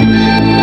Bye.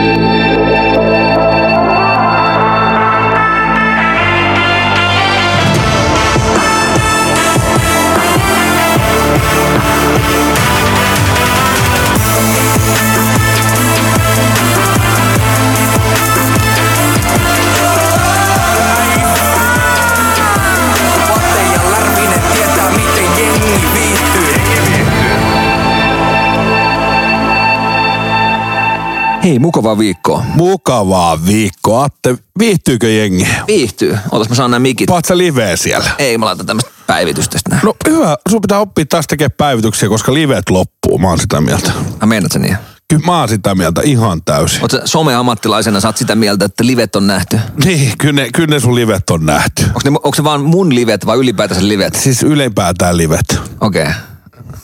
Hei, mukavaa viikkoa. Mukavaa viikkoa. Atte, viihtyykö jengi? Viihtyy. Otas mä saan nämä mikit. Paat sä liveä siellä? Ei, mä laitan tämmöistä päivitystä näin. No hyvä, sun pitää oppia taas tekemään päivityksiä, koska livet loppuu. Mä oon sitä mieltä. Mä meinat sä niin. Kyllä mä oon sitä mieltä ihan täysin. Oot sä some-ammattilaisena, sä oot sitä mieltä, että livet on nähty. Niin, kyllä ne, kyllä ne sun livet on nähty. Onko, ne, onko se vaan mun livet vai ylipäätänsä livet? Siis ylipäätään livet. Okei. Okay.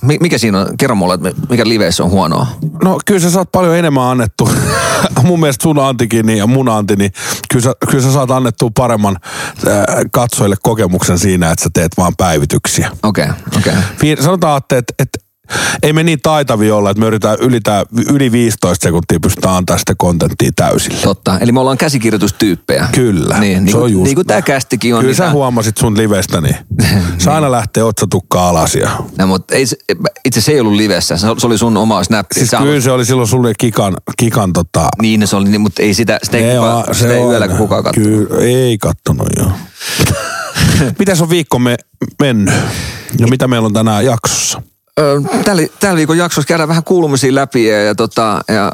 Mikä siinä on? Kerro mulle, että mikä liveissä on huonoa. No kyllä sä saat paljon enemmän annettu. Mun mielestä sun antikin niin, ja mun anti, niin kyllä sä, kyllä sä saat annettua paremman äh, katsojille kokemuksen siinä, että sä teet vaan päivityksiä. Okei, okay, okei. Okay. Sanotaan, että, että, että ei me niin taitavia olla, että me yritetään ylitää, yli 15 sekuntia pystytään antaa sitä kontenttia täysille. Totta. Eli me ollaan käsikirjoitustyyppejä. Kyllä, Niin, niin, se on kuin, just niin kuin tämä kästikin on. Kyllä niin sä tää- huomasit sun livestä, niin se aina lähtee otsatukka alas. Ja, No, mutta ei, se- itse se ei ollut livessä, se se oli sun oma snappi. siis Sä kyllä haluat- se oli silloin sulle kikan, kikan tota... Niin, se oli, niin, mutta ei sitä, sitä ei, kukaan, on- sitä ei yöllä kukaan katso. Kyllä, ei kattonut joo. Mitäs on viikkomme mennyt? Ja mitä meillä on tänään jaksossa? Tällä, tällä viikon jaksossa käydään vähän kuulumisia läpi ja, ja, tota, ja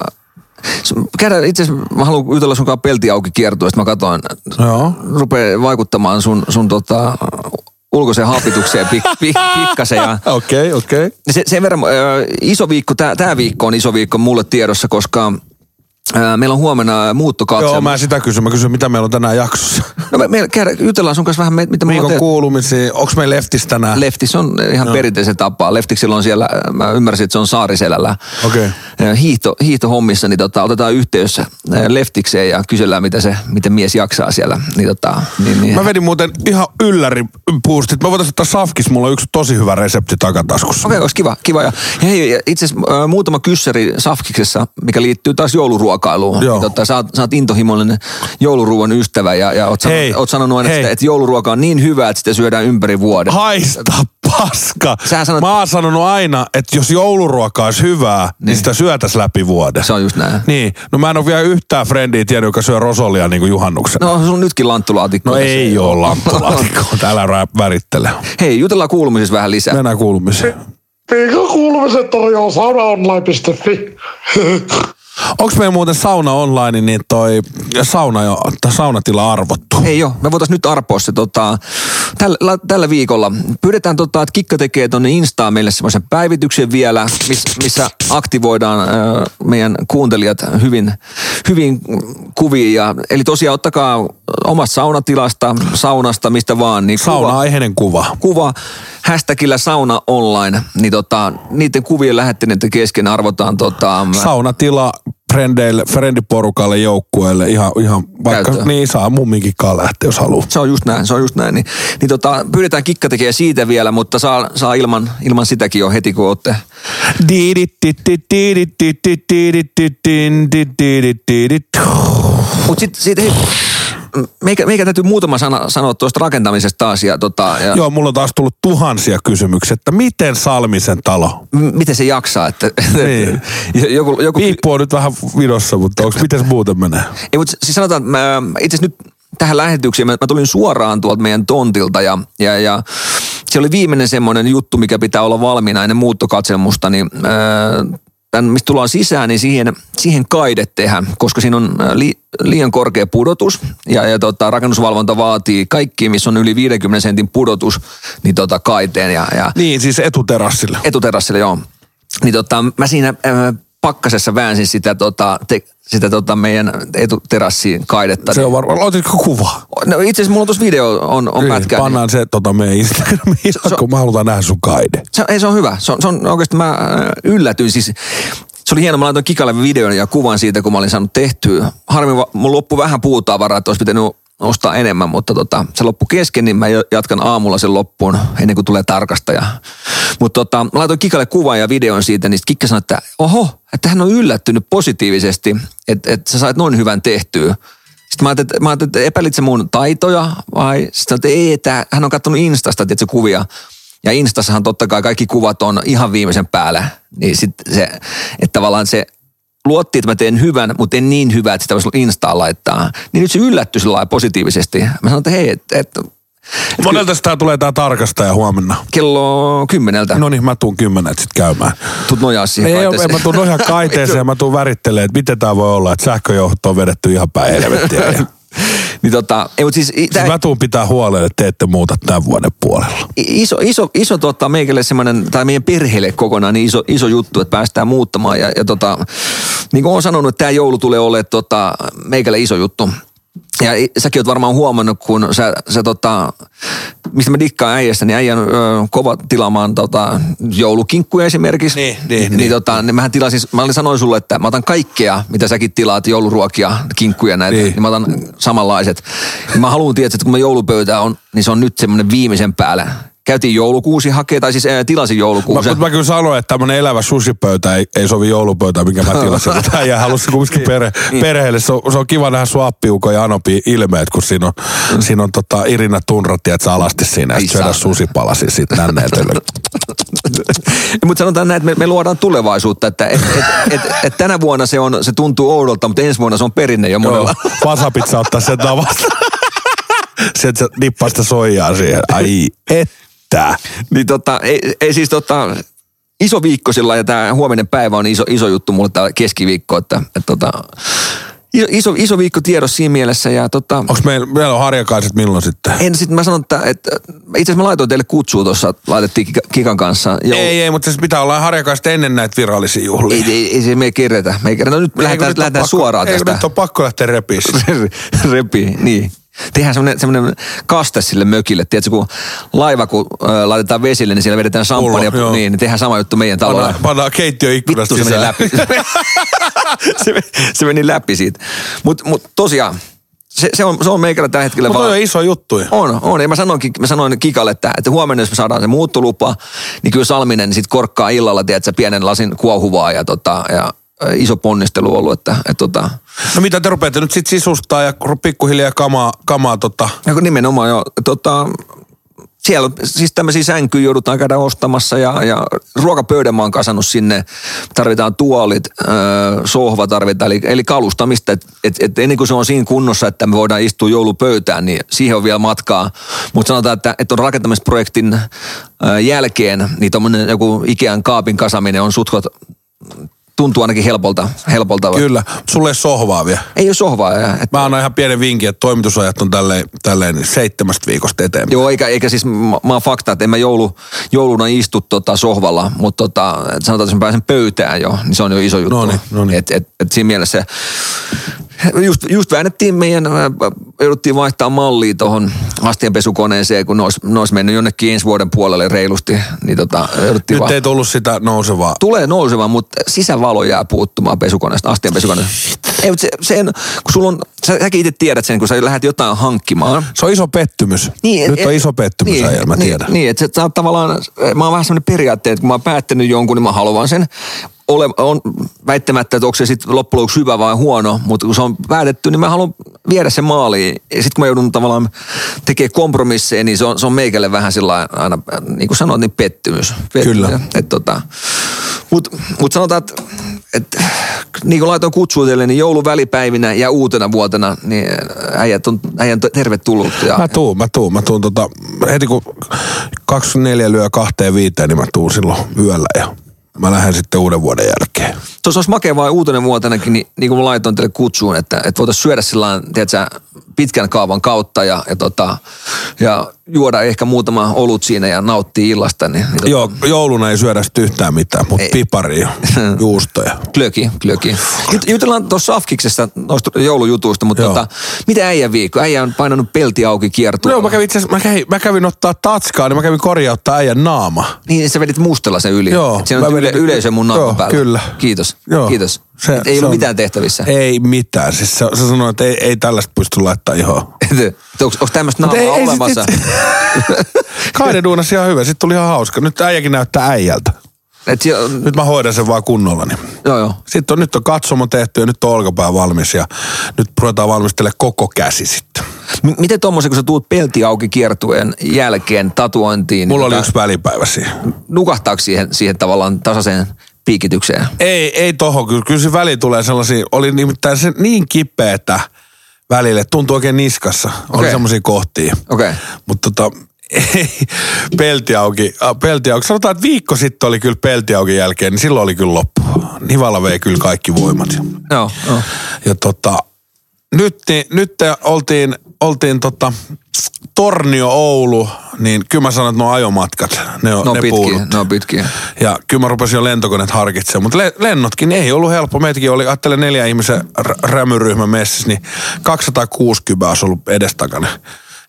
käydään itse asiassa, mä haluan jutella sun kanssa pelti auki kiertueesta. Mä katsoin, Joo. rupeaa vaikuttamaan sun, sun tota, ulkoiseen hapitukseen pik, pik, pikkasen. Ja Okei, okay, okei. Okay. se, sen verran ö, iso viikko, tää, tää viikko on iso viikko mulle tiedossa, koska meillä on huomenna muuttokatselma. Joo, mä sitä kysyn. Mä kysyn, mitä meillä on tänään jaksossa. No me, me jutellaan sun kanssa vähän, me- mitä me ollaan Viikon tehty. kuulumisia. Onko meillä leftis tänään? Leftis on ihan no. perinteisen tapaa. Leftiksillä on siellä, mä ymmärsin, että se on Saariselällä. Okei. Hiihto, hiihtohommissa, niin tota, otetaan yhteys Leftikseen ja kysellään, mitä se, miten mies jaksaa siellä. Niin tota, niin, niin. Mä vedin muuten ihan ylläri puustit. Mä voitais ottaa safkis, mulla on yksi tosi hyvä resepti takataskussa. Okei, olisi kiva. kiva. Ja hei, itse asiassa muutama kyssäri Safkiksessa, mikä liittyy taas jouluruokailuun. Joo. Niin, tota, sä, oot, sä oot intohimoinen jouluruuan ystävä ja, ja oot, Hei, sanonut, oot sanonut aina, että, että jouluruoka on niin hyvä, että sitä syödään ympäri vuoden. Haista paska. Sä sanot- Mä oon sanonut aina, että jos jouluruoka olisi hyvää, niin, niin sitä syötäis läpi vuoden. Se on just näin. Niin. No mä en ole vielä yhtään frendiä tiennyt, joka syö rosolia niin kuin juhannuksena. No sun nytkin lanttulaatikko. No ei oo lamppulaatikko. Täällä värittele. Hei, jutellaan kuulumisissa vähän lisää. Mennään kuulumisiin. Viikon kuulumiset tarjoaa saunaonline.fi. Onks meillä muuten sauna online, niin toi sauna jo, saunatila arvottu? Ei joo, me voitaisiin nyt arpoa se tota, tällä, tällä viikolla. Pyydetään tota, että Kikka tekee tonne Instaan meille semmoisen päivityksen vielä, miss, missä aktivoidaan äh, meidän kuuntelijat hyvin, hyvin kuviin. Ja, eli tosiaan ottakaa omasta saunatilasta, saunasta, mistä vaan. Niin kuva- Sauna-aiheinen kuva. kuva hashtagillä sauna online, niin tota, niiden kuvien lähettäneiden kesken arvotaan tota, Saunatila frendeille, frendiporukalle, joukkueelle, ihan, ihan vaikka, Käyttöön. niin saa mumminkin lähteä, jos haluaa. Se on just näin, se on just näin. Niin, niin tota, pyydetään Kikka tekee siitä vielä, mutta saa, saa ilman, ilman sitäkin jo heti, kun olette. Mutta sitten hei, meikä, meikä täytyy muutama sana sanoa tuosta rakentamisesta taas. Ja, tota, ja Joo, mulla on taas tullut tuhansia kysymyksiä, että miten Salmisen talo? m- miten se jaksaa? Että, Niin. joku, joku, Piippu on nyt vähän vidossa, mutta onks, miten se muuten menee? Ei, mutta siis sanotaan, itse nyt tähän lähetykseen mä, mä tulin suoraan tuolta meidän tontilta ja, ja, ja se oli viimeinen semmoinen juttu, mikä pitää olla valmiina ennen muuttokatselmusta, niin ää, tämän, mistä tullaan sisään, niin siihen, siihen kaide tehdä, koska siinä on ää, li, liian korkea pudotus ja, ja tota, rakennusvalvonta vaatii kaikki, missä on yli 50 sentin pudotus, niin tota, kaiteen ja, ja Niin, siis etuterassille. etuterassille, joo. Niin tota, mä siinä äh, pakkasessa väänsin sitä, tota, te, sitä tota meidän etuterassiin kaidetta. Se on varmaan, otitko kuva? No itse asiassa mulla on tuossa video on, on Niin, pätkä. Niin, Pannaan se tota meidän Instagramiin, kun mä halutaan nähdä sun kaide. se, ei, se on hyvä. Se on, se on oikeasti mä äh, yllätyin. Siis, se oli hieno, mä laitoin Kikalle videon ja kuvan siitä, kun mä olin saanut tehtyä. Harmi, mulla loppui vähän puutavaraa, että olisi pitänyt ostaa enemmän, mutta tota, se loppu kesken, niin mä jatkan aamulla sen loppuun ennen kuin tulee tarkastaja. Mutta tota, mä laitoin Kikalle kuvan ja videon siitä, niin sit Kikka sanoi, että oho, että hän on yllättynyt positiivisesti, että, että sä sait noin hyvän tehtyä. Sitten mä ajattelin, että, mä ajattelin, että epäilit se mun taitoja vai sitten että ei, että hän on katsonut Instasta tietysti, kuvia. Ja Instassahan totta kai kaikki kuvat on ihan viimeisen päällä. Niin sitten se, että tavallaan se luotti, että mä teen hyvän, mutta en niin hyvää, että sitä voisi Instaan laittaa. Niin nyt se yllättyi sillä lailla positiivisesti. Mä sanoin, että hei, että, että Monelta sitä tulee tää tarkastaja huomenna. kello kymmeneltä No niin, mä tuun kymmenet sit käymään. tuut nojaa siihen Ei, ei, kaiteeseen. mä tuun nojaan kaiteeseen ja mä tuun värittelemään, että miten tää voi olla, että sähköjohto on vedetty ihan päin helvettiä. Niin tota, ei, mutta siis, siis tää, mä tuun pitää huolen, että te ette muuta tämän vuoden puolella. iso, iso, iso tota, meikälle semmoinen, tai meidän perheelle kokonaan niin iso, iso juttu, että päästään muuttamaan. Ja, ja tota, niin kuin olen sanonut, että tämä joulu tulee olemaan tota, meikälle iso juttu. Ja säkin oot varmaan huomannut, kun sä, sä tota, mistä mä dikkaan äijästä, niin äijän ö, kova tilaamaan tota, joulukinkkuja esimerkiksi. Niin, niin, niin, niin. Tota, niin mähän tilasin, mä olin sanoin sulle, että mä otan kaikkea, mitä säkin tilaat, jouluruokia, kinkkuja näitä, niin, Niin. niin mä otan samanlaiset. Ja mä haluan tietää, että kun mä joulupöytä on, niin se on nyt semmoinen viimeisen päällä. Käytiin joulukuusi hakea, tai siis ää, tilasin Mä, joulukuusen. mutta mä kyllä sanoin, että tämmönen elävä sushipöytä ei, ei sovi joulupöytään, minkä mä tilasin. Mutta äijä halusi kumminkin perhe, perheelle. Se on, se on kiva nähdä sua appiuko ja Anopi ilmeet, kun siinä on, siinä on tota Irina Tunratti, että sä alasti siinä. Ja syödä susipalasi sit nänneeltä. Mutta sanotaan näin, että me, me luodaan tulevaisuutta, että et, et, et, et tänä vuonna se, on, se tuntuu oudolta, mutta ensi vuonna se on perinne jo monella. Joo, vasapizza ottaa sen tavasta. Sieltä se nippaa sitä soijaa siihen. Ai että. Niin tota, ei, ei siis tota, iso viikko sillä ja tämä huominen päivä on iso, iso juttu mulle tämä keskiviikko, että, että tota, iso, iso, iso viikko tiedossa siinä mielessä ja tota, Onks meillä, meillä on harjakaiset milloin sitten? en sit mä sanon, että, että itse asiassa mä laitoin teille kutsua tuossa, laitettiin Kika- Kikan kanssa. Joo. Ei, ei, mutta siis pitää olla harjakaiset ennen näitä virallisia juhlia. Ei, ei, ei, se me ei kerätä. Me ei kerätä. No nyt Ei, lähdetään, nyt lähdetään pakko- suoraan ei, tästä. Nyt on pakko lähteä repiä sitä. Repii, niin. Tehdään semmoinen, semmoinen kaste sille mökille. Tiedätkö, kun laiva, kun laitetaan vesille, niin siellä vedetään joo. Niin, niin tehdään sama juttu meidän talolla. Pannaan, pannaan keittiöikkunasta Vittu se meni läpi. se, meni, se meni läpi siitä. Mutta mut tosiaan, se, se, on, se on meikällä tällä hetkellä Mutta vaan... on iso juttu. On, on. Ja mä sanoin, mä sanoin Kikalle, että, että huomenna jos me saadaan se muuttolupa, niin kyllä Salminen sit korkkaa illalla, tiedätkö, pienen lasin kuohuvaa ja, tota, ja iso ponnistelu ollut, että, että tota, No mitä te rupeatte nyt sit sisustaa ja pikkuhiljaa kamaa, kamaa tota... Kun nimenomaan jo, tota, siellä on siis tämmöisiä sänkyjä joudutaan käydä ostamassa ja, ja ruokapöydän mä oon kasannut sinne. Tarvitaan tuolit, öö, sohva tarvitaan, eli, eli kalustamista. Et, et, et ennen kuin se on siinä kunnossa, että me voidaan istua joulupöytään, niin siihen on vielä matkaa. Mutta sanotaan, että, että on rakentamisprojektin öö, jälkeen, niin tommonen joku Ikean kaapin kasaminen on sutkot, tuntuu ainakin helpolta. helpolta. Kyllä, sulle ei sohvaa vielä. Ei ole sohvaa. ja- Et, Mä annan ihan pienen vinkin, että toimitusajat on tälleen, tälleen niin seitsemästä viikosta eteenpäin. Joo, eikä, eikä siis, mä, mä oon fakta, että en mä joulu, jouluna istu tota sohvalla, mutta tota, sanotaan, että jos mä pääsen pöytään jo, niin se on jo iso juttu. Noniin, noniin. Et, et, et siinä mielessä, just, just väännettiin meidän, jouduttiin vaihtaa mallia tuohon astianpesukoneeseen, kun ne olisi, ne olisi mennyt jonnekin ensi vuoden puolelle reilusti, niin tota, Nyt va- ei tullut sitä nousevaa. tulee nousemaan, mutta sisävalo jää puuttumaan pesukoneesta, astian pesukoneesta. Ei, mutta se, sen, kun sulla on, sä, säkin itse tiedät sen, kun sä lähdet jotain hankkimaan, Se on iso pettymys. niin, Nyt et- on iso pettymys niin, äijällä, mä niin, tiedän. Niin, että sä tavallaan, mä oon vähän sellainen periaatteet, että kun mä oon päättänyt jonkun, niin mä haluan sen. Ole, on väittämättä, että onko se sitten loppujen lopuksi hyvä vai huono, mutta kun se on päätetty, niin mä haluan viedä sen maaliin. Ja sitten kun mä joudun tavallaan tekemään kompromisseja, niin se on, se on meikälle vähän sillä aina, niin kuin sanoit, niin pettymys. pettymys. Kyllä. Et tota, mutta mut sanotaan, että et, niin kuin laitoin kutsua teille, niin jouluvälipäivinä ja uutena vuotena, niin äijät on, äijät on tervetullut. Ja, Mä tuun, mä tuun, mä tuun tota, heti kun 24 lyö kahteen viiteen, niin mä tuun silloin yöllä ja mä lähden sitten uuden vuoden jälkeen. Tuossa olisi makea vaan uutena vuotenakin, niin, niin kuin mä laitoin teille kutsuun, että, että voitaisiin syödä sillä tiedätkö, pitkän kaavan kautta ja, ja, tota, ja juoda ehkä muutama olut siinä ja nauttia illasta. Niin, niin tota, Joo, jouluna ei syödä yhtään mitään, mutta Ei. piparia, juustoja. Klöki, klöki. Jut, jutellaan tuossa Afkiksesta noista joulujutuista, mutta Joo. tota, mitä äijän viikko? Äijä on painanut pelti auki kiertueella. Joo, mä kävin itse mä kävin, mä kävin ottaa tatskaa, niin mä kävin korjauttaa äijän naama. Niin, sä vedit mustella sen yli. Joo, Siinä on yle, yleisö mun Joo, naaman päällä. kyllä. Kiitos. Joo. Kiitos. Se- Et ei se ollut on- mitään tehtävissä. Ei mitään. Siis se, se sanoi, että ei, ei tällaista pysty laittaa ihoon. onko, onko tämmöistä naamaa ei- ei sit- olemassa? Kaiden duunasi ihan hyvä. Sitten tuli ihan hauska. Nyt äijäkin näyttää äijältä. Et on- Nyt mä hoidan sen vaan kunnolla. Niin. joo, joo. Sitten on, nyt on katsomo tehty ja nyt on olkapää valmis ja nyt ruvetaan valmistelemaan koko käsi sitten. M- miten tuommoisen, kun sä tuut pelti auki kiertueen jälkeen tatuointiin, Mulla oli tota, yksi välipäivä siinä. nukahtaako siihen, siihen tavallaan tasaiseen piikitykseen? Ei, ei tohon. Kyllä, kyllä se väli tulee sellaisia, oli nimittäin se niin kipeätä välille, tuntui oikein niskassa. Oli Okei. semmoisia kohtia. Okei. Mutta tota, ei, pelti auki, pelti auki. Sanotaan, että viikko sitten oli kyllä pelti auki jälkeen, niin silloin oli kyllä loppu. Nivala vei kyllä kaikki voimat. Joo, joo. Ja tota, nyt, niin- nyt oltiin, oltiin tota, Tornio, Oulu, niin kyllä mä sanon, että nuo ajomatkat, ne, on, No ne pitkiä, puudut. no pitkiä. Ja kyllä mä rupesin jo lentokoneet harkitsemaan, mutta le- lennotkin ei ollut helppo. Meitäkin oli, ajattelen neljä ihmisen r- rämyryhmän messissä, niin 260 olisi ollut edestakana.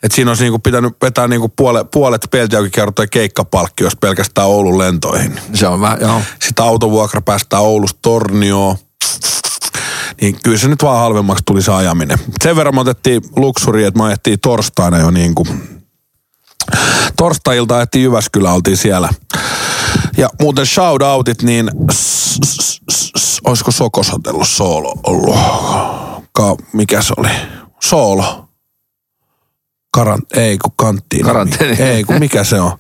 Et siinä olisi niinku pitänyt vetää niinku puole, puolet peltiaukikertoja keikkapalkki, jos pelkästään Oulun lentoihin. Se on vähän, joo. Sitten autovuokra päästään Oulusta Tornioon. Niin kyllä se nyt vaan halvemmaksi tuli se ajaminen. Sen verran me otettiin luksuri, että me ajettiin torstaina jo niin kuin torstai-ilta ajettiin Jyväskylä, oltiin siellä. Ja muuten shoutoutit, niin s- s- s- s- olisiko Sokosotello Soolo ollut? Ka, mikä se oli? Soolo. Karant, ei kun kanttiin. Karanteeni. Ei kun mikä se on.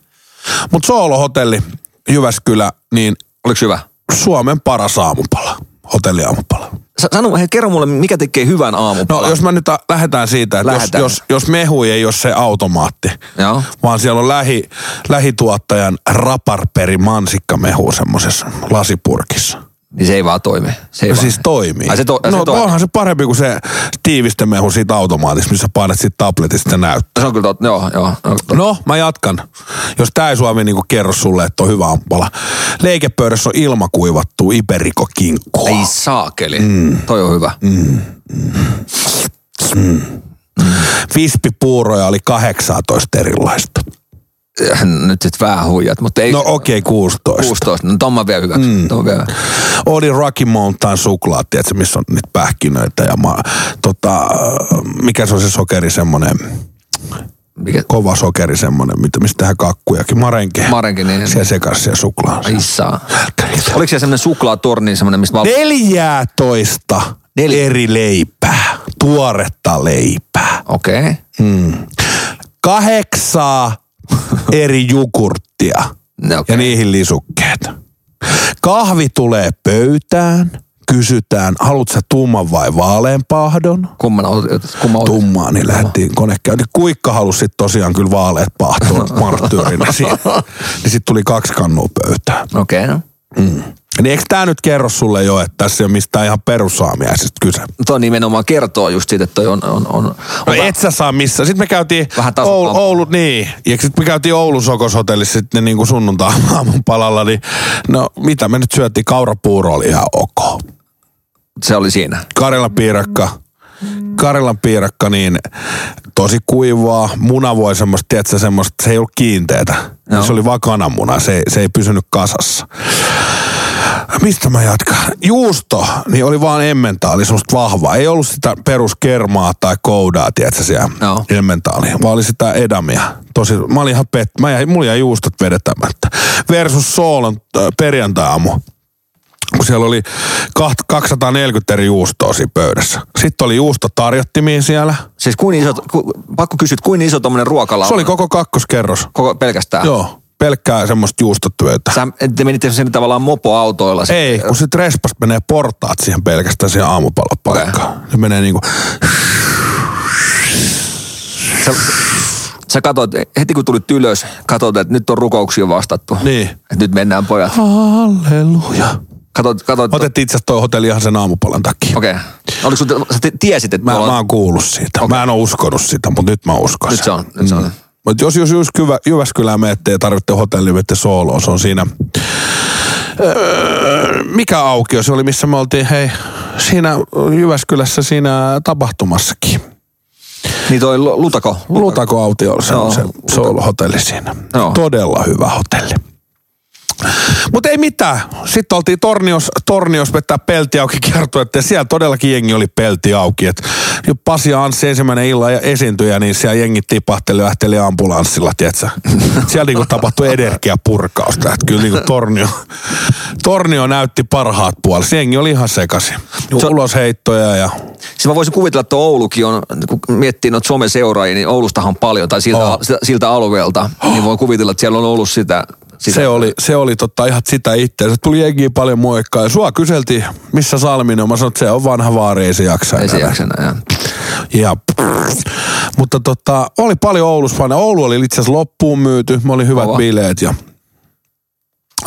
Mutta Soolo hotelli Jyväskylä, niin Oliko hyvä? Suomen paras aamupala. Hotelliaamupala. Sa- Sano, hei, kerro mulle, mikä tekee hyvän aamupalan. No jos mä nyt a- lähdetään siitä, että jos, Lähdetään. jos, jos mehu ei ole se automaatti, Joo. vaan siellä on lähi, lähituottajan raparperi mansikkamehu semmoisessa lasipurkissa. Niin se ei vaan toimi. Se ei No vaan. siis toimii. Ai se to- no se toimii. onhan se parempi kuin se tiivistemehu siitä automaatista, missä painat siitä tabletista näyttää. Se on kyllä totta, joo, joo. No, totta. No, mä jatkan. Jos tää ei Suomi niinku kerro sulle, että on hyvä aamupala. Leikepöydässä on ilmakuivattu iberikokinkkua. Ei saakeli. Mm. Toi on hyvä. Vispipuuroja oli 18 erilaista. Nyt sit vähän huijat, mutta ei... No okei, okay, 16. 16. No ton mä vielä hyväksyn. Mm. Ton mä vielä. Oli Rocky Mountain suklaat, tiedätkö, missä on niitä pähkinöitä ja ma, tota, mikä se on se sokeri semmonen, Mikä? kova sokeri semmonen, mistä tehdään kakkujakin, marenke. Marenke, niin. Siellä sekas siellä suklaassa. Ai saa. Oliko siellä semmonen suklaatorni, semmonen, mistä val... 14 Nel- eri leipää, tuoretta leipää. Okei. Okay. Kahdeksaa eri jukurttia No, ja okay. niihin lisukkeet. Kahvi tulee pöytään, kysytään, haluatko sä tumman vai vaaleanpahdon? Kumman otit? Kumman otit? Tummaa, niin lähdettiin konekäynti. Kuikka halusi tosiaan kyllä vaaleet pahtoon marttyyrinä siinä. Niin sitten tuli kaksi kannua pöytään. Okei, okay, no. Niin eikö tämä nyt kerro sulle jo, että tässä ei ole mistään ihan perussaamiaisesta kyse? Toi nimenomaan kertoo just siitä, että toi on... on, on, on No et sä saa missä. Sitten me käytiin Vähän taso- Oulu, Oulu, niin. Ja sitten me käytiin Oulun Sokoshotellissa sitten niin kuin sunnuntai aamun palalla, niin no mitä me nyt syötiin, kaurapuuro oli ihan ok. Se oli siinä. Karjalan piirakka, Karjalan piirakka, niin tosi kuivaa. Muna voi semmoista, tiedätkö, semmoista, se ei ollut kiinteetä. Joo. Se oli vaan kananmuna, se, ei- se ei pysynyt kasassa. Mistä mä jatkan? Juusto, niin oli vaan emmentaali, semmoista vahvaa. Ei ollut sitä peruskermaa tai koudaa, tiedätkö, siellä Joo. emmentaali, vaan oli sitä edamia. Tosi, mä olin ihan pet, mä jäin, mulla jäi juustot vedetämättä. Versus Soolon äh, perjantai-aamu kun siellä oli kaht- 240 eri juustoa siinä pöydässä. Sitten oli juustotarjottimia siellä. Siis kuin iso, ku, pakko kysyä, kuin iso tommonen ruokala Se oli koko kakkoskerros. koko pelkästään? Joo, pelkkää semmoista juustopöytä. Sä, te menitte sen tavallaan mopoautoilla. sit- Ei, kun sit respasta menee portaat siihen pelkästään siihen aamupalapaikkaan. Se menee niinku, Sä, sä katsoit, heti kun tulit ylös, katsoit, että nyt on rukouksia vastattu. niin. Että nyt mennään pojat. Halleluja. Katsoit, katsoit. Otettiin itse asiassa toi hotelli ihan sen aamupalan takia. Okei. Okay. Oliko sun, sä tiesit, että Mä, tuolla- mä oon kuullut siitä. Mä en oo uskonut sitä, mutta nyt mä uskon Nyt se on, nyt se on. Mutta jos, jos Jyväskylä, Jyväskylään menette ja tarvitte hotelli, menette sooloon, se on siinä... Öö, mikä aukio se oli, missä me oltiin, hei, siinä Jyväskylässä siinä tapahtumassakin. Niin toi Lu- Lutako. Lutako autio, se on Joo, se soolohotelli siinä. Joo. Todella hyvä hotelli. Mutta ei mitään. Sitten oltiin Tornios, Tornios vetää pelti auki kiertuetta ja siellä todellakin jengi oli pelti auki. Et Pasi ja Anssi ensimmäinen illa ja esiintyjä, niin siellä jengi tipahteli ja lähteli ambulanssilla, tietsä. Siellä niinku tapahtui energiapurkausta. Et kyllä niinku Tornio, Tornio näytti parhaat puolet. Jengi oli ihan sekaisin. Ulosheittoja ja Siis mä voisin kuvitella, että Oulukin on, kun miettii noita someseuraajia, niin Oulustahan on paljon, tai siltä, Oh. siltä, siltä alueelta, niin voi kuvitella, että siellä on ollut sitä. Sitä Se oli, se oli totta ihan sitä itse. Se tuli jengiä paljon moikkaa. Ja sua kyseltiin, missä Salminen on. Mä sanoin, että se on vanha vaari, ei se jaksa Ei se enää. jaksa enää. Ja, mutta tota, oli paljon Oulussa. Oulu oli itse asiassa loppuun myyty. Me oli hyvät Kova. bileet ja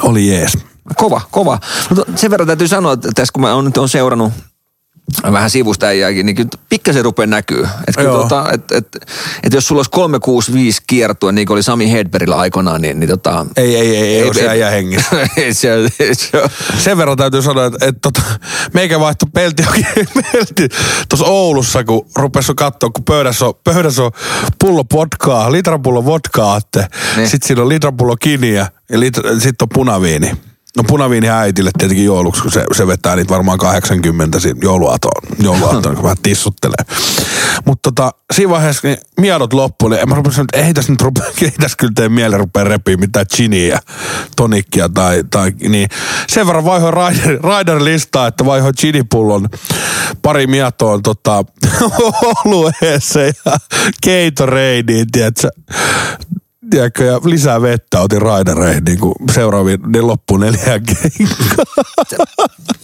oli jees. Kova, kova. Mutta sen verran täytyy sanoa, että tässä kun mä oon nyt on seurannut vähän sivusta äijääkin, niin kyllä pikkasen rupeaa näkyy. Että Joo. tota, et, et, et jos sulla olisi 365 kiertue, niin kuin oli Sami Hedberillä aikoinaan, niin, niin tota... Ei, ei, ei, ei, ei se äijä hengissä. ei se, ei se. Sen verran täytyy sanoa, että, että tota, meikä vaihtoi pelti, pelti tuossa Oulussa, kun rupesi katsoa, kun pöydässä on, pöydässä on pullo vodkaa, litrapullo vodkaa, että Niin. sitten siinä on litrapullo kiniä ja sitten on punaviini. No punaviini äitille tietenkin jouluksi, kun se, se vetää niitä varmaan 80 siinä jouluaatoon, jouluaatoon kun vähän tissuttelee. Mutta tota, siinä vaiheessa niin miedot loppu, niin mä rupesin, että ei tässä nyt rupea, ei tässä kyllä tee mieleen rupea repiä mitään chiniä, tonikkia tai, tai niin. Sen verran vaihoin rider, rider listaa, että vaihoin chinipullon pari mietoon tota, olueeseen ja Gatoradeen, tiedätkö, tiedätkö, ja lisää vettä otin raidereihin niin kuin seuraaviin niin loppuun neljään.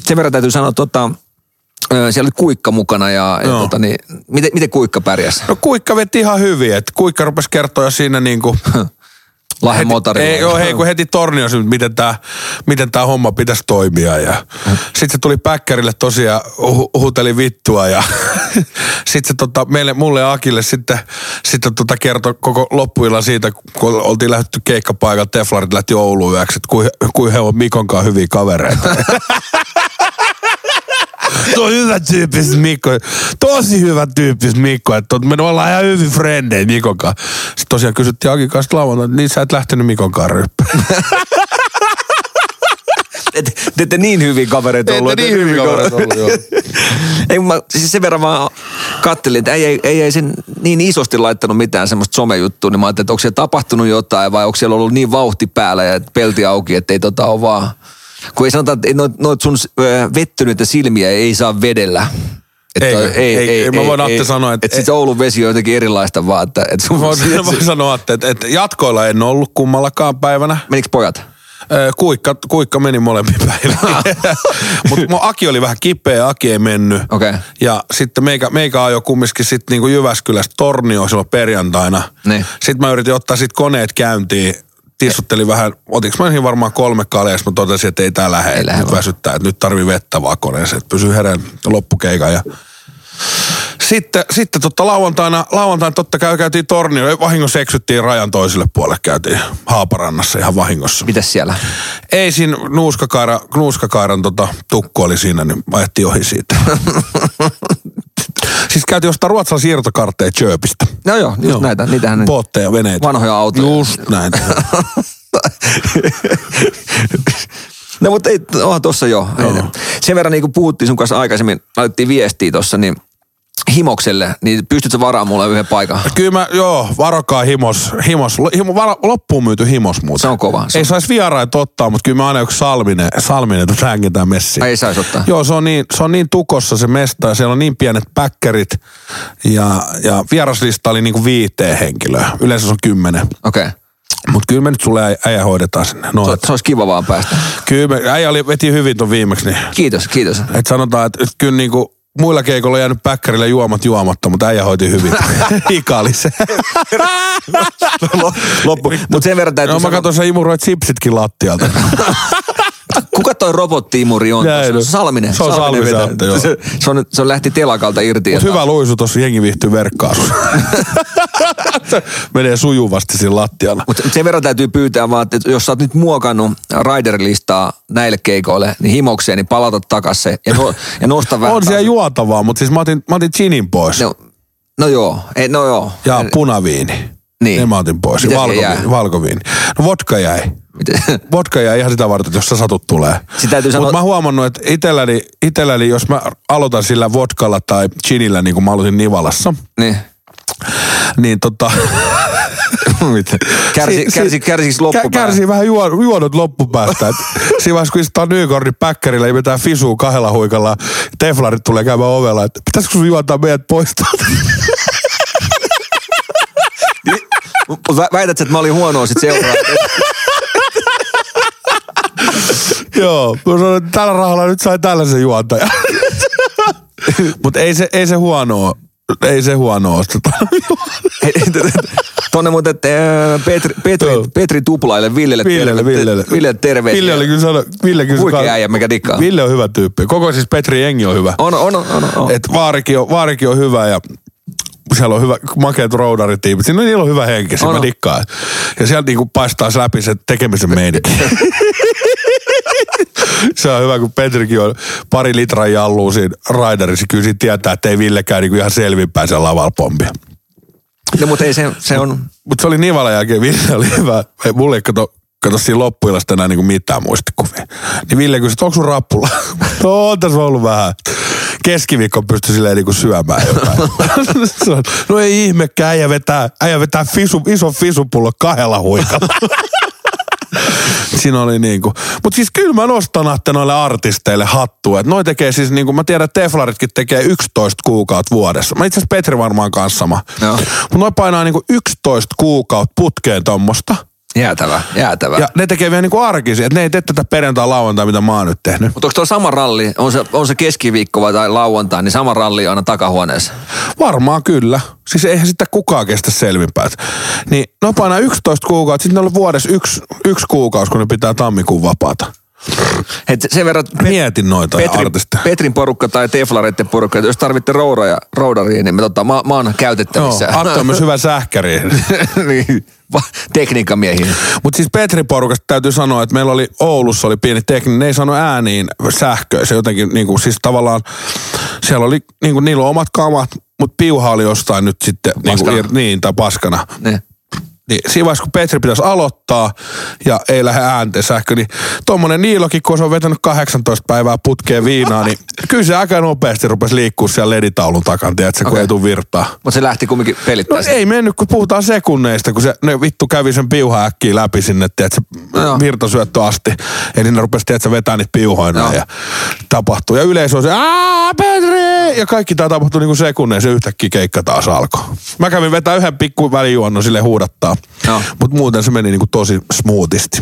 Sen verran täytyy sanoa, tota, siellä oli kuikka mukana ja, ja Joo. tota, niin, miten, miten kuikka pärjäsi? No kuikka veti ihan hyvin, että kuikka rupesi kertoa siinä niin kuin Lahden motorilla. Ei, joo, hei, kun heti torniossa, miten tämä miten tää homma pitäisi toimia. Ja sitten se tuli päkkärille tosiaan, hu- huuteli vittua ja sitten se tota, meille, mulle ja Akille sitten, sitten tota kertoi koko loppuilla siitä, kun oltiin lähdetty keikkapaikalta, Teflarit lähti Ouluun yöksi, että kuin, kuin he on Mikon kanssa hyviä kavereita. Tuo on hyvä tyyppis Mikko. Tosi hyvä tyyppis Mikko. Että me ollaan ihan hyvin frendejä Mikon kanssa. Sitten tosiaan kysyttiin Akin kanssa lauantaina, niin sä et lähtenyt Mikon kanssa ryppään. Te ette niin hyvin kavereita ollut. Ette niin hyviä kavereita ollut, joo. ei, mä siis sen verran vaan kattelin, että ei, ei, ei, ei sen niin isosti laittanut mitään semmoista somejuttua, niin mä ajattelin, että onko siellä tapahtunut jotain vai onko siellä ollut niin vauhti päällä ja pelti auki, että ei tota ole vaan... Kun ei sanota, että noit, noit sun ö, vettyneitä silmiä ei saa vedellä. Että Ei, ei, ei, mä voin Atte sanoa, että- että sit Oulun vesi on jotenkin erilaista vaan, että, että sun, Voin, voin sanoa, että, että, että jatkoilla en ollut kummallakaan päivänä. Menikö pojat? Kuikka, kuikka meni molemmin päivinä. Mutta Aki oli vähän kipeä, Aki ei mennyt. Okei. Ja sitten meikä, meikä ajoi kumminkin sitten niinku Jyväskylästä Tornioon silloin perjantaina. Niin. Sitten mä yritin ottaa sit koneet käyntiin. Tissuttelin vähän, otinko mä ensin varmaan kolme kaljaa, mä totesin, että ei tää lähde, Ei lähde nyt vaan. väsyttää, että nyt tarvii vettä vaan koneeseen, että pysyy hereen loppukeikan. Ja sitten, sitten totta lauantaina, lauantaina totta kai käytiin tornio, vahingossa eksyttiin rajan toiselle puolelle, käytiin Haaparannassa ihan vahingossa. Mitäs siellä? Ei siinä nuuskakaira, nuuskakairan tota, tukku oli siinä, niin ajettiin ohi siitä. siis käytiin ostaa ruotsalaisia siirtokartteja Chöpistä. No joo, just Joo. näitä. Niitähän Bootteja, veneitä. vanhoja autoja. Just näitä. No mutta ei, onhan tossa jo. Ei, sen verran niin kuin puhuttiin sun kanssa aikaisemmin, laitettiin viestiä tossa, niin himokselle, niin pystytkö varaamaan mulle yhden paikan? Kyllä mä, joo, varokaa himos, himos, himo, varo, loppuun myyty himos muuten. Se on kova. Se Ei on- saisi vieraita ottaa, mutta kyllä mä aina yksi Salminen, Salminen hängetään messiin. Ai ei saisi ottaa. Joo, se on, niin, se on niin tukossa se mesta ja siellä on niin pienet päkkärit ja, ja vieraslista oli niin kuin viiteen henkilöä. Yleensä se on kymmenen. Okei. Okay. Mutta kyllä me nyt sulle äijä, hoidetaan sinne. No, Se, se olisi kiva vaan päästä. kyllä me, äijä oli, veti hyvin ton viimeksi, niin Kiitos, kiitos. et sanotaan, että et kyllä niinku muilla keikoilla on jäänyt päkkärille juomat juomatta, mutta äijä hoiti hyvin. Ika oli se. Loppu. Mutta sen verran täytyy No mä sanoa, katsoin, sä imuroit sipsitkin lattialta. kuka toi robottiimuri on? Se on. Salminen. Se on Salmisen vetää. Atte, joo. se, se, on, se on lähti telakalta irti. Mut hyvä luisu tossa jengi viihtyy verkkaasussa. Menee sujuvasti siinä lattialla. Mutta sen verran täytyy pyytää vaan, että jos sä oot nyt muokannut rider-listaa näille keikoille, niin himokseen, niin palata takas se ja, no, ja nosta vähän. On siellä juotavaa, mutta siis mä otin, mä otin ginin pois. No, no joo, ei, no joo. Ja punaviini. Niin. Ne mä otin pois. Mitä valkoviini, valkoviini. No vodka jäi. Vodka jäi ihan sitä varten, että jos sä satut tulee. Täytyy sanoa- Mutta mä huomannut, että itelläni, itelläni, jos mä aloitan sillä vodkalla tai ginillä, niin kuin mä aloitin Nivalassa, niin. Niin tota... Kärsi, kärsi, kärsiks loppupää? Kärsii vähän juo, juonut loppupäästä. Siinä vaiheessa, kun istutaan Nykordin päkkärillä ja vetää fisua kahdella huikalla, teflarit tulee käymään ovella, että pitäisikö sun juontaa meidät pois Väität, että mä olin huonoa sit seuraa. Joo, mä sanoin, että tällä rahalla nyt sai tällaisen juontajan. Mutta ei se, ei se huonoa. Ei se huonoa osteta. Tonne muuten Petri, Petri. Petri Tuplaille, Villelle, Villelle, Villelle. Ville terveisiä. Ville oli kyllä sano, Ville kyllä Huikea äijä, mikä dikkaa. Ville on hyvä tyyppi. Koko siis Petri Jengi on hyvä. On, on, on. on. Et vaarikin, on, vaarikin on hyvä ja siellä on hyvä, makeat roudaritiimit. Siinä niillä on hyvä henki, se On, mä dikkaan. Ja sieltä niinku paistaa läpi se tekemisen meininki. se on hyvä, kun Petrikin on pari litraa jalluu siinä raiderissa. Kyllä siinä tietää, että ei Villekään niinku ihan selvinpäin siellä lavalla pompia. No, mutta ei se, se on... Mutta se oli Nivalan jälkeen, Ville oli hyvä. Ei, Mulle ei kato, kato siinä loppuilasta enää niinku mitään muistikuvia. Niin Ville kysyi, että onko sun rappula? no on tässä ollut vähän. Keskiviikko pystyi silleen niinku syömään jotain. No ei ihmekään, äijä vetää, äijä vetää fisu, iso fisupullo kahdella huikalla. Siinä oli niinku, mutta siis kyllä mä nostan Atte noille artisteille hattua. Että noi tekee siis niinku, mä tiedän, että Teflaritkin tekee 11 kuukautta vuodessa. Mä itse asiassa Petri varmaan kanssa sama. Mutta noi painaa niinku 11 kuukautta putkeen tommosta. Jäätävä, jäätävä. Ja ne tekee vielä niinku arkisia, että ne ei tee tätä perjantai lauantai, mitä mä oon nyt tehnyt. Mutta onko tuo sama ralli, on se, on se keskiviikko vai tai lauantai, niin sama ralli on aina takahuoneessa? Varmaan kyllä. Siis eihän sitä kukaan kestä selvinpäin. Niin no painaa 11 kuukautta, sitten ne on vuodessa yksi, yksi kuukausi, kun ne pitää tammikuun vapaata. Et sen verran Mietin noita Petri, artisteja. Petrin porukka tai Teflareiden porukka, että jos tarvitte roudaja, roudaria, niin me, tota, mä, mä oon Joo, käytettävissä. Atte on myös hyvä sähkäri. niin, tekniikkamiehiä. Mutta siis Petrin porukasta täytyy sanoa, että meillä oli Oulussa oli pieni tekninen, ne ei sano ääniin sähköä. Se jotenkin niinku, siis tavallaan, siellä oli, niinku, niillä on omat kamat, mutta piuha oli jostain nyt sitten, niinku, Paskana. ir, niin, tai paskana. Niin. Niin siinä vaiheessa, kun Petri pitäisi aloittaa ja ei lähde äänteen sähkö, niin tuommoinen Niilokin, kun se on vetänyt 18 päivää putkeen viinaa, niin kyllä se aika nopeasti rupesi liikkua siellä leditaulun takana, tiedätkö, kun Okei. ei tule virtaa. Mutta se lähti kumminkin No pelittämään. ei mennyt, kun puhutaan sekunneista, kun se ne vittu kävi sen piuha äkkiä läpi sinne, tiedätkö, Joo. virtasyöttö asti. Eli ne rupesi, tiedätkö, vetää niitä piuhoina Joo. ja tapahtuu. Ja yleisö on se, aah, Petri! Ja kaikki tämä tapahtui niinku sekunneissa ja yhtäkkiä keikka taas alkoi. Mä kävin vetää yhden pikku välijuonnon sille huudattaa. Joo. Mutta muuten se meni niinku tosi smoothisti.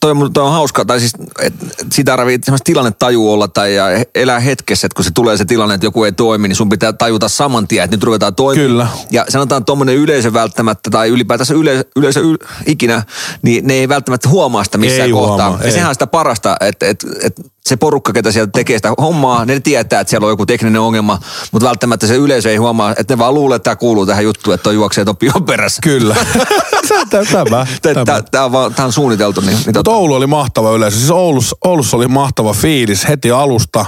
Toi, on- toi on hauskaa, tai siis et, sitä tarvii semmoista tilannetaju olla tai ja elää hetkessä, että kun se tulee se tilanne, että joku ei toimi, niin sun pitää tajuta saman tien, että nyt ruvetaan toimimaan. Kyllä. Ja sanotaan tuommoinen yleisö välttämättä, tai ylipäätänsä yleisö, yleisö yl, ikinä, niin ne ei välttämättä huomaa sitä missään Ei kohtaa. huomaa, ja ei. sehän on sitä parasta, että, että, että se porukka, ketä sieltä tekee sitä hommaa, ne tietää, että siellä on joku tekninen ongelma, mutta välttämättä se yleisö ei huomaa, että ne vaan luulee, että tämä kuuluu tähän juttuun, että toi juoksee ton pion perässä. Kyllä. tämä, tämä. Tämä on, vaan- tää on suunniteltu. Niin, niin Mutta tota, Oulu oli mahtava yleisö. Siis Oulussa, Oulussa oli mahtava fiilis heti alusta.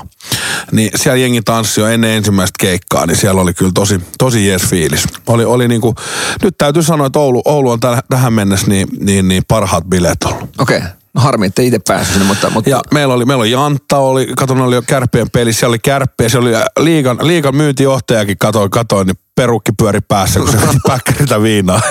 Niin siellä jengi tanssi jo ennen ensimmäistä keikkaa, niin siellä oli kyllä tosi, tosi jees fiilis. Oli, oli niinku, nyt täytyy sanoa, että Oulu, Oulu on tähän mennessä niin, niin, niin parhaat bileet ollut. Okei. Okay. No harmi, että itse päässyt mutta... mutta Ja meillä oli, meillä oli Jantta, oli, katon, oli jo kärppien pelissä, siellä oli kärppiä, siellä oli liigan, liigan myyntijohtajakin, katoin, katoin, niin perukki pyöri päässä, kun se veti päkkäriltä viinaa.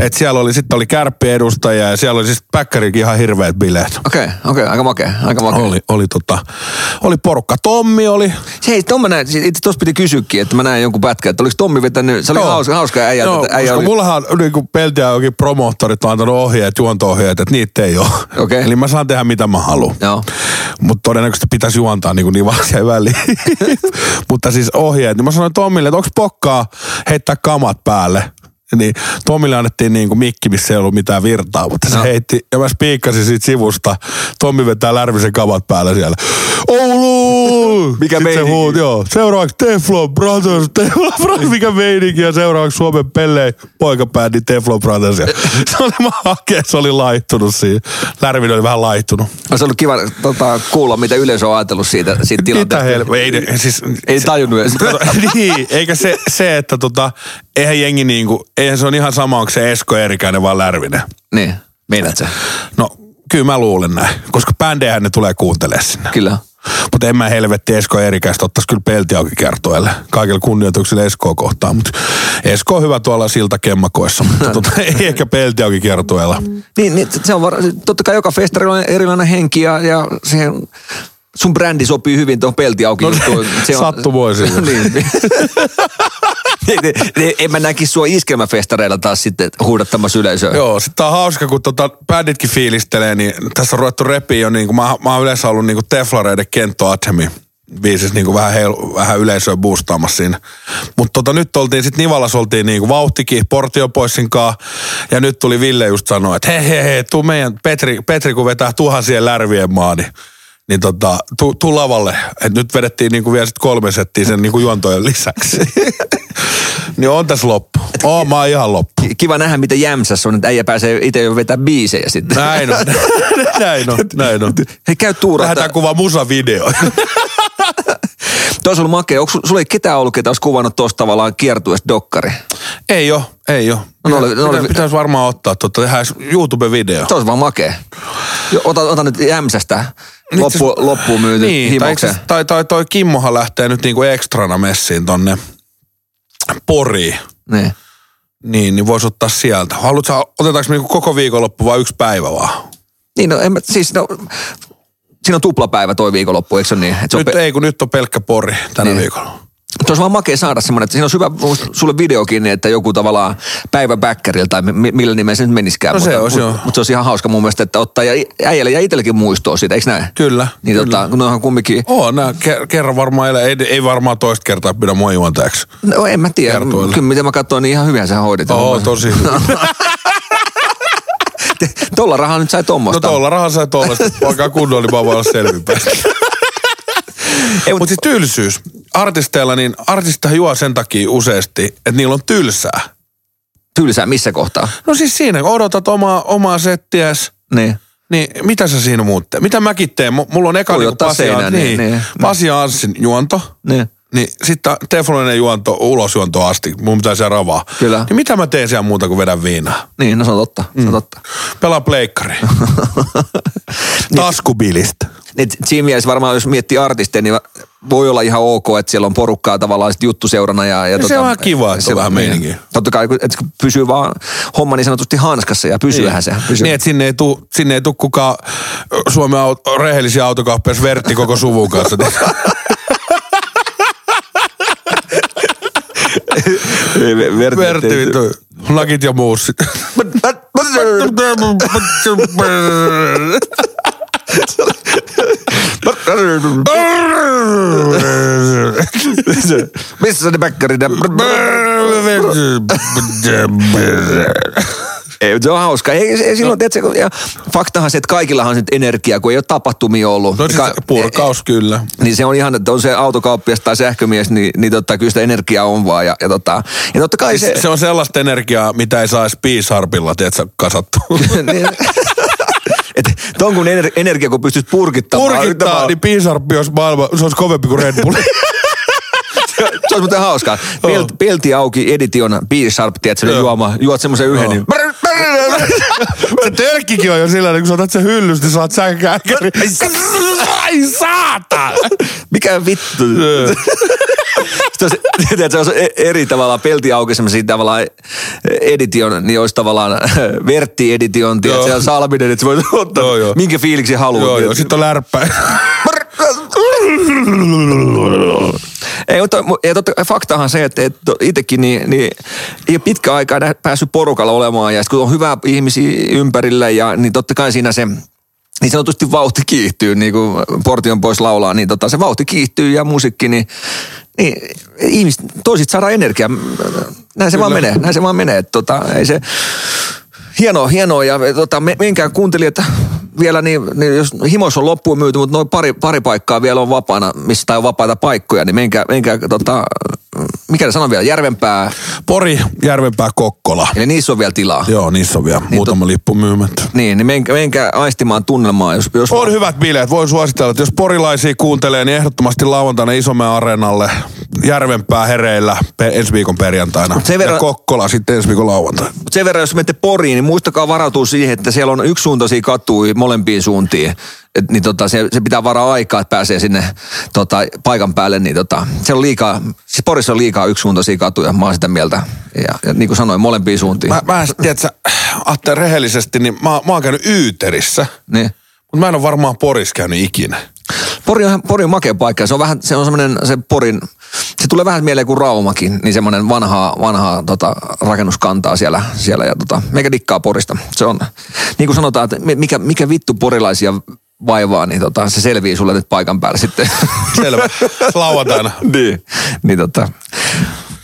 Et siellä oli, sitten oli kärppien edustajia ja siellä oli siis päkkärikin ihan hirveät bileet. Okei, okay, okei, okay, aika makea, aika makea. Oli, oli, tota, oli porukka. Tommi oli. Se ei, Tommi näin, itse tuossa piti kysyäkin, että mä näin jonkun pätkän, että oliko Tommi vetänyt, se oli Joo. hauska, hauska äijä, Joo, että äijä koska oli, mullahan niin kuin Peltiä jokin promoottorit on antanut ohjeet, juonto-ohjeet, että niitä ei ole. Okei. Eli mä saan tehdä mitä mä haluan. Joo. Mutta todennäköisesti pitäisi juontaa niin, kuin niin väliin. Mutta siis ohjeet. Niin mä sanoin Tommille, että onko pokkaa heittää kamat päälle. Niin Tommille annettiin niin kuin mikki, missä ei ollut mitään virtaa, mutta se No. heitti, ja mä spiikkasin siitä sivusta. Tommi vetää Lärvisen kamat päällä siellä. Oulu! Mikä Sitten se meininki? huut, joo. Seuraavaksi Teflon Brothers, Teflon Brothers, mikä meininki. Ja seuraavaksi Suomen pelleen poikabändi Teflon Brothers. Ja se oli makea, se oli laittunut siinä. Lärvin oli vähän laittunut. Olisi ollut kiva tota, kuulla, mitä yleisö on ajatellut siitä, siitä Mitä tilanteesta. helvettiä? Ei, ne- siis, Ei tajunnut edes. Niin, eikä se, se että tota, eihän jengi niinku, eihän se on ihan sama, onko se Esko Eerikäinen vai Lärvinen. niin, meinaat sä? No, kyllä mä luulen näin, koska bändejähän ne tulee kuuntelemaan sinne. Kyllä. Mutta en mä helvetti Esko Eerikäistä ottaisi kyllä pelti auki kertoille. Kaikilla kunnioituksilla Eskoa kohtaan. Mutta Esko on hyvä tuolla siltakemmakoissa, mutta tota, ei ehkä pelti auki kertoilla. Niin, niin se on var... totta kai joka festarilla on erilainen henki ja, ja siihen sun brändi sopii hyvin tuohon pelti auki. No, juttuun. sattumoisin. niin. Niin, niin, niin, en mä näkisi sua iskelmäfestareilla taas sitten huudattamassa yleisöä. Joo, sitten on hauska, kun tota bänditkin fiilistelee, niin tässä on ruvettu repiä jo, niin kuin, mä, mä oon yleensä ollut niin kuin Teflareiden Kento Athemi biisissä niin kuin vähän, vähän yleisöä boostaamassa siinä. Mutta tota, nyt oltiin sitten Nivalas oltiin niin kuin vauhtikin Portiopoissin kanssa, ja nyt tuli Ville just sanoa, että hei hei hei, tuu meidän Petri, Petri kun vetää tuhansien lärvien maa, niin niin tota, tuu, tuu lavalle. Et nyt vedettiin niinku vielä sit kolme settiä sen niinku juontojen lisäksi. niin on tässä loppu. Oon mä oon ihan loppu. Kiva nähdä, miten jämsässä on, että äijä pääsee itse jo vetää biisejä sitten. Näin on. näin on, näin on. Hei, käy tuurata. Lähdetään kuvaa musavideo. Tuossa ollut makea. Onko sulla ei ketään ollut, ketä olisi kuvannut tuosta tavallaan kiertueesta dokkari? ei oo, ei oo. No, ne oli- ne oli- Pitäis, pitäis varmaan ottaa, totta, tehdään YouTube-video. Se olisi vaan makea. Ota, ota nyt jämsästä loppu, loppuun myyty Niin, tai, himokseen. itse- tai, tai toi Kimmohan lähtee nyt niinku ekstrana messiin tonne Poriin. Niin. Niin, niin voisi ottaa sieltä. Haluatko, otetaanko niinku koko viikonloppu vai yksi päivä vaan? Niin, no, en mä, siis no, siinä on tuplapäivä toi viikonloppu, eikö se niin? Et se, on Nyt pe- ei, kun nyt on pelkkä Pori tänä Niin. viikolla. Se olisi vaan makea saada semmoinen, että siinä olisi hyvä sulle videokin, niin että joku tavallaan päivä backerilla tai mi- millä nimellä se nyt meniskään. No se mutta, olisi, mutta, joo. mutta, se olisi ihan hauska mun mielestä, että ottaa ja äijälle ja itsellekin muistoa siitä, eikö näin? Kyllä, Niin kyllä. tota, kun onhan kumminkin, Oo, nää ke- kerran varmaan elä, ei, ei varmaan toista kertaa pidä mua juontajaksi. no en mä tiedä, Kertoille. kyllä miten mä katsoin, niin ihan hyvin sä hoidit. Oo, tosi. Tuolla rahaa nyt sai No tuommoista. tuolla rahaa sai tuollaista, alkaa kunnolla, niin mä voin olla selvinpäin. Mutta siis tylsyys. Artisteilla, niin artistihan juo sen takia useasti, että niillä on tylsää. Tylsää missä kohtaa? No siis siinä, kun odotat omaa, omaa settiäs, Niin. niin mitä sä siinä muut teet? Mitä mäkin teen? M- Mulla on eka niin Tuijottaa Pasi, niin, niin, niin, niin. Pasi Anssin juonto. Niin. Niin sitten Teflonin juonto, ulosjuonto asti, mun pitää siellä ravaa. Kyllä. Niin mitä mä teen siellä muuta kuin vedän viinaa? Niin, no se on totta. Se on totta. Pelaa pleikkari. Taskubilistä. Et siinä mielessä varmaan, jos miettii artisteja, niin voi olla ihan ok, että siellä on porukkaa tavallaan sit juttuseurana. Ja, ja se on vähän kiva, että on vähän meininkiä. Niin. Totta kai, että pysyy vaan homma niin sanotusti hanskassa ja pysyyhän se. Pysyy. Niin, että sinne ei tuu, sinne ei tuu kukaan Suomen aut- rehellisiä autokauppias Vertti koko suvun kanssa. Vittu. Lakit ja muussit. Missä se bäkkari? Ei, se on hauska. Ei, ei silloin, tiedätkö, kun- ja faktahan se, että kaikillahan on nyt energiaa, kun ei ole tapahtumia ollut. No siis Ka- purkaus kyllä. Niin se on ihan, että on se autokauppias tai sähkömies, niin, niin totta, kyllä sitä energiaa on vaan. Ja, ja, tota, ja totta kai se... Se, se on sellaista energiaa, mitä ei saisi piisarpilla, tiedätkö, kasattua. niin, että ton kun ener- energia, kun pystyt purkittamaan. Purkittaa, niin piisarppi olisi maailma, se olisi kovempi kuin Red Bull. Se olisi muuten hauskaa. Pelt, pelti auki, edition, B-Sharp, tiedätkö, juoma, juot semmoisen yhden, niin... Se tölkkikin on jo sillä tavalla, kun sä otat sen hyllystä, niin saat sänkääkäri. Ai saata! Mikä vittu? Sitten olisi, se olisi e- eri tavalla pelti auki semmoisia tavallaan edition, niin olisi tavallaan Vertti edition, tiedätkö, ja Salminen, että sä voit ottaa Joo, joo. minkä fiiliksi haluat. Joo, joo, sit on lärppä. Ei, mutta ja totta, faktahan se, että, että itsekin niin, niin, ei ole pitkä aikaa päässyt porukalla olemaan ja sit kun on hyvä ihmisiä ympärillä ja niin totta kai siinä se niin sanotusti vauhti kiihtyy, niin kuin Portion pois laulaa, niin tota, se vauhti kiihtyy ja musiikki, niin, niin ihmiset, toisit saadaan energiaa. Näin se vaan menee, näin se vaan menee. Tota, ei se, hienoa, hienoa ja tota, me, menkää kuuntelijat vielä, niin, niin jos himos on loppuun myyty, mutta noin pari, pari paikkaa vielä on vapaana, missä tai on vapaita paikkoja, niin menkää, menkää tota, mikä ne sanoo vielä, Järvenpää, Pori, Järvenpää, Kokkola. eli niissä on vielä tilaa. Joo, niissä on vielä muutama lippu myymättä. Niin, niin menkää, menkää aistimaan tunnelmaa, jos, jos On hyvät bileet. Voin suositella, että jos porilaisia kuuntelee, niin ehdottomasti lauantaina Isomäen areenalle Järvenpää hereillä ensi viikon perjantaina. sen verran- Ja Kokkola sitten ensi viikon lauantaina. Mut sen verran, jos menette Poriin, niin muistakaa varautua siihen, että siellä on yksisuuntaisia katuja molempiin suuntiin. Et, niin tota, se, se, pitää varaa aikaa, että pääsee sinne tota, paikan päälle. Niin tota, se on liikaa, siis Porissa on liikaa yksisuuntaisia katuja, mä oon sitä mieltä. Ja, ja niin kuin sanoin, molempiin suuntiin. Mä, mä tiedätkö, Atte, rehellisesti, niin mä, mä oon käynyt Yyterissä, Niin. mutta mä en ole varmaan Porissa käynyt ikinä. Pori on, Pori on makea paikka. Se on vähän, se on semmoinen, se Porin, se tulee vähän mieleen kuin Raumakin, niin semmoinen vanhaa, vanhaa tota, rakennuskantaa siellä, siellä ja tota, meikä dikkaa Porista. Se on, niin kuin sanotaan, että mikä, mikä vittu porilaisia vaivaa, niin tota, se selvii sulle nyt paikan päällä sitten. Selvä. Lauantaina. niin. niin tota,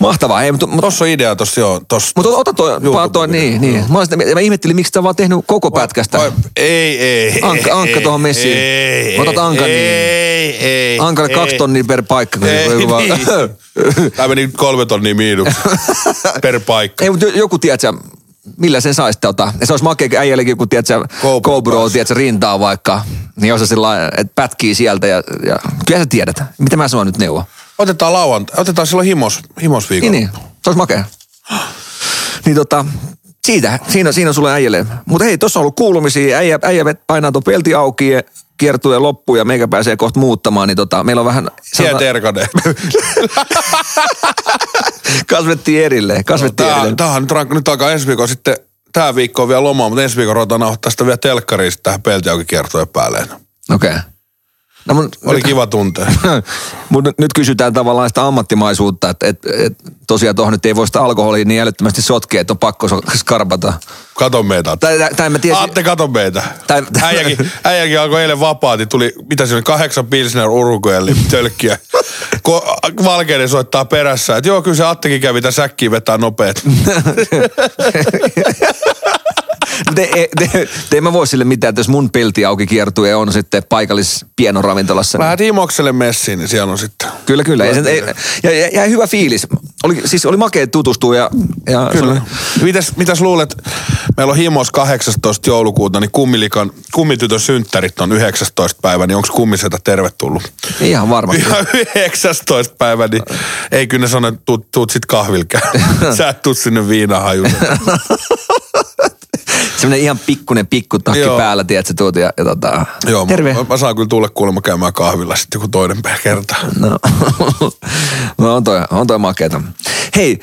mahtavaa. Hei, mutta, mutta, Tossa on idea tossa, joo. Tossa. mutta ota toi, YouTube- toi niin, niin. Mä, sitä, mä ihmettelin, miksi sä vaan tehnyt koko pätkästä. Vai- Ei, ei. Ankka- ei, ankka ei, tohon messiin. Ei, Otat ankan ei, niin. Ei, ei. Ankalle ei. kaksi tonnia per paikka. Ei, joku vaan- niin. Tää meni kolme tonnia miinus per paikka. Ei, mutta joku, tiedätkö, millä sen saisi tota. Ja se olisi makea äijällekin, kun tiedätkö, GoPro GoPro, kanssa. tiedätkö, rintaa vaikka. Niin jos sillä että pätkii sieltä ja, ja, kyllä sä tiedät. Mitä mä sanon nyt neuvo? Otetaan lauantai. Otetaan silloin himos, himos viikolla. Niin, niin. Se olisi makea. Niin tota, siitä, siinä, siinä sulle äijälle. Mutta hei, tuossa on ollut kuulumisia. Äijä, äijä painaa tuo pelti auki ja kiertue loppuun ja meikä pääsee kohta muuttamaan. Niin tota, meillä on vähän... Siellä terkade. kasvettiin erilleen. Kasvettiin Tää, erilleen. tää on nyt rankka. Nyt alkaa ensi viikolla sitten, tää viikko on vielä lomaa, mutta ensi viikolla ruvetaan nauhoittaa sitä vielä telkkariin sitten tähän kiertojen päälle. Okei. Okay. No, mun, Oli kiva tuntea. Mutta nyt kysytään tavallaan sitä ammattimaisuutta, että et, et, tosiaan tuohon nyt ei voi sitä alkoholia niin älyttömästi sotkea, että on pakko skarpata. Kato meitä. Tai, tai, tai mä tiesin, Aatte, kato meitä. Tai- Äijäkin, äijäkin alkoi eilen vapaati, tuli, mitä se oli, kahdeksan Pilsner Uruguayli tölkkiä. Ko, Valkeinen soittaa perässä, että joo, kyllä se Attekin kävi tämän säkkiin vetää nopeet. te, te, te, te, mä voi sille mitään, että jos mun pelti auki kiertuu ja on sitten paikallis pienoravintolassa. Niin, Lähdet Imokselle messiin, niin siellä on sitten. kyllä, kyllä. Ei, sen- ei, ja, ja, ja, hyvä fiilis. Oli, siis oli makea tutustua ja, ja se oli, Kyllä. Mitäs, mitäs luulet, meillä on Himos 18. joulukuuta, niin kummilikan, kummitytön synttärit on 19. päivä, niin onko kummisetä tervetullut? ihan varmasti. Ihan 19. päivä, niin ei kyllä ne sano, että tuut, tuut sit kahvilkään. Sä et tuu sinne viinahajuun. Semmoinen ihan pikkunen pikkutakki Joo. päällä, tiedätkö, tuot ja, ja tota, Joo, terve. Mä, mä, saan kyllä tulla kuulemma käymään kahvilla sitten joku toinen kerta. No, no on toi, on toi makeeta. Hei,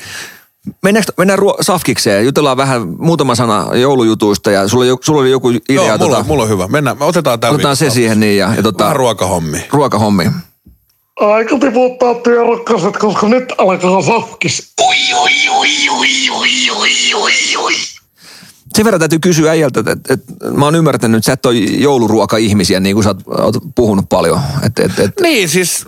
mennäänkö, mennään ruo- safkikseen, jutellaan vähän muutama sana joulujutuista ja sulla, oli joku- sulla oli joku idea. Joo, mulla, tota, mulla on hyvä. Mennään, me otetaan tämä otetaan se siihen niin ja, ja tota, Vähän ruokahommi. ruokahommi. Aika tiputtaa työrakkaset, koska nyt alkaa safkis. Ui, ui, ui, ui, ui, ui, ui, ui. Sen verran täytyy kysyä äijältä, että, että, että mä oon ymmärtänyt, että sä et ole jouluruoka-ihmisiä, niin kuin sä oot, oot puhunut paljon. Että, että, että, Niin, siis,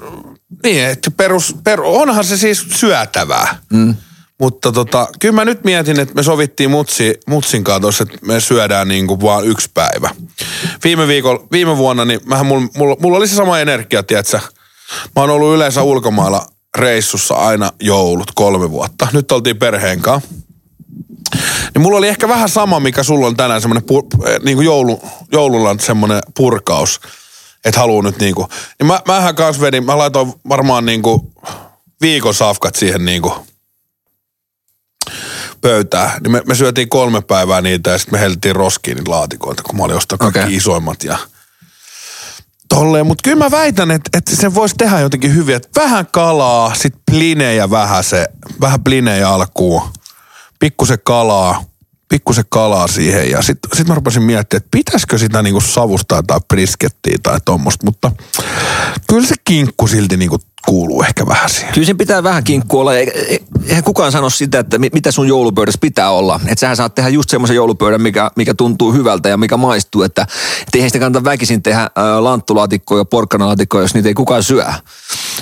niin, että perus, per, onhan se siis syötävää. Mm. Mutta tota, kyllä mä nyt mietin, että me sovittiin mutsi, Mutsin tossa, että me syödään niin kuin vaan yksi päivä. Viime, viikolla, viime vuonna, niin mähän mulla, mulla, mulla oli se sama energia, tiedätkö? Mä oon ollut yleensä ulkomailla reissussa aina joulut kolme vuotta. Nyt oltiin perheen kanssa. Niin mulla oli ehkä vähän sama, mikä sulla on tänään semmoinen pu- eh, niin kuin joulu, joululla semmoinen purkaus, että haluaa nyt niinku. Niin mä, mähän kans vedin, mä laitoin varmaan niinku viikon safkat siihen niinku pöytään. Niin me, me syötiin kolme päivää niitä ja sitten me heitettiin roskiin niitä laatikoita, kun mä olin ostanut kaikki Okei. isoimmat ja tolleen. Mutta kyllä mä väitän, että, että sen voisi tehdä jotenkin hyvin, että vähän kalaa, sit plinejä vähän se, vähän plinejä alkuun, pikkusen kalaa, pikkusen kalaa siihen. Ja sitten sit mä rupesin miettimään, että pitäisikö sitä niinku savustaa tai briskettiä tai tommosta, mutta kyllä se kinkku silti niinku kuuluu ehkä vähän siihen. Kyllä siinä pitää vähän kinkku olla. Eihän kukaan sano sitä, että mi- mitä sun joulupöydässä pitää olla. Että sähän saat tehdä just semmoisen joulupöydän, mikä, mikä tuntuu hyvältä ja mikä maistuu. Että et eihän sitä kannata väkisin tehdä lanttulaatikkoa ja porkkanalaatikkoa, jos niitä ei kukaan syö.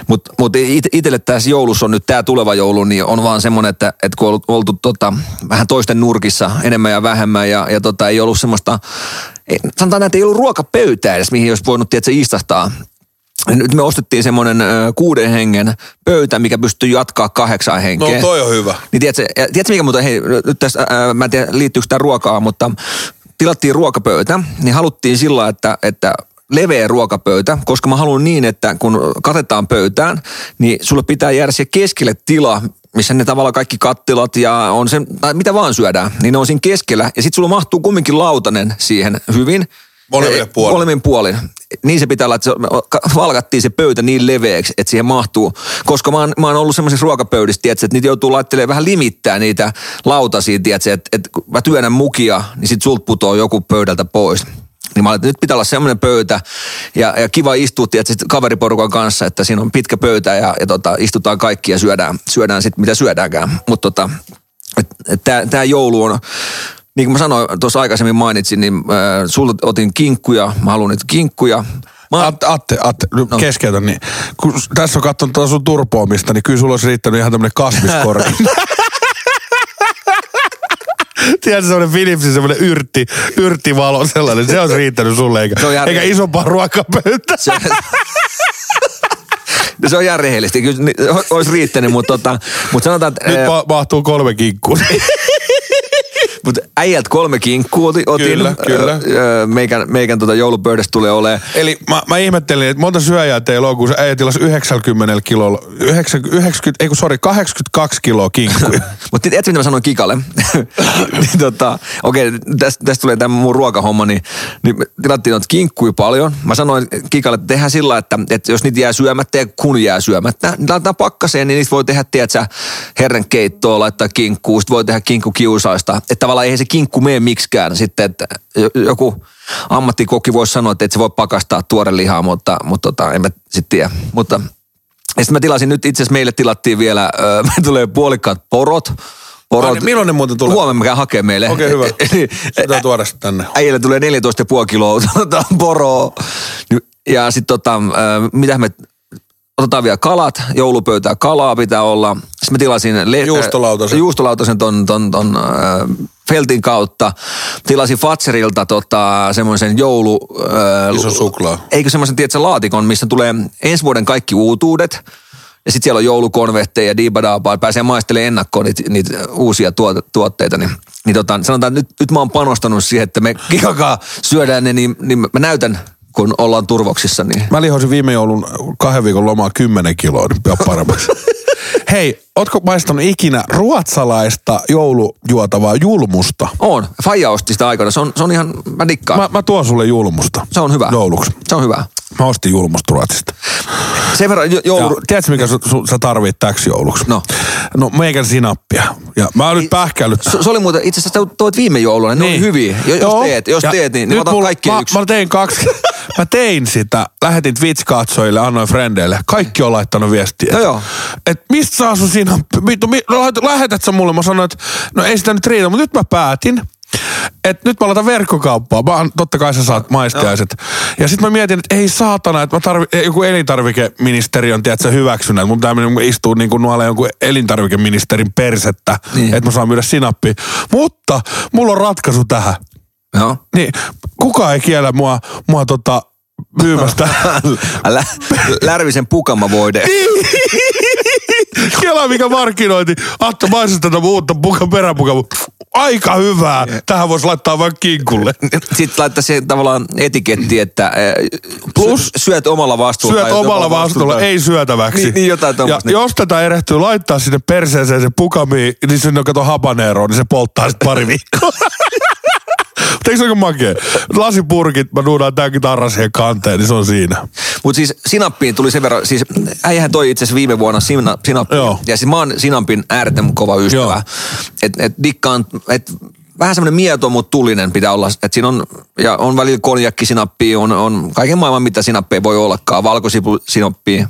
Mutta mut it, itselle tässä joulussa on nyt tämä tuleva joulu, niin on vaan semmoinen, että, että kun on oltu, oltu tota, vähän toisten nurkissa enemmän ja vähemmän ja, ja tota, ei ollut semmoista sanotaan, että ei ollut ruokapöytää edes, mihin olisi voinut, tiedätkö, istahtaa. Nyt me ostettiin semmoinen kuuden hengen pöytä, mikä pystyy jatkaa kahdeksan henkeä. No toi on hyvä. Niin tiedätkö, tiedätkö mikä muuten, hei, nyt tässä, ää, mä en tiedä liittyykö tämä ruokaa, mutta tilattiin ruokapöytä, niin haluttiin sillä, että, että leveä ruokapöytä, koska mä haluan niin, että kun katetaan pöytään, niin sulle pitää jäädä siihen keskelle tila, missä ne tavallaan kaikki kattilat ja on se, tai mitä vaan syödään, niin ne on siinä keskellä. Ja sitten sulla mahtuu kumminkin lautanen siihen hyvin. Molemmille Eh, puolille. Molemmin puolin. Niin se pitää olla, että se, valkattiin se pöytä niin leveäksi, että siihen mahtuu. Koska mä oon, mä oon ollut semmoisessa ruokapöydissä, tiedätkö, että niitä joutuu laittelemaan vähän limittää niitä lautasia, tiedätkö, että, että kun mä työnnän mukia, niin sit sulta putoo joku pöydältä pois. Niin mä että nyt pitää olla semmoinen pöytä ja, ja kiva istua tiedätkö, sit kaveriporukan kanssa, että siinä on pitkä pöytä ja, ja tota, istutaan kaikki ja syödään, syödään sitten mitä syödäänkään. Mutta tota, tämä joulu on, niin kuin mä sanoin, tuossa aikaisemmin mainitsin, niin äh, sulta otin kinkkuja, mä haluan niitä kinkkuja. Mä, Atte, Atte, Atte no. keskeytän, niin kun tässä on katsonut tuota sun turpoamista, niin kyllä sulla olisi riittänyt ihan tämmönen kasviskorki. Tiedätkö, semmoinen Philipsin semmoinen yrtti, yrttivalo sellainen, se olisi riittänyt sulle, eikä, järkeä. eikä isompaa ruokapöytä. se, No se on ihan rehellisesti, kyllä olisi riittänyt, mutta, tota, mutta sanotaan, että Nyt ää, ma- mahtuu kolme kinkkua. mutta äijältä kolme kinkkua otin, Kyllä, kyllä. ää, meikän, meikän tota joulupöydästä tulee olemaan Eli mä, mä ihmettelin, että monta syöjää teillä on, kun se äijä tilasi 90 kilolla, 90, 90 ei kun sori, 82 kiloa kinkkuja. Mutta tiedätkö, mitä mä sanoin Kikalle? niin tota, okei, tästä, tästä tulee tämä mun ruokahomma, niin, niin me tilattiin noita kinkkuja paljon. Mä sanoin Kikalle, että tehdään sillä, että, että jos niitä jää syömättä ja kun jää syömättä, niin laitetaan pakkaseen, niin niistä voi tehdä, tiedätkö, herran keittoa, laittaa kinkkuu, sit voi tehdä kinkkukiusaista. Että tavallaan eihän se kinkku mene miksikään sitten, että jo- joku ammattikokki voisi sanoa, että et se voi pakastaa tuore lihaa, mutta, mutta tota, en mä sitten tiedä. Mutta ja sitten mä tilasin nyt, itse asiassa meille tilattiin vielä, ö, me tulee puolikkaat porot. porot. Ai niin, milloin ne muuten tulee? Huomenna mä käyn hakemaan meille. Okei, hyvä. Eli- Sitä tuoda tänne. Äijälle tulee 14,5 kiloa tota, poroa. Ja sitten tota, mitä me, otetaan vielä kalat, joulupöytää kalaa pitää olla. Sitten mä tilasin... Le- Juustolautasen. Juustolautasen ton, ton, ton äh, Feltin kautta. Tilasin Fatserilta tota, semmoisen joulu... Äh, Iso suklaa. Eikö semmoisen, tiedätkö, laatikon, missä tulee ensi vuoden kaikki uutuudet. Ja sitten siellä on joulukonvehteja ja diibadaabaa, pääsee maistelemaan ennakkoon niitä, niitä uusia tuote, tuotteita. Niin, niin tota, sanotaan, että nyt, nyt mä oon panostanut siihen, että me kikakaa syödään ne, niin, niin mä näytän, kun ollaan turvoksissa. Niin. Mä lihosin viime joulun kahden viikon lomaa 10 kiloa, niin paremmaksi. Hei, ootko maistanut ikinä ruotsalaista joulujuotavaa julmusta? On. Faija osti sitä aikana. Se on, se on ihan, mä dikkaan. Mä, mä tuon sulle julmusta. se on hyvä. Jouluksi. Se on hyvä. Mä ostin julmusta Ruotsista. Sen verran jo, Ja joulu... tiedätkö, mikä su, su, sä tarvit täksi jouluksi? No. No meikän sinappia. Ja mä oon nyt pähkäillyt. Se, se oli muuten, itse asiassa toit viime jouluna, ne niin. oli hyviä. Jo, jos Joo. teet, jos Ja teet, niin, niin nyt otan mulla- kaikki mä, yksi. mä tein kaksi. mä tein sitä, lähetin Twitch-katsojille, annoin frendeille. Kaikki on laittanut viestiä. No joo. Et mistä saa sun sinappi? Mi, no, lähetät sä mulle? Mä sanoin, että no ei sitä nyt riitä, mutta nyt mä päätin, että nyt mä laitan verkkokauppaa. Mä, totta kai sä saat maistiaiset. Ja sitten mä mietin, että ei saatana, että mä tarvi, joku elintarvikeministeri on, tiedätkö, hyväksynyt. Mun pitää mennä istua niin kuin nuolle jonkun elintarvikeministerin persettä, Niin. että mä saan myydä sinappi. Mutta mulla on ratkaisu tähän. Joo. Niin, kukaan ei kiellä mua, mua tota, myymästä. Lä, Lärvisen pukama voide. Kela mikä markkinointi. Atto maistat tätä uutta puka, peräpuka. Aika hyvää. Tähän voisi laittaa vain kinkulle. Sitten laittaa se tavallaan etiketti, että eh, Plus- syöt omalla vastuulla. Syöt tai omalla vastuulla, ei syötäväksi. Niin, niin jotain ja jos tätä erehtyy laittaa sinne perseeseen se pukami, niin sinne on kato habanero, niin se polttaa sitten pari viikkoa. Mutta eikö se ole makea? Lasipurkit, mä nuudaan tämänkin tarran siihen kanteen, niin se on siinä. Mutta siis sinappiin tuli sen verran, siis äijähän toi itse asiassa viime vuonna sina, sinappiin. Joo. Ja siis mä oon sinampin äärettömän kova ystävä. Että et dikkaan, et vähän semmoinen mieto, mutta tulinen pitää olla. Että siinä on, ja on välillä konjakkisinappi, on, on kaiken maailman mitä sinappeja voi ollakaan, valkosipusinappia.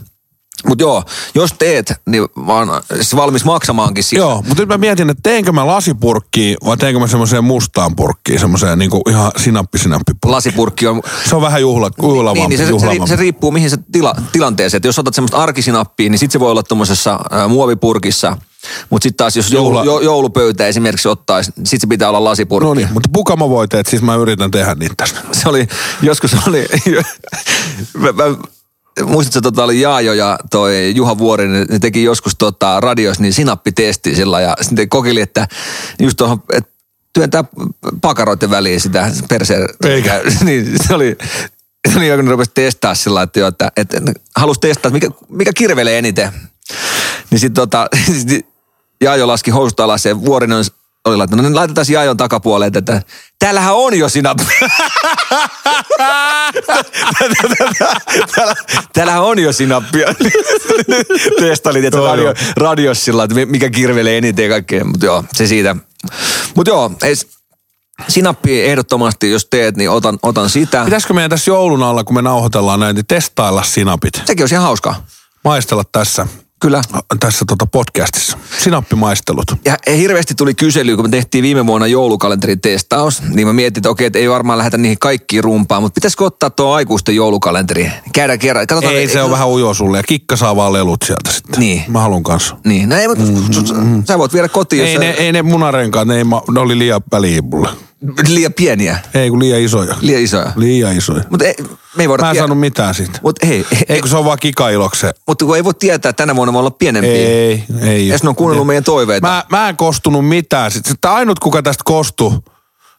Mutta joo, jos teet, niin mä oon siis valmis maksamaankin siitä. Joo, mutta nyt mä mietin, että teenkö mä lasipurkkiin vai teenkö mä semmoiseen mustaan purkkiin, semmoiseen niinku ihan sinappi sinappi Lasipurkki on Se on vähän juhla, juhlavampi. Niin, niin se, se, juhlavampi. se, riippuu mihin se tila, tilanteeseen. Että jos otat semmoista arkisinappia, niin sitten se voi olla tuommoisessa äh, muovipurkissa. Mutta sitten taas jos joulu, Juhla- jo, joulupöytä esimerkiksi ottaisi, sitten se pitää olla lasipurkki. No niin, mutta pukamavoiteet, siis mä yritän tehdä niitä tästä. Se oli, joskus oli, mä, mä, muistatko, tota oli Jaajo ja toi Juha Vuorinen, ne teki joskus tota radioissa niin sinappitesti sillä ja sitten kokeili, että just tuohon, että työntää pakaroiden väliin sitä perseen. Eikä. niin se oli, se oli joku, ne rupesi testaa sillä että, jo, että, että halusi testaa, että mikä, mikä kirvelee eniten. Niin sitten tota, sit Jaajo laski housut alas ja Vuorinen oli laittanut, no niin laitetaan Jaajon takapuolelle, että täällähän on jo sinappi. Täällä, täällähän on jo sinappia. Testalit, että radio, joo. radiossa sillä, että mikä kirvelee eniten kaikkea. Mutta joo, se siitä. Mutta joo, sinappi ehdottomasti, jos teet, niin otan, otan sitä. Pitäisikö meidän tässä joulun alla, kun me nauhoitellaan näitä, niin testailla sinapit? Sekin olisi ihan hauskaa. Maistella tässä, Kyllä. tässä tota podcastissa. Sinappimaistelut. Ja hirveästi tuli kysely, kun me tehtiin viime vuonna joulukalenterin testaus, niin mä mietin, että okei, että ei varmaan lähdetä niihin kaikkiin rumpaan, mutta pitäisikö ottaa tuo aikuisten joulukalenteri? Käydään kerran. Katsotaan, Ei, se on vähän ujo sulle ja kikka saa vaan lelut sieltä sitten. Niin. Mä haluan kanssa. Niin, no ei, mutta mm, sä voit viedä kotiin, Ei jos ne, sä- ei ne munarenkaat, ne, ei, ma- ne oli liian väliin mulle. Liian pieniä, Ei kun liian isoja. liian isoja. Liian isoja. Mutta me ei voida Mä en tie- saanut mitään siitä. Hei, Ei ei, kun se on vaan kikailokse. mutta kun ei voi tietää, että tänä vuonna me ollaan pienempiä. Ei, ei. Ja ne on kuunnellut meidän toiveita. Mä, mä en kostunut mitään. Sitten ainut kuka tästä kostui,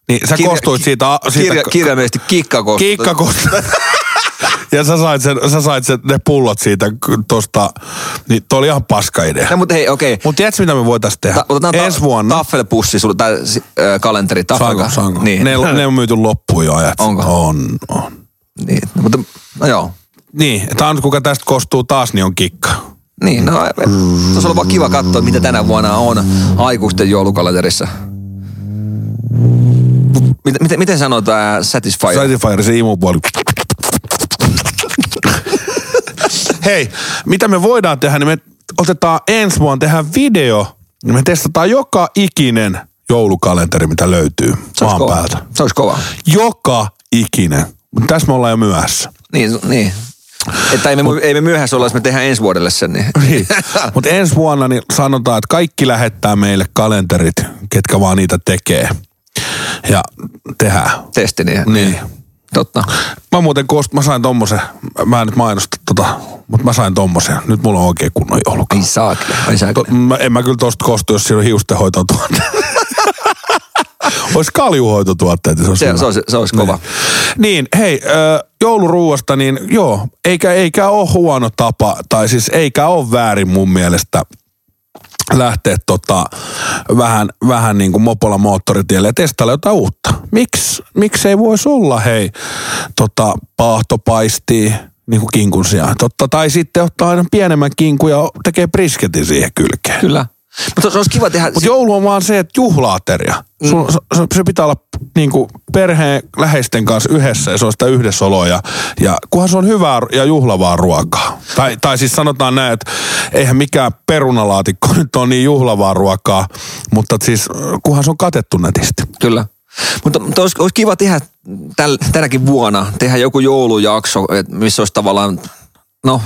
niin sä Kirja- kostuit siitä, siitä Kirja, kirjaimellisesti kikkakosta. Kiikka kostui. ja sä sait, sen, sä sait sen, ne pullot siitä tosta, niin toi oli ihan paska idea. No, mutta hei, okei. Mutta tiedätkö mitä me voitais tehdä? Ta- otetaan ta- Ensi vuonna. Taffelpussi, sulla, tai äh, kalenteri, taffel. Saanko, saanko? Niin. Ne, ne on myyty loppuun jo ajat. Onko? On, on. niin. No, mutta, no joo. Niin, että ainut kuka tästä kostuu taas, niin on kikka. Niin, no se olisi ollut vaan kiva katsoa, mitä tänä vuonna on aikuisten joulukalenterissa. Miten, miten, miten sanoo tämä Satisfyer? Satisfyer, se imupuoli. Hei, mitä me voidaan tehdä, niin me otetaan ensi vuonna tehdä video, niin me testataan joka ikinen joulukalenteri, mitä löytyy Se maan kova. päältä. Se olisi kova. Joka ikinen. Mutta tässä me ollaan jo myöhässä. Niin, niin. Että ei me, ei me myöhässä olla, jos me tehdään ensi vuodelle sen. Niin. Niin. Mutta ensi vuonna niin sanotaan, että kaikki lähettää meille kalenterit, ketkä vaan niitä tekee. Ja tehdään. Testi, niin. Niin. Totta. Mä muuten kost, mä sain tommosen, mä en nyt mainosta tota, mutta mä sain tommosen. Nyt mulla on oikein kunnon jouluka. Ai saakeli. Ai To, saakeli. mä, en mä kyllä tosta kostu, jos siinä on hiustenhoitotuotteet. Olisi kaljuhoitotuotteet, se olisi Se, hyvä. se, olisi, se olisi kova. Niin, hei, ö, jouluruuasta, niin joo, eikä, eikä ole huono tapa, tai siis eikä ole väärin mun mielestä lähteä tota, vähän, vähän niin kuin mopolla moottoritielle ja testailla jotain uutta. Miks, miksi ei voisi olla, hei, tota, paahtopaistia, niin kuin kinkun sijaan. Totta, tai sitten ottaa aina pienemmän kinkun ja tekee brisketin siihen kylkeen. Kyllä. Mutta se olisi kiva tehdä... Mutta joulu on vaan se, että juhlaateria. Mm. Sul, se, se pitää olla niinku perheen läheisten kanssa yhdessä ja se on sitä yhdessäoloa. Ja, ja kunhan se on hyvää ja juhlavaa ruokaa. Tai, tai siis sanotaan näin, että eihän mikään perunalaatikko nyt ole niin juhlavaa ruokaa, mutta siis kunhan se on katettu nätisti. Kyllä. Mutta, mutta olisi, olisi kiva tehdä täl, tänäkin vuonna, tehdä joku joulujakso, missä olisi tavallaan, no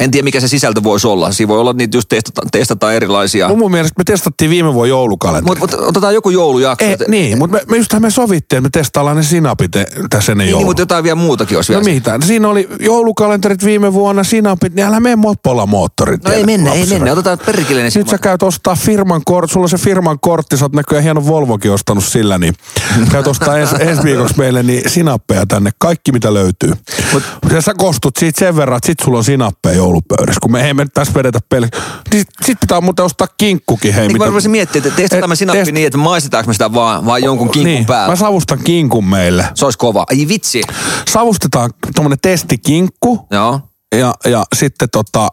en tiedä mikä se sisältö voisi olla. Siinä voi olla niitä just testata, testataan erilaisia. No mun mielestä me testattiin viime vuonna joulukalenteri. Mutta mut, otetaan joku joulujakso. Ei, Et- niin, mutta me, me justhan me sovittiin, että me testaillaan ne sinapit eh, tässä ennen niin, joulua. mutta jotain vielä muutakin olisi No vielä. mitä? Siinä oli joulukalenterit viime vuonna, sinapit, niin älä mene mopolla moottorit. No ei mennä, ei mennä. Otetaan perkeleinen Nyt sä käyt ostaa firman kortti, sulla on se firman kortti, sä oot näköjään hieno Volvokin ostanut sillä, niin käyt ostaa ens, ensi viikoksi meille niin sinappeja tänne, kaikki mitä löytyy. Mut, ja sä kostut siitä sen verran, että sit sulla on sinappeja joulupöydässä, kun me ei me nyt tässä vedetä pelkkä. Niin sit, sit pitää muuten ostaa kinkkukin, hei. Niin mitä- mä voisin miettiä, että testataan me sinappi test- niin, että maistetaanko me sitä vaan, vai jonkun kinkun niin, päällä. mä savustan kinkun meille. Se olisi kova. Ai vitsi. Savustetaan tommonen testikinkku, Joo, ja, ja sitten tota,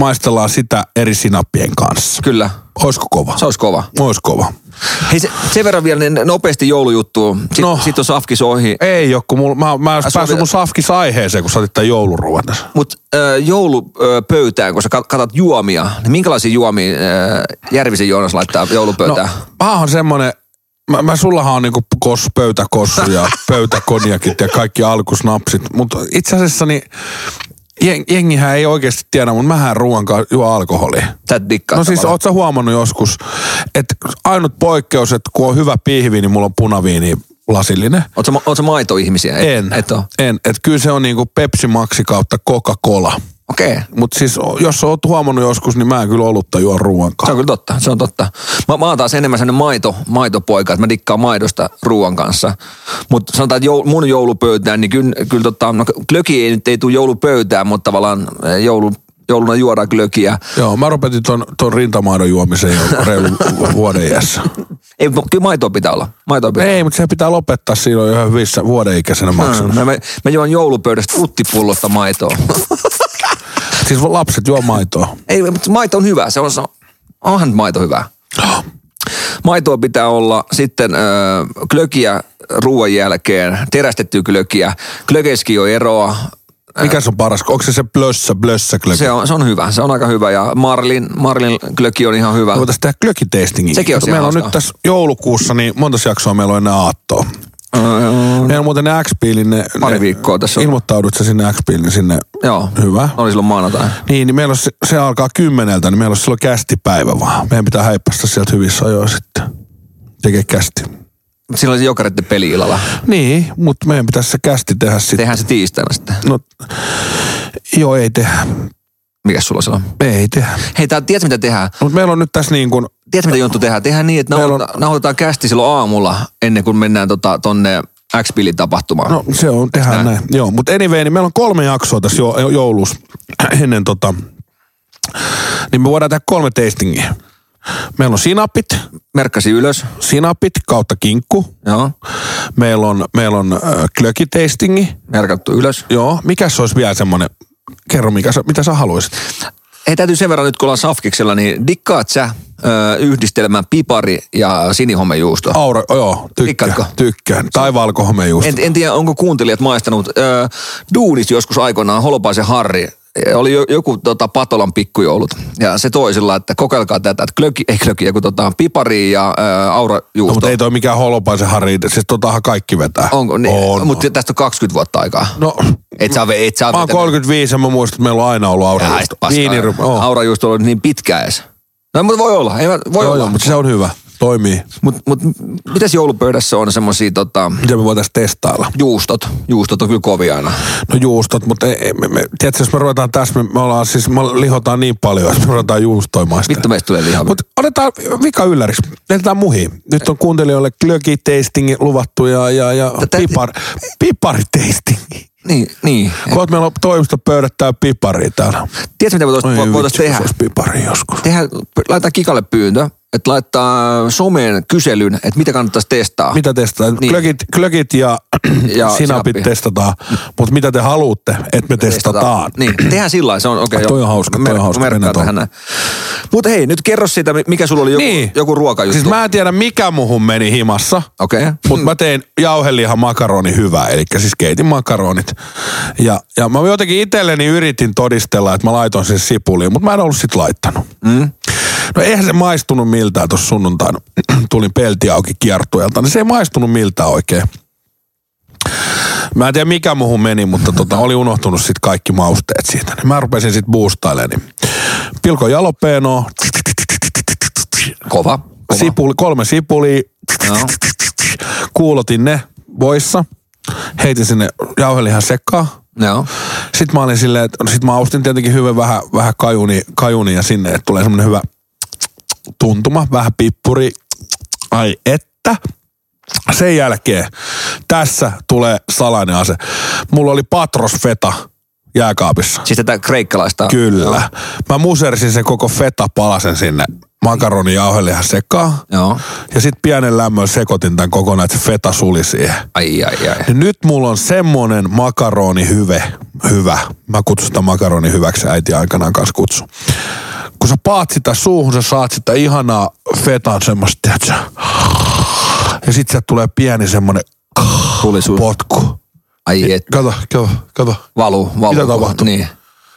maistellaan sitä eri sinappien kanssa. kyllä. Oisko kova? Se olisi kova. Ois kova. Hei se, sen verran vielä niin nopeasti joulujuttu. Sitten No. sit on safkis ohi. Ei ole, kun mä, mä olisin sulla päässyt mun safkis aiheeseen, kun sä otit tämän jouluruuan tässä. Mutta äh, joulupöytään, kun sä kat- katsot juomia, niin minkälaisia juomia äh, Järvisen Joonas laittaa joulupöytään? No, mä oon semmonen, mä, mä sullahan on niinku kos, pöytäkossu ja pöytäkonjakit ja kaikki alkusnapsit, mutta itse asiassa niin jeng, jengihän ei oikeasti tiedä, mutta mähän ruoan kanssa juo alkoholia. Sä et dikkaa No siis tavallaan. oot sä huomannut joskus, että ainut poikkeus, että kun on hyvä pihvi, niin mulla on punaviini lasillinen. Oot sä, oot sä maitoihmisiä? Et, En. Et oo. En. Että kyllä se on niinku Pepsi Maxi kautta Coca-Cola. Okei. Okay. Mutta siis jos oot huomannut joskus, niin mä en kyllä olutta juo ruoan Se on kyllä totta, se on totta. Mä, mä oon taas enemmän sellainen maito, maitopoika, että mä dikkaan maidosta ruoan kanssa. Mutta sanotaan, että joul, mun joulupöytään, niin kyllä, kyllä tota, no glöki ei nyt ei tule joulupöytään, mutta tavallaan eh, joulu, jouluna juodaan glökiä. Joo, mä lopetin ton, ton rintamaidon juomisen jo reilu vuoden iässä. Ei, mutta kyllä maitoa pitää olla. Maitoa pitää. Ei, mutta se pitää lopettaa silloin ihan hyvissä vuoden ikäisenä maksun. Mä, mä, mä juon joulupöydästä fruttipullosta maitoa. Siis lapset juo maitoa. Ei, mutta maito on hyvä. Se on, on onhan maito hyvä. Maitoa pitää olla sitten äh, klökiä ruoan jälkeen, terästettyä klökiä. Klökeski on eroa. Mikä se on paras? Onko se se blössä, blössä klöki? Se on, se on hyvä, se on aika hyvä ja Marlin, Marlin klöki on ihan hyvä. Me voitaisiin tehdä klökitastingi. Sekin olisi Meillä on nyt tässä joulukuussa, niin monta jaksoa meillä on ennen aattoa. Meillä on muuten ne x ne, Pari ne- viikkoa tässä on. Ilmoittaudut sä sinne x sinne. Joo, Hyvä. oli silloin maanantai. Niin, niin meillä on se, se alkaa kymmeneltä, niin meillä on silloin kästipäivä vaan. Meidän pitää häippästä sieltä hyvissä ajoin sitten. Tekee kästi. Silloin se jokareiden peli-illalla. Niin, mutta meidän pitäisi se kästi tehdä sitten. Tehdään se tiistaina sitten. No, joo, ei tehdä. Mikäs sulla silloin? Ei tehdä. Hei, tää, tiedätkö mitä tehdään? Mutta meillä on nyt tässä niin kuin, Tiedätkö mitä Jonttu tehdään? Tehdään niin, että on- nauhoitetaan, kästi silloin aamulla ennen kuin mennään tota, tonne X-Pilin tapahtumaan. no se on, tehdään Näin. näin. Joo, mutta anyway, niin meillä on kolme jaksoa tässä jo, joulussa ennen tota, niin me voidaan tehdä kolme tastingia. Meillä on sinapit, Merkkasi ylös. sinapit kautta kinkku. Joo. Meillä on, meillä on äh, klökitastingi. Merkattu ylös. Joo, mikä se olisi vielä semmoinen, kerro mikä sä, mitä sä haluaisit. Hei, täytyy sen verran nyt, kun ollaan safkiksella, niin dikkaat sä ö, yhdistelmään pipari ja sinihomejuusto? Aura, joo, tykkään, tykkään. Tai valkohomejuusto. En, en tiedä, onko kuuntelijat maistanut. Ö, duunis joskus aikoinaan Holopaisen Harri. Oli jo, joku tota, Patolan pikkujoulut. Ja se toi sillä, että kokeilkaa tätä, että klöki, ei klöki, kun tota, pipari ja ö, aurajuusto. No, mutta ei toi mikään holopaisen Harri, siis totahan kaikki vetää. Onko niin? On, mutta tästä on 20 vuotta aikaa. No, Et saa, et saa mä oon 35 ja mä muistan, että meillä on aina ollut aurajuusto. Viiniry... oh. Aurajuusto on ollut niin pitkä edes. No, mutta voi olla. Ei, voi Joo, olla. joo, mutta se on hyvä. Toimii. Mut, mut, mitäs joulupöydässä on semmosia tota, Mitä me voitaisiin testailla? juustot? Juustot on kyllä kovia aina. No juustot, mutta ei, me, me, tiedätkö, jos me ruvetaan tässä, me, me ollaan siis, me lihotaan niin paljon, että me ruvetaan juustoimaan sitä. Vittu meistä tulee lihaa. Mutta otetaan vika ylläriksi. Jätetään muihin. Nyt on kuuntelijoille glögi-tastingi luvattu ja, ja, ja Tätä- pipar, piparitestingi. Niin, niin. Kohta meillä on toimistopöydät tää piparia täällä. Tiedätkö mitä voitaisiin Oi voitais tehdä? Olisi pipari joskus. tehdä? Laittaa kikalle pyyntö, että laittaa someen kyselyn, että mitä kannattaisi testaa. Mitä testataan? Niin. Klökit, klökit ja, Ja sinapit sinappi. testataan, mutta mitä te haluatte, että me testataan? Niin, tehdään sillä se on okei. Ah, toi on hauska, toi on hauska, mennään tähän. Mutta hei, nyt kerro siitä, mikä sulla oli joku, Niin. joku ruokajuttu. Siis mä en tiedä mikä muhun meni himassa, Okei. Okay. mutta mä tein jauhelihan makaroni hyvää, eli siis keitin makaronit. Ja, ja mä jotenkin itselleni yritin todistella, että mä laitoin sen sipuliin, mutta mä en ollut sit laittanut. Mm. No eihän se maistunut miltään tuossa sunnuntaina. Tulin pelti auki kiertueelta, niin se ei maistunut miltään oikein. Mä en tiedä mikä muhun meni, mutta tota, oli unohtunut sitten kaikki mausteet siitä. Niin mä rupesin sitten boostailemaan. Niin pilko jalopeno, Kova. Kova. sipuli, kolme sipulia, Joo. kuulotin ne voissa, heitin sinne jauhelihan sekaan. Joo. Sitten mä olin silleen, että sit mä austin tietenkin hyvin vähän, vähän kajuni, kajunia sinne, että tulee semmonen hyvä tuntuma, vähän pippuri. Ai että. Sen jälkeen tässä tulee salainen ase. Mulla oli Patros Feta jääkaapissa. Siis tätä kreikkalaista. Kyllä. Mä musersin sen koko feta palasen sinne makaroni jauhelihan sekaan. Joo. Ja sitten pienen lämmön sekoitin tämän kokonaan, että se feta suli siihen. Ai, ai, ai. Niin nyt mulla on semmonen makaroni hyve, hyvä. Mä kutsun sitä makaroni hyväksi, äiti aikanaan kanssa kutsu. Kun sä paat sitä suuhun, sä saat sitä ihanaa fetan semmoista, tiedätkö? Ja sit sieltä tulee pieni semmonen Tulisuus. potku. Ai et. Kato, kato, kato. Valu, valu. Mitä tapahtuu? Niin.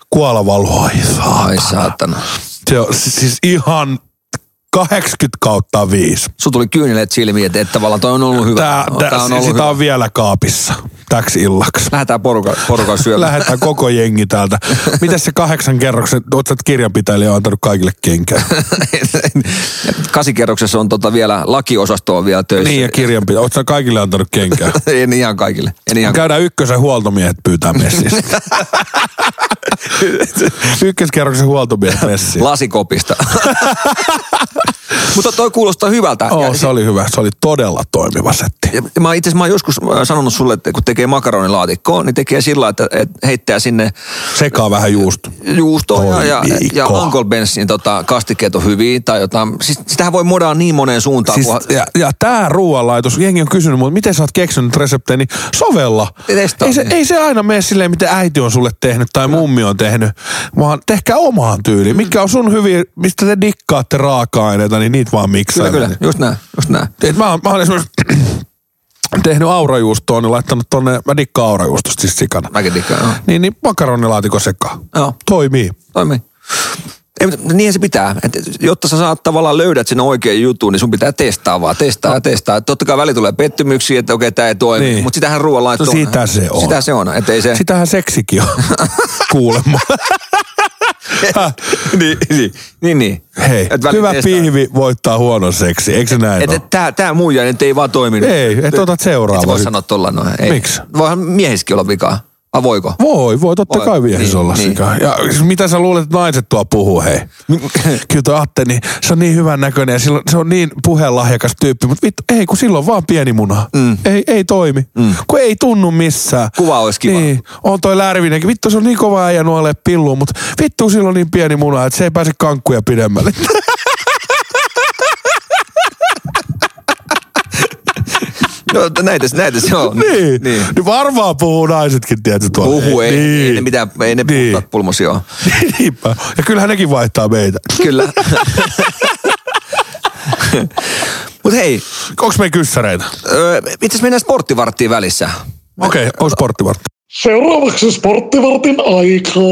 Kuola valuu, ai Ai saatana. saatana. Se on si- siis ihan 80 kautta 5. Sulla tuli kyynelet silmiin, että, että tavallaan toi on ollut hyvä. Tää, tää, Tää on ollut sitä hyvä. on vielä kaapissa. Täksi illaksi. Lähdetään porukan, porukan syömään. Lähdetään koko jengi täältä. Mitäs se kahdeksan kerroksen, oot sä kirjanpitäjä on antanut kaikille kenkää? Kasikerroksessa on tota vielä, lakiosasto on vielä töissä. niin ja kirjanpitäjä, sä kaikille antanut kenkää? en ihan kaikille. En ihan Käydään ykkösen huoltomiehet pyytää messiin. Ykköskerroksen huoltomiehet messiin. lasikopista. Mutta toi kuulostaa hyvältä. Oh, Ja se oli hyvä. Se oli todella toimiva setti. Ja mä itse asiassa mä joskus äh, sanonut sulle, että kun tekee makaronilaatikkoa, niin tekee sillä että, että heittää sinne Sekaa vähän juusto. juustoa ja, ja, ja? Uncle Bensin tota, kastikkeet on hyviä. Tai jotain. Siis, sitähän voi modaa niin moneen suuntaan. Siis, kun, ja, ja tämä ruoanlaitos, jengi on kysynyt mutta miten sä oot keksinyt reseptejä, niin sovella. Testaa. Ei se, ei se aina mene silleen, miten äiti on sulle tehnyt tai mummi on tehnyt, vaan tehkää omaan tyyliin. Mikä on sun hyviä, mistä te dikkaatte raaka-aineita, niin niitä vaan miksaa. kyllä, kyllä, just näin, just näin. Et mä, oon, mä oon esimerkiksi tehnyt aurajuustoa, niin laittanut tonne, mä dikkaan aurajuustosta siis sikana. Mäkin dikkaan, joo. Niin, niin makaronilaatikko sekaan. Joo. Toimii. Toimii. Ei, mutta niinhän se pitää. Et jotta sä saat tavallaan löydät sen oikean jutun, niin sun pitää testaa vaan, testaa ja testaa. Totta kai väli tulee pettymyksiä, että okei, tämä ei toimi. Niin. Mutta sitähän ruoanlaitto No sitä se on. Sitä se on. Että ei se... Sitähän seksikin on, kuulemma. Niin, niin, niin, niin. Hei, hyvä testaa. pihvi voittaa huonon seksi, eikö se näin Et, et, tää, tää muija nyt ei vaan toiminut. Ei, et otat seuraava Et voi sanoa tolla noin. Miksi? Voihan miehissäkin olla vikaa. A voiko? Voi, voi totta Voi. kai viehes Niin, olla niin. sika. Ja siis mitä sä luulet, että naiset tuo puhuu, hei? Kyllä tuo Atte, niin se on niin hyvän näköinen ja silloin, se on niin puheenlahjakas tyyppi, mutta vittu, ei kun silloin vaan pieni muna. Mm. Ei, ei toimi. Mm. Kun ei tunnu missään. Kuva olisi kiva. Niin, on toi Lärvinenkin. Vittu, se on niin kova äijä nuolee pilluun, mutta vittu silloin niin pieni muna, että se ei pääse kankkuja pidemmälle. No, näitä, näitä se on. niin. niin. niin. varmaan puhuu naisetkin, tiedätkö tuolla. Puhu, ei, niin. ei ne mitään, ei ne Niin. puhuta pulmosia. Niinpä. Ja kyllähän nekin vaihtaa meitä. Kyllä. Mut hei, Onko me kyssäreitä? öö, itse asiassa mennään sporttivarttiin välissä. Okei, okay, on sporttivartti. Seuraavaksi sporttivartin aikaa.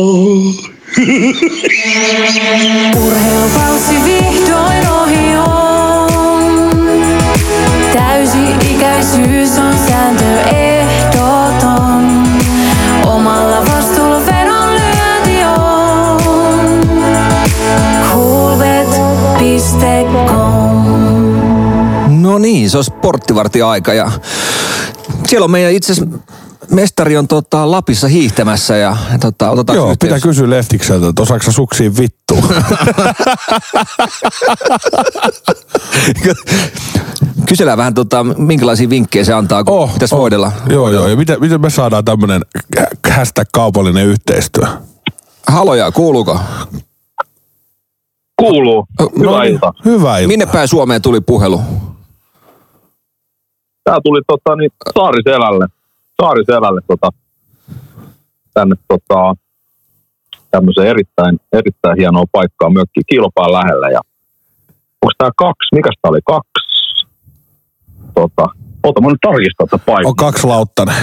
Urheilukausi vihdoin ohi on. Täysi-ikäisyys on sääntö ehdoton. Omalla vastuulla vedonlyönti on. Coolbet.com No niin, se on sporttivartin aika ja siellä on meidän itse asiassa mestari on tota, Lapissa hiihtämässä ja tota, otetaan Joo, pitää kysyä Leftikseltä, että osaako suksiin vittuun? Kysellään vähän, tota, minkälaisia vinkkejä se antaa, kun oh, pitäisi oh. voidella. Joo, joo. Ja miten, miten me saadaan tämmönen hashtag kaupallinen yhteistyö? Haloja, kuuluuko? Kuuluu. Hyvää niin, iltaa. Hyvää iltaa. Minne päin Suomeen tuli puhelu? Tää tuli tota, niin, Saariselälle. Saariselälle tota, tänne tota, tämmöiseen erittäin, erittäin hienoa paikkaa mökki kilpaan lähellä. Ja onko tää kaksi? Mikäs tää oli? Kaksi? Tota, ota mä nyt tarkistaa tätä paikkaa. On kaksi lauttanen.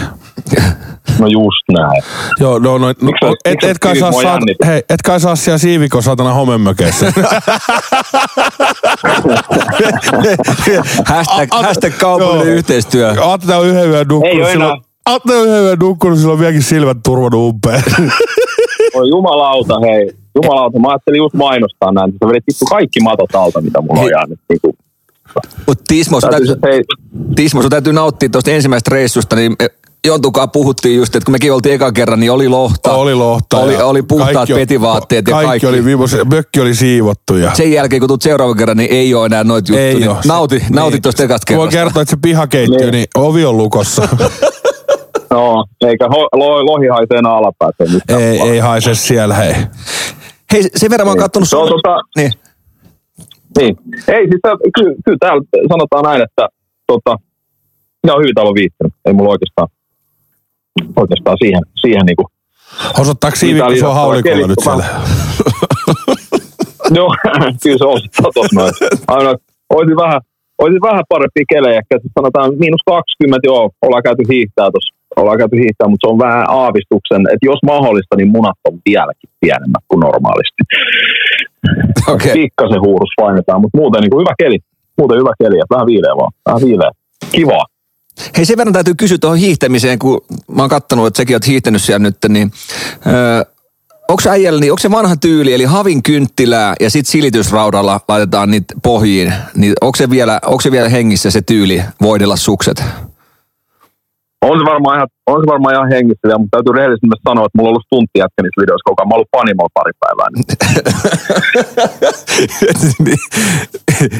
No just näin. Joo, no, no, no Miksi sä- et, et, kai saa, saat, hei, et kai saa siellä siivikon satana homemökeissä. Hashtag, hashtag kaupallinen yhteistyö. Atte on yhden yön Ei nukkunut oo silloin. enää. Atte on nukkunut, sillä on vieläkin silmät turvannut umpeen. Oi jumalauta, hei. Jumalauta, mä ajattelin just mainostaa näin. Sä vedit vittu kaikki matot alta, mitä mulla on jäänyt. Niin kuin, Mutta Tismo, sun täytyy, täytyy, hei, Tismo, sun täytyy nauttia tuosta ensimmäisestä reissusta, niin eh, Jontukaan puhuttiin just, että kun mekin oltiin ekan kerran, niin oli lohta. oli lohta. Oli, oli puhtaat kaikki petivaatteet ja kaikki. kaikki. Oli viimos, mökki oli siivottu. Ja Sen jälkeen, kun tulet seuraavan kerran, niin ei ole enää noita juttuja. ei niin ole. Nauti, Se- nauti niin. tuosta ekasta Voin kerrasta. kertoa, että se pihakeittiö, Niin. niin ovi on lukossa. no, eikä ho, lo, lohi haisee enää nyt. ei, ei haise siellä, hei. Hei, sen verran mä oon kattonut Se on sun... tota, Niin. niin. Ei, siis kyllä, kyllä täällä sanotaan näin, että tota, ne on hyvin täällä viittänyt. Ei mulla oikeastaan, oikeastaan siihen, siihen niinku. Osoittaako siivikko Mitä sua haulikolla nyt siellä? Joo, kyllä se on tos noin. Aina, olisi vähän, olisi vähän parempi kelejä, siis sanotaan miinus 20, joo, ollaan käyty hiihtää tuossa, ollaan käyty hiihtää, mutta se on vähän aavistuksen, että jos mahdollista, niin munat on vieläkin pienemmät kuin normaalisti. Okei. Pikkasen huurus painetaan, mutta muuten niin kuin hyvä keli. Muuten hyvä keli, että vähän viileä vaan. Vähän viileä. Kivaa. Hei sen verran täytyy kysyä tuohon hiihtämiseen, kun mä oon kattonut, että säkin oot hiihtänyt siellä nyt, niin öö, onko äijällä, niin onko se vanha tyyli, eli havin kynttilää ja sitten silitysraudalla laitetaan niitä pohjiin, niin onko se vielä, onko se vielä hengissä se tyyli voidella sukset? On se varmaan ihan, on se varmaan ihan hengissä vielä, mutta täytyy rehellisesti myös sanoa, että mulla on ollut tunti jätkä niissä videoissa koko ajan. Mä oon ollut panimolla pari päivää. Niin.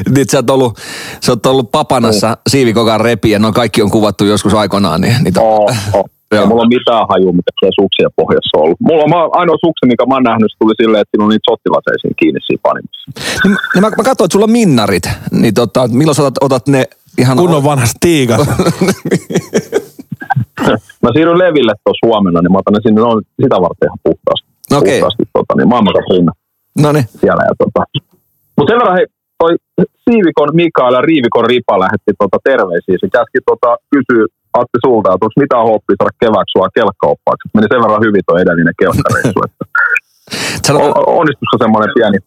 niin, sä oot ollut, sä oot ollut papanassa siivikokan repi ja noin kaikki on kuvattu joskus aikoinaan. Niin, niin Oh, oh. Joo. Ei mulla on mitään hajua, mitä siellä suksien pohjassa on ollut. Mulla on mä- ainoa suksi, mikä mä oon nähnyt, se tuli silleen, että siinä on niitä sottilaseja siinä kiinni siinä panimossa. Niin, niin mä, mä katsoin, että sulla on minnarit, niin tota, milloin sä otat, otat ne ihan... Kunnon vanha stiikas. Mä siirryn leville tuossa huomenna, niin mä otan ne sinne ne on sitä varten ihan puhtaasti. Okei. Puhtaasti tota, niin maailmankas rinna No niin. siellä. Ja, tota. Mutta sen verran hei, toi Siivikon Mikael ja Riivikon Ripa lähetti tota, terveisiä. Se käski tota, kysyä Atti sulta, että onko mitään hoppia saada kevääksi sua kelkkaoppaaksi. Meni sen verran hyvin tuo edellinen kelkkareissu. että Sano, on- onnistuisiko semmoinen pieni,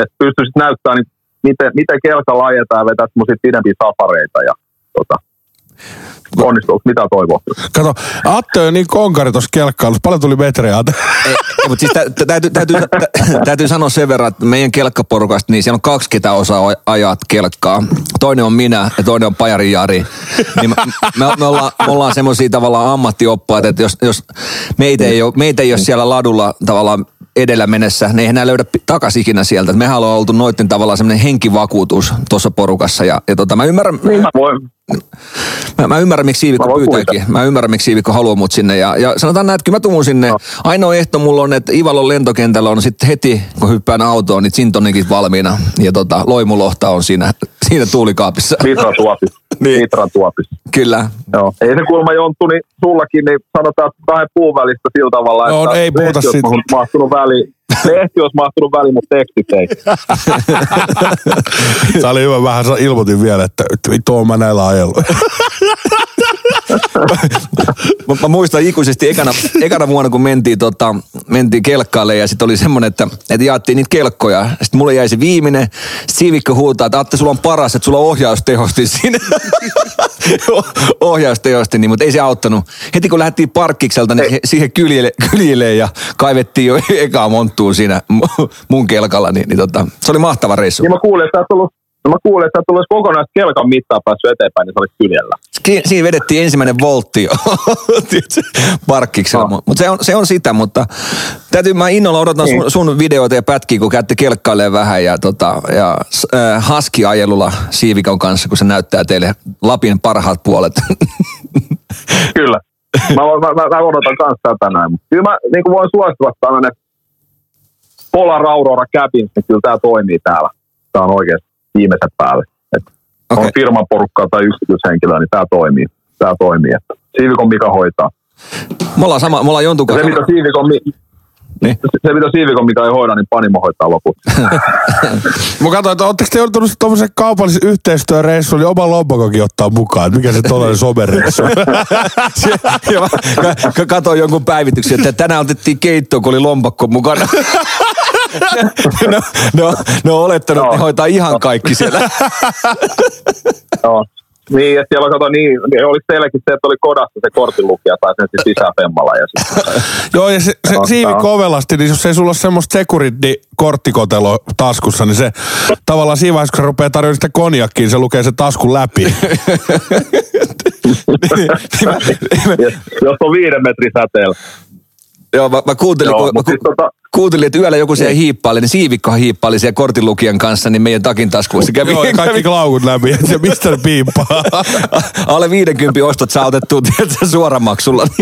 että pystyisit näyttämään, niin miten, miten kelkalla ajetaan ja vetää semmoisia pidempiä safareita ja tota, onnistuuko, mitä toivoa. Kato, Atte on niin konkari tuossa kelkkailussa. Paljon tuli metrejä. Atte? mutta siis tä, tä, täytyy, täytyy, tä, täytyy sanoa sen verran, että meidän kelkkaporukasta, niin siellä on kaksi, ketä osaa aj- ajaa kelkkaa. Toinen on minä ja toinen on Pajari Jari. Niin me, me, me, ollaan, me ollaan semmoisia tavallaan ammattioppaita, että jos, jos meitä, ei ole, meitä ei ole siellä ladulla tavallaan edellä mennessä, ne ei enää löydä takas ikinä sieltä. Et Mehän ollaan oltu noitten tavallaan semmoinen henkivakuutus tuossa porukassa. Ja, ja tota, mä ymmärrän, Niin mä voin, Mä, mä ymmärrän, miksi Mä Siivikko pyytääkin. Mä ymmärrän, miksi Siivikko haluaa mut sinne. Ja, ja sanotaan näin, että kyllä mä tuun sinne. No. Ainoa ehto mulla on, että Ivalon lentokentällä on sitten heti, kun hyppään autoon, niin Sintonikit valmiina. Ja tota, loimulohta on siinä, siinä tuulikaapissa. Litran tuopissa. Niin. Litran tuopissa. Kyllä. Joo. Ei se kuulemma Jonttu, niin sullakin, niin sanotaan, että kahden puun välistä sillä tavalla, No, että ei puhuta siitä. mahtunut- mahtunut väliin. Lehti olisi mahtunut väliin, mutta tekstit ei. Se oli hyvä. Vähän ilmoitin vielä, että vittu mä näillä ajellut. Mä, mä muistan ikuisesti ekana, ekana vuonna, kun mentiin, tota, mentiin kelkkaalle ja sitten oli semmoinen, että, että jaettiin niitä kelkkoja. Sitten mulle jäi se viimeinen. Siivikko huutaa, että Atte, sulla on paras, että sulla on ohjaustehosti siinä. ohjaustehosti, niin, mutta ei se auttanut. Heti kun lähdettiin parkkikselta, niin he, siihen kyljelle, kyljelle ja kaivettiin jo ekaa monttuun siinä mu- mun kelkalla. Niin, niin tota, se oli mahtava reissu. Niin mä kuulin, että sä et ollut, no mä kuulin, että edes kokonaista kelkan mittaa päässyt eteenpäin, niin sä olit kyljellä. Siinä vedettiin ensimmäinen voltti parkkiksella, No. mutta se on, se on sitä, mutta täytyy, mä innolla odotan sun, Niin. sun videoita ja pätkiä, kun käytte kelkkailemaan vähän ja, tota, ja äh, haski-ajelulla Siivikon kanssa, kun se näyttää teille Lapin parhaat puolet. Kyllä. Mä, mä, mä, mä odotan kanssa tätä näin. Mutta kyllä mä niin voin suositella tämmöinen Polar Aurora Cabins, niin kyllä tämä toimii täällä. Tämä on oikeasti viimeisen päälle. Et Okei. On firman porukkaa tai yksityishenkilöä, niin tämä toimii. Tämä toimii. Et Siivikon Mika hoitaa. me ollaan, sama, me ollaan Jontun Ja se, kanssa. mitä Siivikon, Niin. se, mitä Siivikon Mika ei hoida, niin Panimo hoitaa loput. Mä katsoin, että ootteko te joutunut tuommoisen kaupallisen yhteistyöreissuun, niin oma lompakokin ottaa mukaan. Mikä se tollainen somereissu ja mä ka- ka- katoin jonkun päivityksen, että tänään otettiin keittoon, kun oli lompakko mukana. no, no, no olettanut, että ne hoitaa ihan kaikki siellä. Joo. Niin, että siellä kato, niin, niin oli teilläkin se, että oli kodassa se kortinlukija tai sen sitten sisään femmalla. Ja sitten, Joo, ja se, se Joo, siivi kovelasti, niin jos ei sulla ole semmoista security-korttikoteloa taskussa, niin se tavallaan siinä vaiheessa, kun se rupeaa tarjoamaan sitä konjakkiin, se lukee se taskun läpi. jos on viiden metrin säteellä. Joo, mä, mä kuuntelin, Joo, kun, mä siis tota, kuuntelin, että yöllä joku siellä hiippaili, niin Siivikkohan hiippaili siellä kortinlukijan kanssa, niin meidän takin taskuissa kävi, Joo, ja kaikki klaukut läpi, että se mistä piippaa. alle 50 ostot saa otettua tiedätkö, suoramaksulla.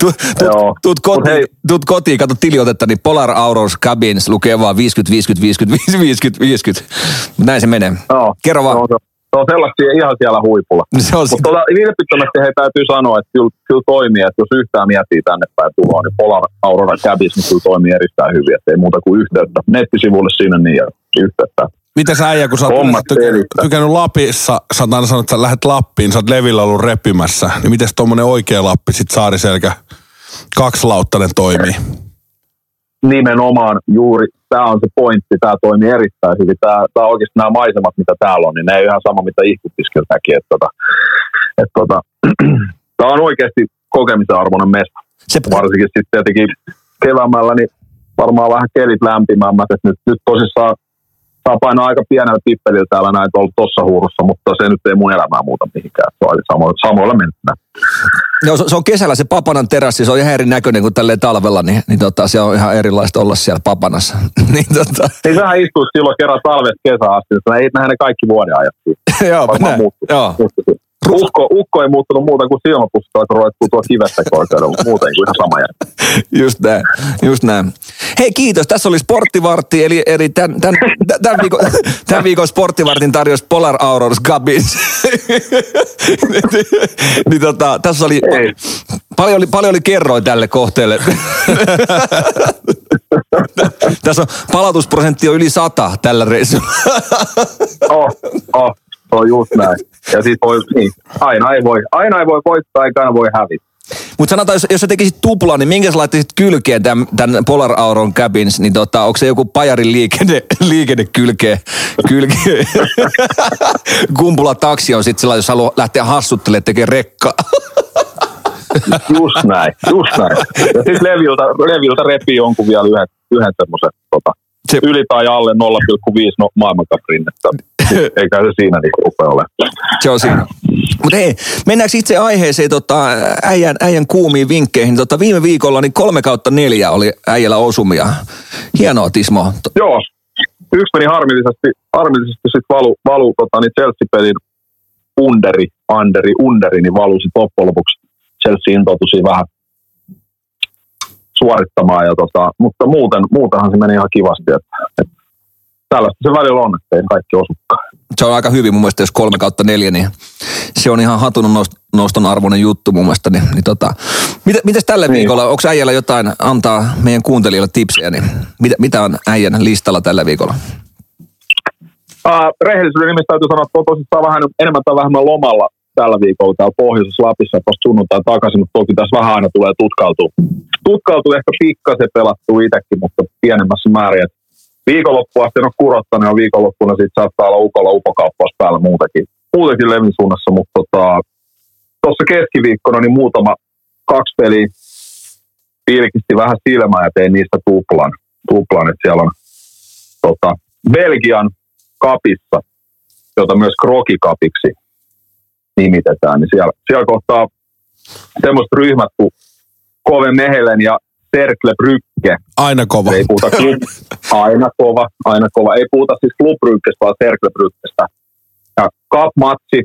Tuut, tuut, Joo. kotiin, tuut kotiin, kato tiliotetta, niin Polar Auros Cabins lukee vaan 50, 50, 50, 50, 50. Näin se menee. joo, Kerro vaan. No, se, on sellaisia ihan siellä huipulla. Se on Mutta tota, vilpittömästi hei täytyy sanoa, että kyllä, kyllä toimii, että jos yhtään miettii tänne päin tuloa, niin Polar Aurora Cabis niin kyllä toimii erittäin hyvin, että ei muuta kuin yhteyttä. Nettisivulle sinne niin ja yhteyttä. Miten sä äijä, kun sä oot tykännyt, tykännyt Lapissa, sä oot aina sanonut, että sä lähdet Lappiin, sä oot Levillä ollut repimässä, niin miten tommonen oikea Lappi, sit Saariselkä, kaksilauttainen toimii? Nimenomaan juuri, tämä on se pointti, tämä toimii erittäin hyvin. Tämä, tämä oikeasti nämä maisemat, mitä täällä on, niin ne ei ihan sama, mitä ihkutiskel näki. Että, tota, että, tota, tämä on oikeasti kokemisen arvoinen mesta. Se, Varsinkin sitten tietenkin keväämällä, niin varmaan vähän kelit lämpimämmät. Että nyt, nyt tosissaan saa painaa aika pienellä tippelillä täällä näin tuolla tuossa huurussa, mutta se nyt ei mun elämää muuta mihinkään. Se on samoilla, samoilla mennä. No, se, se on kesällä se papanan terassi, se on ihan erinäköinen kuin tälleen talvella, niin, niin tota, se on ihan erilaista olla siellä papanassa. niin, tota, Niin sähän istuit silloin kerran talvesta kesään asti, että ei nähdä ne kaikki vuoden ajat. joo, näin, joo. Ukko, ukko ei muuttunut muuta kuin silmäpussit alkoi roikkuu tuo kivestä korkeudella, mutta muuten kuin ihan sama jää. Just näin, just näin. Hei kiitos, tässä oli Sporttivartti, eli, eli tämän, tämän, tämän, viikon, tämän viikon Sporttivartin tarjous Polar Aurors Gabins. niin tota, tässä oli, Ei. paljon oli, paljon oli kerroin tälle kohteelle. tässä on palautusprosentti on yli sata tällä reissulla. Oh, oh, on just näin. Ja sit voi, niin, aina ei voi, aina ei voi voittaa, eikä aina voi hävitä. Mutta sanotaan, jos, jos sä tekisit tuplan, niin minkä sä laittaisit kylkeen tämän, tämän Polar Auron cabins, niin tota, onko se joku pajarin liikenne, liikenne kylkeen, kylkeen. Kumpula taksi on sitten sellainen, jos haluaa lähteä hassuttelemaan tekemään rekkaa. Just näin, just näin. Ja sitten leviltä, leviltä repii jonkun vielä yhden, yhden semmoisen tota, Se- yli tai alle 0,5 no, maailmankapirinnettä. Eikä se siinä niinku rupea ole. Se on siinä. Mutta hei, mennäänkö itse aiheeseen tota, äijän, äijän kuumiin vinkkeihin? Tota, viime viikolla niin kolme kautta neljä oli äijällä osumia. Hienoa Tismo. Joo, yksi meni harmillisesti, harmillisesti sitten valu, valu tota, niin Chelsea-pelin underi, underi, underi, niin valui sitten loppujen lopuksi. Chelsea intoutui siinä vähän suorittamaan, ja tota, mutta muuten, muutenhan se meni ihan kivasti. Että, että tällaista se välillä on, että ei kaikki osukaan. Se on aika hyvin mun mielestä, jos kolme kautta neljä, niin se on ihan hatun nost- noston arvoinen juttu mun mielestä. Niin, niin tota, mitä, mitäs tällä Niin. viikolla, onko äijällä jotain antaa meidän kuuntelijoille tipsejä, niin mitä, mitä on äijän listalla tällä viikolla? Uh, rehellisyyden nimissä täytyy sanoa, että on tosissaan vähän enemmän tai vähemmän lomalla tällä viikolla täällä pohjoisessa Lapissa, että vasta sunnuntai takaisin, mutta toki tässä vähän aina tulee tutkautua. Tutkautuu ehkä pikkasen pelattuu itsekin, mutta pienemmässä määrin. Et viikonloppu asti en ole kurottanut ja viikonloppuna sitten saattaa olla ukolla upokauppaus päällä muutenkin, muutenkin levin suunnassa, mutta tota, tuossa keskiviikkona niin muutama kaksi peliä pilkisti vähän silmää ja tein niistä tuplan. tuplan että siellä on tota, Belgian kapissa, jota myös krokikapiksi nimitetään, niin siellä, siellä kohtaa semmoiset ryhmät kuin Kove Mehelen ja Cercle Brygge. Aina kova. Ei puhuta klub, aina kova, aina kova. Ei puhuta siis Club Bryggestä, vaan Cercle Bryggestä. Ja Cup-matsi,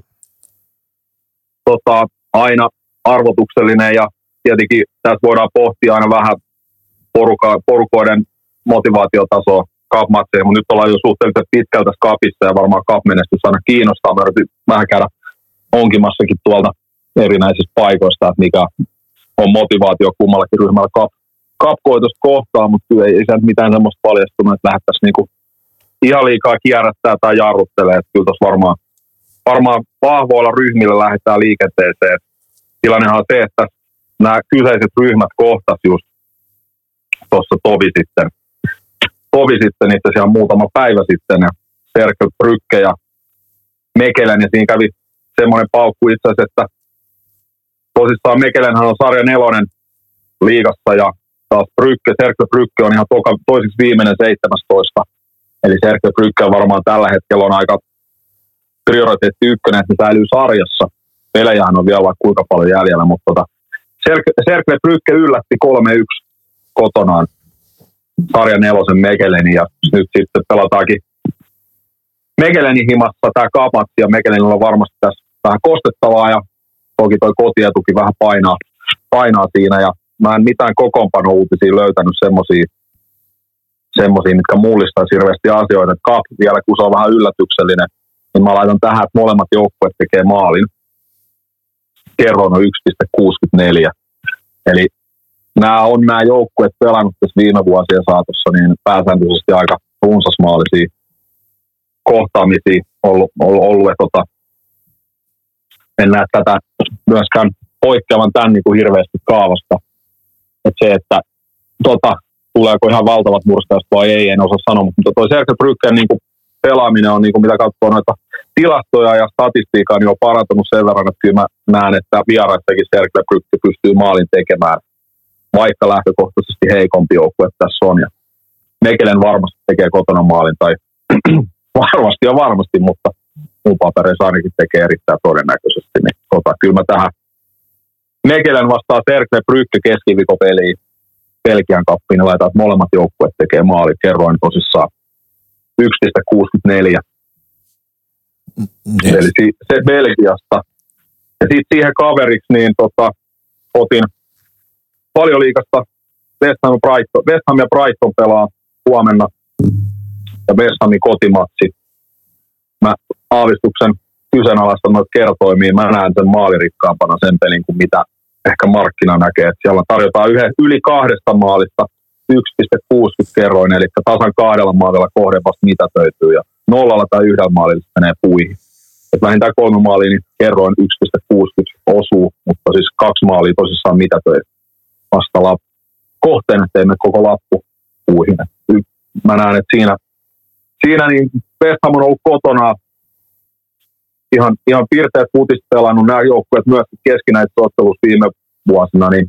tota, aina arvotuksellinen ja tietenkin tässä voidaan pohtia aina vähän poruka, porukoiden motivaatiotasoa Cup-matseja, mutta nyt ollaan jo suhteellisen pitkältä tässä Cupissa ja varmaan Cup-menestys aina kiinnostaa. Mä vähän käydä onkimassakin tuolta erinäisistä paikoista, että mikä on motivaatio kummallakin ryhmällä Cup, Cup-koitosta kohtaa, mutta kyllä ei, ei sieltä mitään semmoista paljastunut, että lähdettäisiin niinku ihan liikaa kierrättää tai jarruttelee. Että kyllä tuossa varmaan, varmaan vahvoilla ryhmillä lähdetään liikenteeseen. Tilannehan on se, että nämä kyseiset ryhmät kohtas just tuossa tovi sitten, tovi sitten itse asiassa muutama päivä sitten ja Serkel Brykke ja Mekelen ja siinä kävi semmoinen paukku itse asiassa, että tosissaan Mekelenhän on sarja nelonen liigassa ja taas Brykke, Serkel Brykke on ihan toka, toiseksi viimeinen 17. Eli Brykke on varmaan tällä hetkellä on aika prioriteetti ykkönen, että ne säilyy sarjassa. Pelejähän on vielä vaikka kuinka paljon jäljellä, mutta tota, Serkle Brykke yllätti 3-1 kotonaan sarjan nelosen Mekelenin ja nyt sitten pelataankin Mekelenin himassa tämä kamatsi ja Mekelenillä on varmasti tässä vähän kostettavaa ja toki toi kotietuki vähän painaa, painaa siinä ja mä en mitään kokoonpano uutisia löytänyt semmosia, semmosia, mitkä mullistaisi hirveästi asioita. Cup vielä, kun se on vähän yllätyksellinen, niin mä laitan tähän, että molemmat joukkueet tekee maalin. Kerroin on 1,64. Eli nämä on nämä joukkueet pelannut tässä viime vuosien saatossa, niin pääsääntöisesti aika runsasmaalisia kohtaamisia ollut, ollut, ollut tota, en näe tätä myöskään poikkeavan tämän niin kuin hirveästi kaavasta. Et se, että tota, tuleeko ihan valtavat murskaajat vai ei, en osaa sanoa, mutta toi Sergio Bryggen niin kuin pelaaminen on, niin kuin mitä katsoo noita tilastoja ja statistiikkaa, niin on parantunut sen verran, että kyllä mä näen, että vieraissakin Sergio Brygge pystyy maalin tekemään, vaikka lähtökohtaisesti heikompi joukkue tässä on. Ja Mekelen varmasti tekee kotona maalin, tai varmasti ja varmasti, mutta mun papereissa ainakin tekee erittäin todennäköisesti. Niin tota, kyllä mä tähän Mekelen vastaa Sergio Brygge keskiviikopeliin Belgian kappiin, niin laitaan, että molemmat joukkueet tekee maali. Kerroin tosissaan 1,64. Yes. Eli se Belgiasta. Ja sitten siihen kaveriksi niin tota, otin paljon liikasta West Ham, Brighton. West Ham ja Brighton pelaa huomenna. Ja West Hamin kotimatsi. Mä aavistuksen kyseenalaistan noita kertoimia. Mä näen sen maalirikkaampana sen pelin kuin mitä ehkä markkina näkee. Et siellä tarjotaan yhden, yli kahdesta maalista 1,60 kerroin, eli tasan kahdella maalilla kohde vasta mitätöityy ja nollalla tai yhdellä maalilla menee puihin. Et vähintään kolme maalia, niin kerroin 1,60 osuu, mutta siis kaksi maalia tosissaan mitätöi vasta lap, kohteen, mene koko lappu puihin. Mä näen, että siinä, siinä niin West Ham on ollut kotona ihan, ihan pirteät futista pelannut nämä joukkueet myös keskinäisessä ottelussa viime vuosina, niin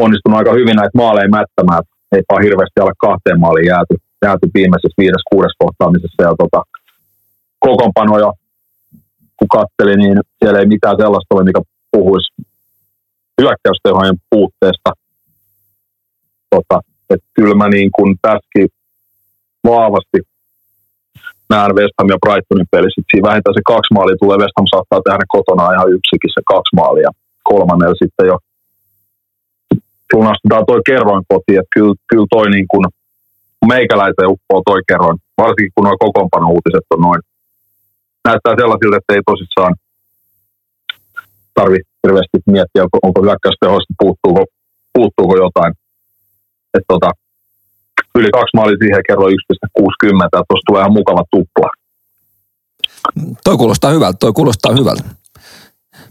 onnistunut aika hyvin näitä maaleja mättämään. Ei vaan hirveästi alle kahteen maaliin jääty, jääty viimeisessä viides, kuudes kohtaamisessa. Ja tota, kokoonpanoja, kun katteli, niin siellä ei mitään sellaista ole, mikä puhuisi hyökkäystehojen puutteesta. Tota, että kyllä mä niin kuin tässäkin vahvasti näen West Ham ja Brightonin pelissä. että Siinä vähintään se kaksi maalia tulee. West Ham saattaa tehdä kotona ihan yksikin se kaksi maalia. Kolmannella sitten jo lunastetaan toi kerroin kotiin, että kyllä, kyllä toi niin kuin meikäläisen uppoo toi kerroin, varsinkin kun nuo kokoonpano-uutiset on noin. Näyttää sellaisilta, että ei tosissaan tarvi hirveästi miettiä, onko, hyökkäystehoista, puuttuuko, puuttuuko jotain. Et tota, yli kaksi maalia siihen kerroin 1,60, että tuossa tulee ihan mukava tupla. Toi kuulostaa hyvältä, toi kuulostaa hyvältä.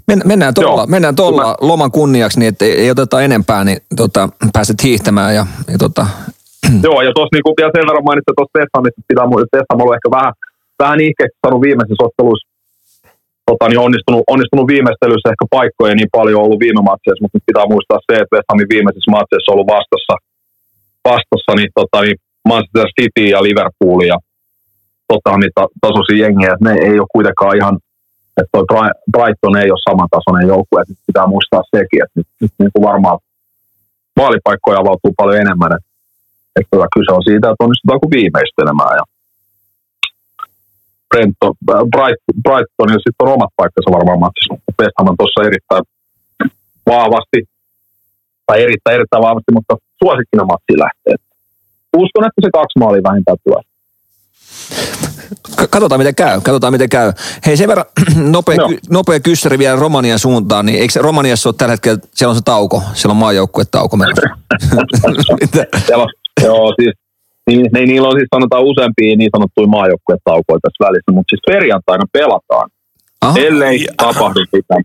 Men, mennään tuolla, Joo. mennään tuolla loman kunniaksi, niin että ei, oteta enempää, niin tota, pääset hiihtämään ja, ja tota, Joo, ja tuossa niinku vielä sen verran mainitsin tuosta Westhamista, että pitää ollut ehkä vähän, vähän ihkeästi saanut viimeisessä ottelussa tota, niin onnistunut, onnistunut viimeistelyssä ehkä paikkoja niin paljon ollut viime matseissa, mutta nyt pitää muistaa se, että West Hamin viimeisissä matseissa on ollut vastassa, vastassa niin, tota, niin Manchester City ja Liverpool ja tota, niin ta, tasoisia jengiä, että ne ei ole kuitenkaan ihan, että toi Bri- Brighton ei ole samantasoinen joukkue, että pitää muistaa sekin, että nyt, nyt niin kuin varmaan maalipaikkoja avautuu paljon enemmän, että että tota, kyse on siitä, että onnistutaanko viimeistelemään. Ja Brenton, äh, Bright, Brightonilla sitten on omat paikkansa varmaan matsissa, West Ham on tuossa erittäin vahvasti, tai erittäin, erittäin vahvasti, mutta suosikkina matsiin lähtee. Uskon, että se kaksi maalia vähintään tulee. Katsotaan miten käy, katsotaan miten käy. Hei sen verran nopea, ky, nopea kyssäri vielä Romanian suuntaan, niin eikö Romaniassa ole tällä hetkellä, siellä on se tauko, siellä on maajoukkue tauko menossa. On, joo, siis, niin, niin, niillä on siis sanotaan useampia niin sanottuja maajoukkuetaukoja tässä välissä, mutta siis perjantaina pelataan. Aha. ellei tapahdu mitään.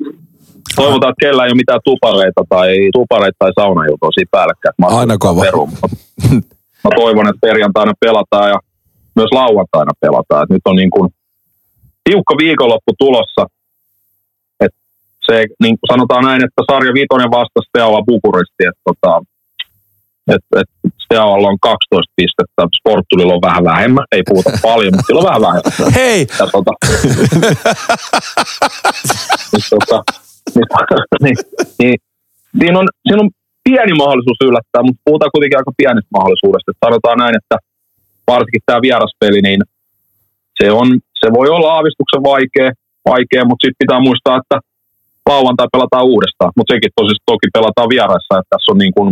Toivotaan, että kellä ei ole mitään tupareita tai, tupareita tai siinä päällekkäin. Aina kova. Mä toivon, että perjantaina pelataan ja myös lauantaina pelataan. Et nyt on niin kuin tiukka viikonloppu tulossa. Et se, niin kuin sanotaan näin, että sarja Vitoinen vastasi Steaua Bukuristi. Että tota, et, et Steaua on 12 pistettä, Sporttulilla on vähän vähemmän. Ei puhuta paljon, mutta sillä on vähän vähemmän. Hei! Ja tota, tota, niin, niin, niin, siinä, on, siinä on pieni mahdollisuus yllättää, mutta puhutaan kuitenkin aika pienestä mahdollisuudesta. Että sanotaan näin, että varsinkin tämä vieraspeli, niin se, on, se voi olla aavistuksen vaikea, vaikea mutta sitten pitää muistaa, että lauantai pelataan uudestaan. Mutta sekin tosi, toki pelataan vieraissa, että tässä on niin kuin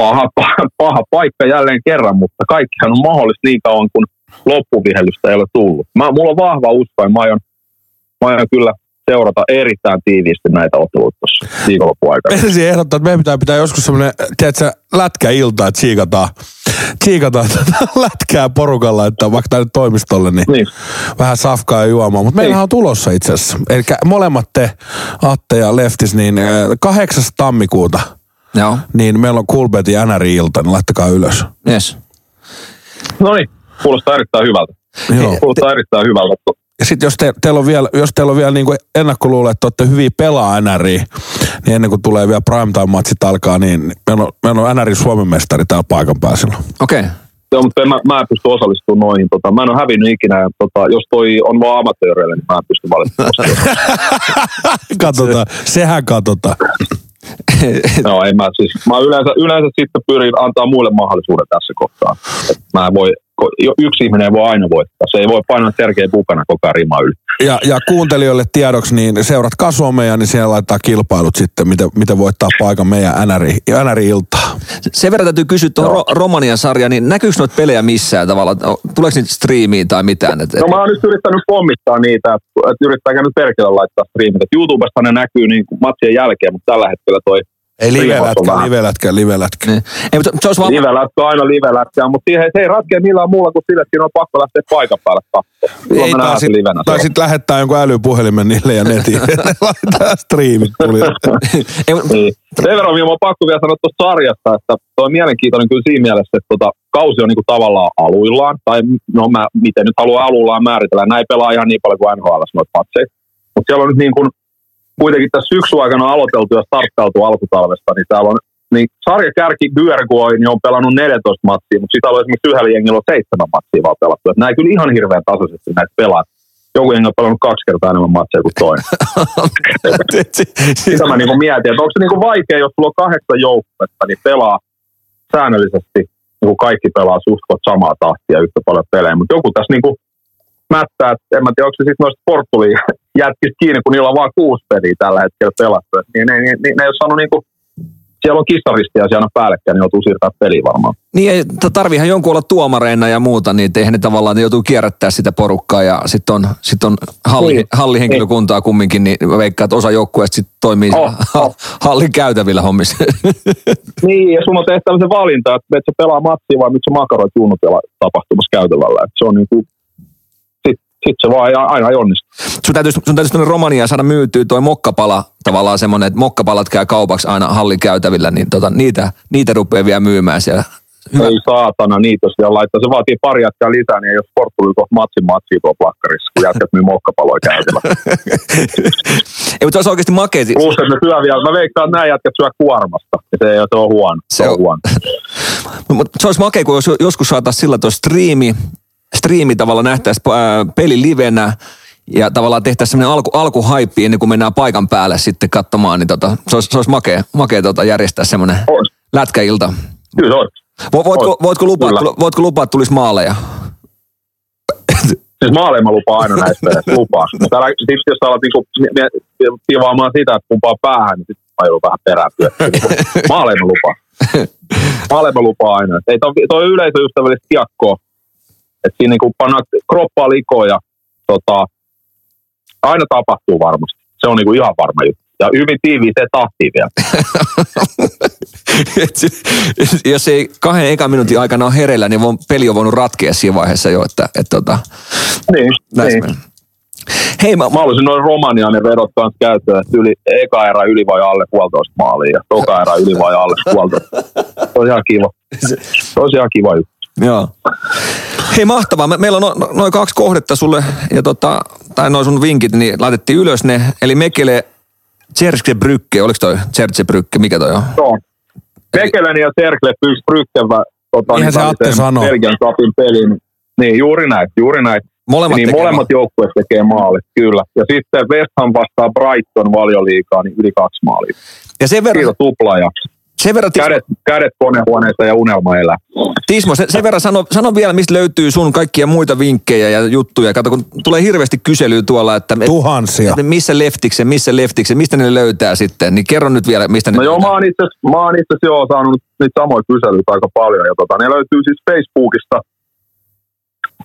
paha, paha, paha paikka jälleen kerran, mutta kaikkihan on mahdollista niin kauan, kun loppuvihellystä ei ole tullut. Mä, mulla on vahva usko ja mä aion, mä aion kyllä seurata erittäin tiiviisti näitä otteluita tuossa viikonlopun aikana. Meinasin ehdottaa, että meidän pitää pitää joskus semmoinen, tiedätkö, lätkäilta, että tsiikataan, tsiikataan tätä lätkää porukalla, että vaikka tänne toimistolle, niin, Niin. vähän safkaa ja juomaan. Mutta meillähän on tulossa itse asiassa. Eli molemmat te, Atte ja Leftis, niin äh, 8. tammikuuta Joo, niin meillä on Coolbetin NR-ilta, niin laittakaa ylös. yes. No niin, kuulostaa erittäin hyvältä. Joo. Kuulostaa erittäin hyvältä. Ja sitten jos, te, teillä on vielä, jos teillä on vielä niin ennakkoluulo, että olette hyviä pelaa NRI, niin ennen kuin tulee vielä primetime-matsit alkaa, niin meillä on, meillä on NRI Suomen mestari täällä paikan päällä silloin. Okei. Okay. Joo, mutta en mä, mä en pysty osallistumaan noihin. Tota, mä en ole hävinnyt ikinä. ja Tota, jos toi on vaan amatööreille, niin mä en pysty valitettavasti. katsotaan, sehän katsotaan. Joo, en mä siis. Mä yleensä, yleensä sitten pyrin antaa muille mahdollisuuden tässä kohtaa. Et mä en voi, yksi ihminen ei voi aina voittaa. Se ei voi painaa Sergei Pukana koko ajan rima yli. Ja, ja kuuntelijoille tiedoksi, niin seuratkaa somea, niin siellä laittaa kilpailut sitten, miten, miten voittaa paikan meidän NRI, NRI-iltaa. Sen verran täytyy kysyä tuohon Ro- Romanian sarja, niin näkyykö noita pelejä missään tavalla? Tuleeko niitä striimiin tai mitään? Et, et, No mä oon nyt yrittänyt pommittaa niitä, että, yrittääkö nyt perkele laittaa striimit. Et YouTubesta ne näkyy niin matsien jälkeen, mutta tällä hetkellä toi Ei livelätkä, livelätkä, livelätkä. niin. Ei, mutta se olisi vaan... Livelätkö on aina livelätkää, mutta siihen, se ei ratkea millään muulla kuin sillä, että siinä on pakko lähteä paikan päälle katsomaan. Silloin Ei, tai sitten sit lähettää jonkun älypuhelimen niille ja netiin. ne laittaa striimit tuli. Ei, mutta- Niin. Sen verran vielä on pakko vielä sanoa tuosta sarjasta, että tuo on mielenkiintoinen kyllä siinä mielessä, että tota, kausi on niinku tavallaan aluillaan, tai no mä miten nyt haluan aluillaan määritellä, näin pelaa ihan niin paljon kuin NHL noita patseja. Mutta siellä on nyt niin kuin, kuitenkin tässä syksyn aikana aloiteltu ja starttailtu alkutalvesta, niin täällä on niin sarjakärki Györgoi niin on pelannut 14 matsia, mutta sitä on esimerkiksi yhdellä jengillä on seitsemän matsia vaan pelattu. Et näin kyllä ihan hirveän tasaisesti näitä pelaa. Joku jengi on pelannut kaksi kertaa enemmän matseja kuin toinen. sitä mä niinku mietin, että onko se niinku vaikea, jos sulla on kahdeksan joukkuetta, niin pelaa säännöllisesti, niin kuin kaikki pelaa suht samaa tahtia yhtä paljon pelejä, mutta joku tässä niinku mättää, että en mä tiedä, onko se sitten noista Portugaliin jätkistä kiinni, kun niillä on vain kuusi peliä tällä hetkellä pelattu, niin ne, ne, ne, ne ei ole saanut niinku, siellä on kissaristiä aina päällekkäin, niin joutuu siirtää peliä varmaan. Niin, ei, t- tarviihan jonkun olla tuomareina ja muuta, niin eihän ne tavallaan, ne joutuu kierrättää sitä porukkaa ja sitten on, sit on halli, Niin. hallihenkilökuntaa kumminkin, niin mä veikkaan, että osa joukkueesta sitten toimii Oh, oh. hallin käytävillä hommissa. Niin, ja sun on tehtävä se valinta, että et sä pelaa matsia vai miksi sä makaroit junnutella tapahtumassa käytävällä. Et se on niinku, sit, sit se vaan ei, aina ei onnistu. sun täytyisi, sun täytyisi tuonne Romaniaan saada myytyä toi mokkapala, tavallaan semmoinen, että mokkapalat käy kaupaksi aina hallin käytävillä, niin tota, niitä, niitä rupeaa vielä myymään siellä. Hyvä. Ei saatana, niitä jos vielä laittaa. Se vaatii pari jätkää lisää, niin ei jos Portugali kohta matsin matsia tuo plakkarissa, kun jätkät myy mokkapaloja käytävällä. Ei, mutta se olisi oikeasti makeeti. Plus, että ne syö vielä, mä veikkaan, että nämä jätkät syö kuormasta. Ja se, se on huono. Se, Se on on- huono. Mutta se olisi makea, kun jos joskus saataisiin sillä tuo striimi, striimi tavalla nähtäisiin ää, peli livenä ja tavallaan tehtäisiin semmoinen alku, alkuhaippi ennen kuin mennään paikan päälle sitten katsomaan, niin tota, se olisi, se olisi makea, makea tota, järjestää semmoinen Ois. lätkäilta. Kyllä se on. Vo, voitko, Ois. voitko, lupaa, Kyllä. voitko lupaa, että tulisi maaleja? Siis maaleja mä lupaan aina näistä lupaa. Älä, sit, jos sä alat niinku tivaamaan sitä, että kumpaa päähän, niin sit mä joudun vähän perään Maaleja mä lupaan. Maaleja mä lupaan aina. Ei toi, toi yleisöystävällistä kiekkoa. Että siinä niinku pannaan kroppaa likoon ja tota, aina tapahtuu varmasti. Se on niinku ihan varma juttu. Ja hyvin tiiviiseen tahtiin vielä. Et jos ei kahden ekan minuutin aikana ole hereillä, niin peli on voinut ratkea siinä vaiheessa jo, että, että tota, Niin, niin. Hei, mä, Mä haluaisin noin Romanian ne vedot kanssa käyttöön, että yli, eka erä yli vai alle puolitoista maalia ja toka erä yli vai alle puolitoista. Se on ihan kiva. Se on ihan kiva juttu. Joo. Hei mahtavaa. Me, meillä on no, no, noin kaksi kohdetta sulle, ja tota, tai noin sun vinkit, niin laitettiin ylös ne. Eli Mekele Tserske Brygge, oliko toi Tserske Brygge, mikä toi on? No. Mekelen ja pystyy Brykkevä tota, Niinhän se Atte sanoo. Belgian Cupin pelin. Niin, juuri näin, juuri näin. Molemmat niin tekee molemmat joukkueet tekee maalit, kyllä. Ja sitten West Ham vastaa Brighton valioliikaa, niin yli kaksi maalia. Ja sen verran, Siitä tupla ja sen verran Tismo, kädet, kädet konehuoneessa ja unelma elää. Tismo sen, sen verran sano, sano, vielä, mistä löytyy sun kaikkia muita vinkkejä ja juttuja. Kato, kun tulee hirveästi kyselyä tuolla, että et, Tuhansia. et missä leftiksen, missä leftiksen, mistä ne löytää sitten. Niin kerro nyt vielä, mistä ne No joo, löytää. mä oon itse asiassa- mä oon itse asiassa joo saanut niitä samoja kyselyitä aika paljon. Ja tota, ne löytyy siis Facebookista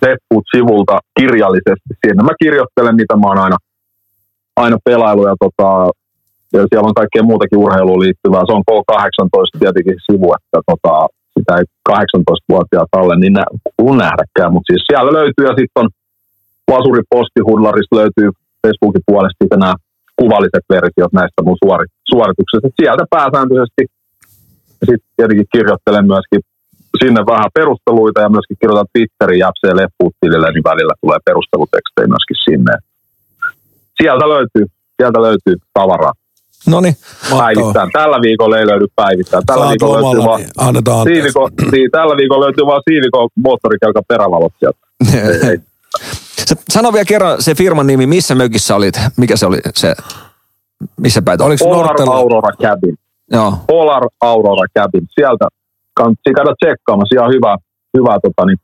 Leffut-sivulta kirjallisesti sinne. Mä kirjoittelen, mitä mä oon aina, aina pelailu ja, tota, ja siellä on kaikkea muutakin urheiluun liittyvää. Se on K18 tietenkin sivu, että tota, sitä ei 18-vuotiaat alle niin nä- kun nähdäkään, mutta siis siellä löytyy ja sitten on Lasuri Postihudlarista löytyy Facebookin puolesta sitten nämä kuvalliset versiot näistä mun suori, suorituksista. Sieltä pääsääntöisesti sitten tietenkin kirjoittelen myöskin sinne vähän perusteluita ja myöskin kirjoitan Twitterin Japseen Leffuut-tilille, niin välillä tulee perustelutekstejä myöskin sinne. Sieltä löytyy, sieltä löytyy tavaraa No niin, päivittäin. Tällä viikolla ei löydy päivittäin. Tällä Saat viikolla löytyy lomalla, vaan niin annetaan. Siivikon, niin, tällä viikolla löytyy vaan Siivikon moottorikelkan perävalot sieltä. Ei, ei. Sä- sano vielä kerran se firman nimi, missä mökissä olit, mikä se oli se, missä päin? Oliko Polar Nortella? Aurora Cabin. Joo, Polar Aurora Cabin. Sieltä kannattaa käydä tsekkaamassa. Ihan hyvää, hyvää, tota, niin,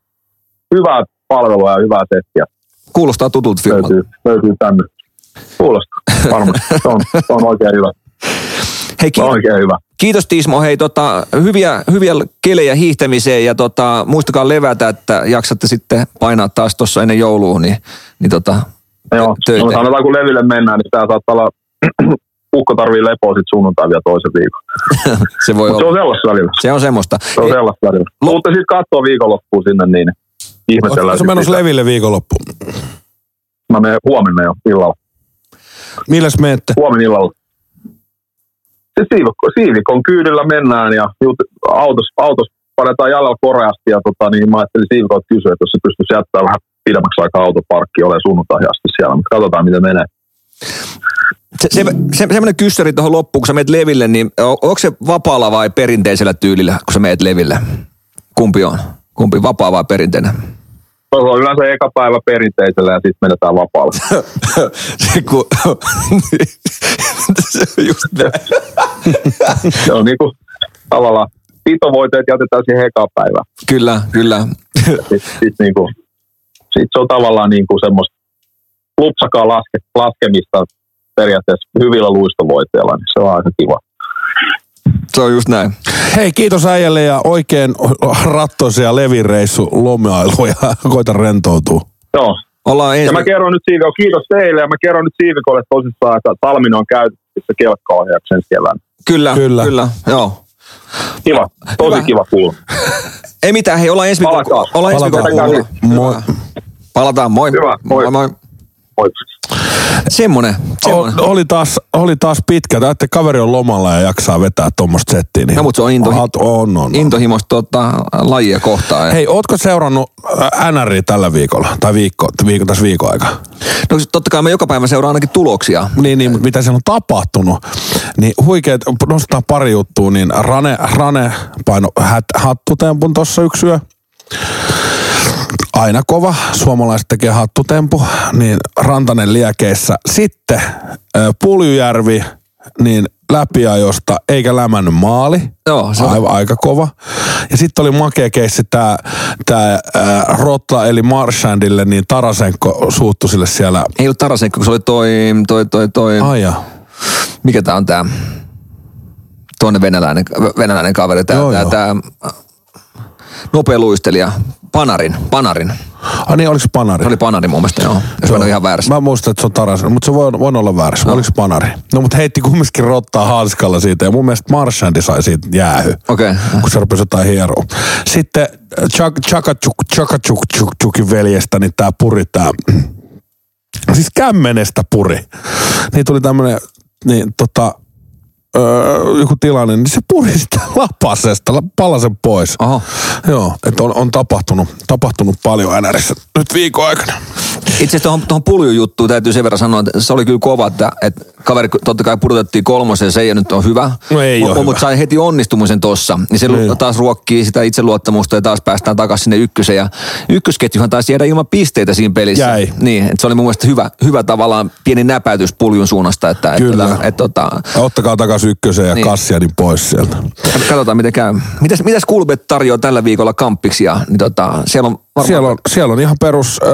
hyvää palvelua ja hyvää settiä kuulostaa tutulta firmalta. löytyy, löytyy tänne. Kuulostaa varmasti. Se on, se on oikein hyvä. Hei, kiitos, oikein hyvä. kiitos Tiismo, hei tota, hyviä, hyviä kelejä hiihtämiseen ja tota, muistakaa levätä, että jaksatte sitten painaa taas tuossa ennen joulua, niin, niin tota, Joo, töitä. no, sanotaan kun leville mennään, niin tää saattaa olla, ukko tarvii lepoa sit sunnuntai vielä toisen viikon. se voi Mutta se olla. on sellaista välillä. Se on semmoista. Se on sellaista välillä. Mutta sitten katsoo viikonloppuun sinne, niin ihmetellään. Oletko menossa leville viikonloppuun? Mä menen huomenna jo illalla. Milläs menette? Huomenna illalla. Se siivikko, siivikon kyydillä mennään ja autos, autos painetaan jalalla koreasti ja tota, niin mä ajattelin siivikolta kysyä, että jos se pystyisi jättämään vähän pidemmäksi aikaa autoparkki, ole sunnuntai asti siellä, mutta katsotaan miten menee. Se, se, se, semmoinen kyssäri tuohon loppuun, kun sä meet leville, niin o- onko se vapaalla vai perinteisellä tyylillä, kun sä meet leville? Kumpi on? Kumpi, vapaa vai perinteinen? Se on yleensä eka päivä perinteisellä ja sitten menetään vapaalla. se, on just näin. Se on niinku tavallaan pitovoiteet jätetään siihen eka päivään. Kyllä, kyllä. Sitten sit niinku, sit se on tavallaan niinku semmoista lupsakaa laske, laskemista periaatteessa hyvillä luistovoiteilla, niin se on aika kiva. Se on just näin. Hei, kiitos äijälle ja oikein rattoisia levireissu lomailu ja koita rentoutua. Joo. Ollaan Ja ensi... mä kerron nyt Siivikolle, kiitos teille, ja mä kerron nyt Siivikolle tosissaan, että Talmin on käytetty kelkkaohjaaksi ensi keväänä. Kyllä, Kyllä. kyllä, joo. Kiva, tosi Hyvä. kiva kuulla. Ei mitään, hei, ollaan ensi viikolla. Palataan. Ollaan ensi viikolla Palataan. Moi. Palataan, moi. Hyvä, moi. moi. Moi. Semmonen, semmonen. O, oli, taas, oli taas pitkä. Tämä kaveri on lomalla ja jaksaa vetää tuommoista settiä. Niin No, mutta se on into- Hat- on, on, on. Intohimosta tota, lajia kohtaan. Ja... Hei, ootko seurannut äh, NRI tällä viikolla? Tai viikko, viikko, tässä viikon aikaa? No totta kai mä joka päivä seuraan ainakin tuloksia. Niin, niin, mutta mitä siellä on tapahtunut, niin huikeet, nostetaan pari juttua, niin Rane, Rane paino hat, hattutempun tuossa yksi yö. Aina kova, suomalaiset tekee hattutempu, niin Rantanen liekeissä. Sitten Puljujärvi, niin läpiajosta eikä lämännyt maali. Joo, se on- Aivan aika kova. Ja sitten oli makea keissi tää, tää ää, Rotla eli Marshandille, niin Tarasenko suuttu sille siellä. Ei ollut Tarasenko, kun se oli toi, toi, toi, toi, Ai ja. mikä tää on tää, toinen venäläinen, venäläinen kaveri, tää, Joo, tää, joo. tää nopea luistelija, Panarin, Panarin. Ai niin, oliko se Panari? Se oli Panarin mun mielestä, joo. Jos en ole ihan väärässä. Mä muistan, että se on Tarasen, mutta se voi, voi olla väärässä. No. Oliko se Panari? No mutta heitti kumminkin rottaa hanskalla siitä ja mun mielestä Marshandi sai siitä jäähy. Okei. Kun se rupesi jotain hieroa. Sitten Chak, Chakachuk, Chakachuk, Chuk, Chukin veljestä, niin tää puri tää, siis kämmenestä puri. Niin tuli tämmönen, niin tota, öö, joku tilanne, niin se puri sitä lapasesta, palasen pois. Oho. Joo, että on, on tapahtunut, tapahtunut paljon NRissä nyt viikon aikana. Itse asiassa tuohon, tuohon puljujuttuun täytyy sen verran sanoa, että se oli kyllä kova, että, että kaveri totta kai pudotettiin kolmosen, se ei nyt ole hyvä. No ei. Mutta sai heti onnistumisen tossa. Niin se Niin. taas ruokkii sitä itseluottamusta ja taas päästään takaisin sinne ykkösen. Ja ykkösketjuhan taisi jäädä ilman pisteitä siinä pelissä. Jäi. Niin, että se oli mun mielestä hyvä, hyvä tavallaan pieni näpäytys puljun suunnasta. Että, Kyllä. Että, että, että, Ottakaa takaisin ykkösen ja Niin. niin. Kassianin pois sieltä. katsotaan miten käy. Mitäs, mitäs Kulbet tarjoaa tällä viikolla kamppiksi? Ja, niin tota, siellä on varmaan... Siellä on, siellä on ihan perus äh,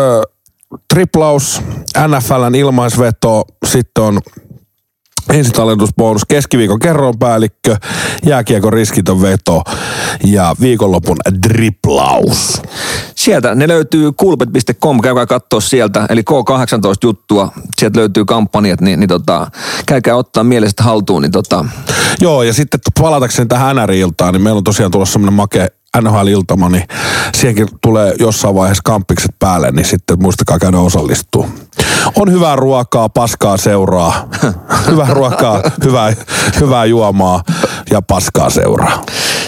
triplaus, NFLn ilmaisveto, sitten on ensitallentusbonus, keskiviikon kerronpäällikkö, jääkiekon riskitön veto ja viikonlopun driplaus. Sieltä ne löytyy kulpet.com, käykää katsoa sieltä, eli K18 juttua, sieltä löytyy kampanjat, niin, niin tota, käykää ottaa mielestä haltuun, niin tota, Joo, ja sitten palatakseni tähän NR-iltaan, niin meillä on tosiaan tulossa semmoinen makea NHL-iltama, niin siihenkin tulee jossain vaiheessa kamppikset päälle, niin sitten muistakaa käydä osallistua. On hyvää ruokaa, paskaa seuraa. hyvää ruokaa, hyvää, hyvää juomaa ja paskaa seuraa.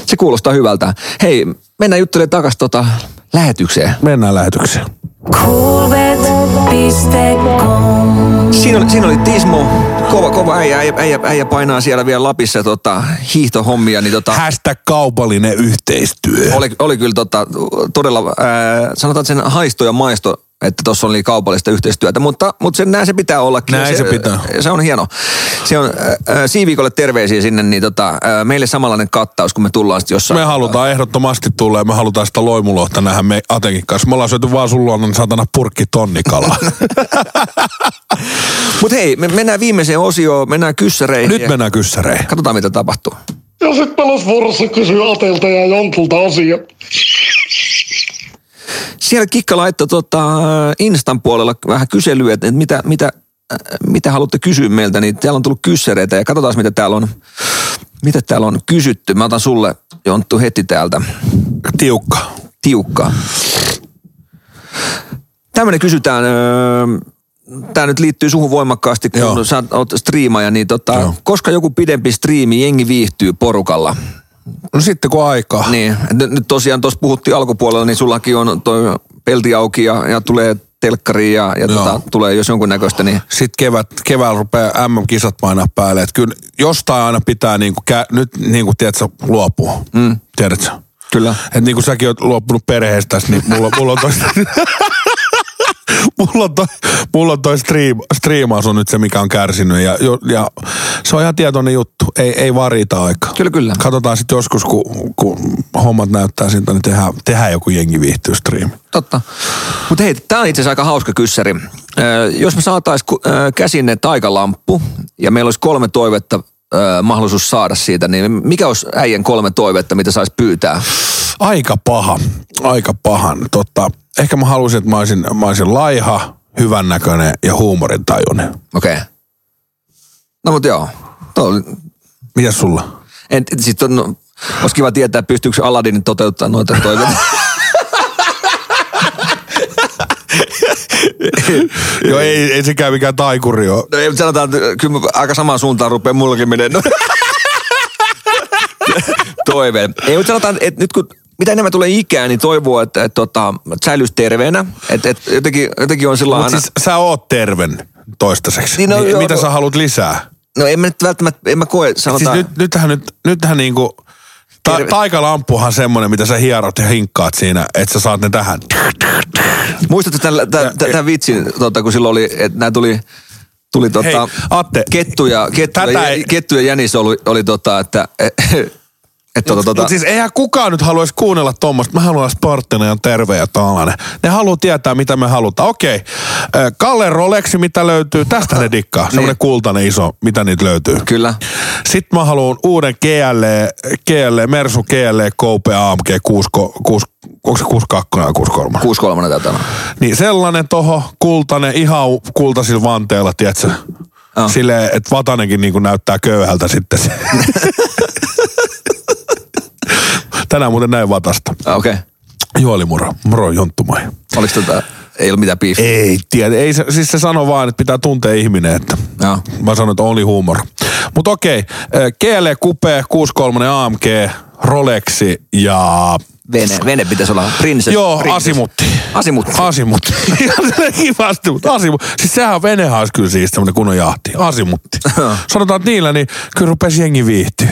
Se kuulostaa hyvältä. Hei, mennään juttelemaan takaisin tota lähetykseen. Mennään lähetykseen. Coolbet.com Siinä oli, siinä oli Tismo, kova, kova äijä, äijä, äijä, äijä painaa siellä vielä Lapissa tota, hiihtohommia, niin tota, Hashtag kaupallinen yhteistyö. oli, oli kyllä tota, todella, ää, sanotaan että sen haisto ja maisto, että tuossa oli kaupallista yhteistyötä, mutta, mutta sen, näin se pitää ollakin. Näin se pitää. Se on hieno. Se on ää, Siiviikolle terveisiä sinne, niin tota, ää, meille samanlainen kattaus, kun me tullaan sitten jossain. Me halutaan ehdottomasti tulla ja me halutaan sitä loimulohta nähdä me Atenkin kanssa. Me ollaan syöty vaan sun luonnon satana purkki tonnikalaa. Mutta hei, me mennään viimeiseen osioon, mennään kyssäreihin. Nyt mennään kyssäreihin. Katsotaan, mitä tapahtuu. Ja sitten pelas vuorossa kysyä Atelta ja Jontulta asia. Siellä Kikka laittoi tota Instan puolella vähän kyselyä, että mitä, mitä, äh, mitä haluatte kysyä meiltä, niin täällä on tullut kyssäreitä ja katsotaan mitä täällä on, mitä täällä on kysytty. Mä otan sulle Jonttu heti täältä Tiukka. Tiukkaa. Tämmöinen kysytään, tämä nyt liittyy suhun voimakkaasti, kun Joo. sä oot striimaaja, niin tota, Joo. koska joku pidempi striimi, jengi viihtyy porukalla. No sitten kun aikaa. Niin, nyt, nyt tosiaan tuossa puhuttiin alkupuolella, niin sullakin on toi pelti auki ja, ja tulee telkkariin ja, ja Joo. tota, tulee jos jonkunnäköistä, niin Sitten kevät, keväällä rupeaa MM-kisat painaa päälle. Että kyllä jostain aina pitää niinku, kä- nyt niinku, tiedätkö, luopua. Mm. Tiedätkö? Kyllä. Et niin kuin säkin oot luopunut perheestä, niin mulla, mulla on toi, mulla on toi, mulla on toi stream, striimaus on nyt se, mikä on kärsinyt. Ja, ja se on ihan tietoinen juttu. Ei, ei vaan riitä aikaa. Kyllä, kyllä. Katsotaan sitten joskus, kun, kun hommat näyttää siltä, niin tehdään, tehdään joku jengi viihtyy striimi. Totta. Mutta hei, tämä on itse asiassa aika hauska kyssäri. Ö, jos me saatais ku- ö, käsinne taikalamppu ja meillä olisi kolme toivetta ö, mahdollisuus saada siitä, niin mikä olisi äijän kolme toivetta, mitä saisi pyytää? Aika paha. Aika pahan. Totta, ehkä mä haluaisin, että mä olisin, mä olisin laiha, hyvännäköinen ja huumorintajuinen. Okei. Okay. No mutta joo. Tuo Mitäs sulla? en, sit on, no, olisi kiva tietää, pystyykö Aladdin toteuttaa noita toiveita. Joo, ei, ei sekään mikään taikuri ole. No ei, mutta sanotaan, että kyllä aika samaan suuntaan rupeaa mullakin menee. No. Toive. Ei, mutta sanotaan, että nyt kun mitä enemmän tulee ikää, niin toivoo, että, että, että, että säilyisi terveenä. Että, että jotenkin, jotenkin on sillä Mutta aina... siis sä oot terven toistaiseksi. Niin, Niin, no, no, joo, mitä no- sä haluat lisää? No en mä nyt välttämättä, en mä koe, Siis sanotaan... nyt, nythän, nyt, nythän niinku, ta, taikalampuhan semmonen, mitä sä hierot ja hinkkaat siinä, että sä saat ne tähän. Muistatko tämän, tämän, tämän vitsin, tota, kun silloin oli, että nämä tuli, tuli tota, Hei, Atte. kettu ja, kettu, ja, ei- kettu ja jänis oli, oli tota, että... Että tota, tota, Mutta siis eihän kukaan nyt haluaisi kuunnella tuommoista. Mä haluan Spartana ja terve ja tällainen. Ne haluaa tietää, mitä me halutaan. Okei, Kalle Rolexi, mitä löytyy? Tästä ne dikkaa. Semmoinen Niin. kultainen iso, mitä niitä löytyy. Kyllä. Sitten mä haluan uuden GL, GL, Mersu GL Coupe AMG 6, 6, onko se 62 vai 63? 6-3 tätä. Niin sellainen toho, kultainen, ihan kultaisilla vanteilla, tiedätkö? Joo. Silleen, että Vatanenkin niin näyttää köyhältä sitten. Tänään muuten näin Vatasta. Ah, Okei. Okay. Juoli moro, moro Jonttumai. Oliko tota, ei ollut mitään beef? Ei tiedä, ei siis se sanoo vaan, että pitää tuntea ihminen, että Joo. mä sanon, että oli huumor. Mutta okei, okay, GL Coupe 63 AMG, Rolexi ja Vene, vene pitäisi olla princess. Joo, princess. asimutti. Asimutti. Asimutti. Kivasti, mutta asimutti. Siis sehän venehän olisi kyllä siis semmoinen kunnon jahti. Asimutti. Sanotaan, että niillä niin kyllä rupesi jengi viihtyä.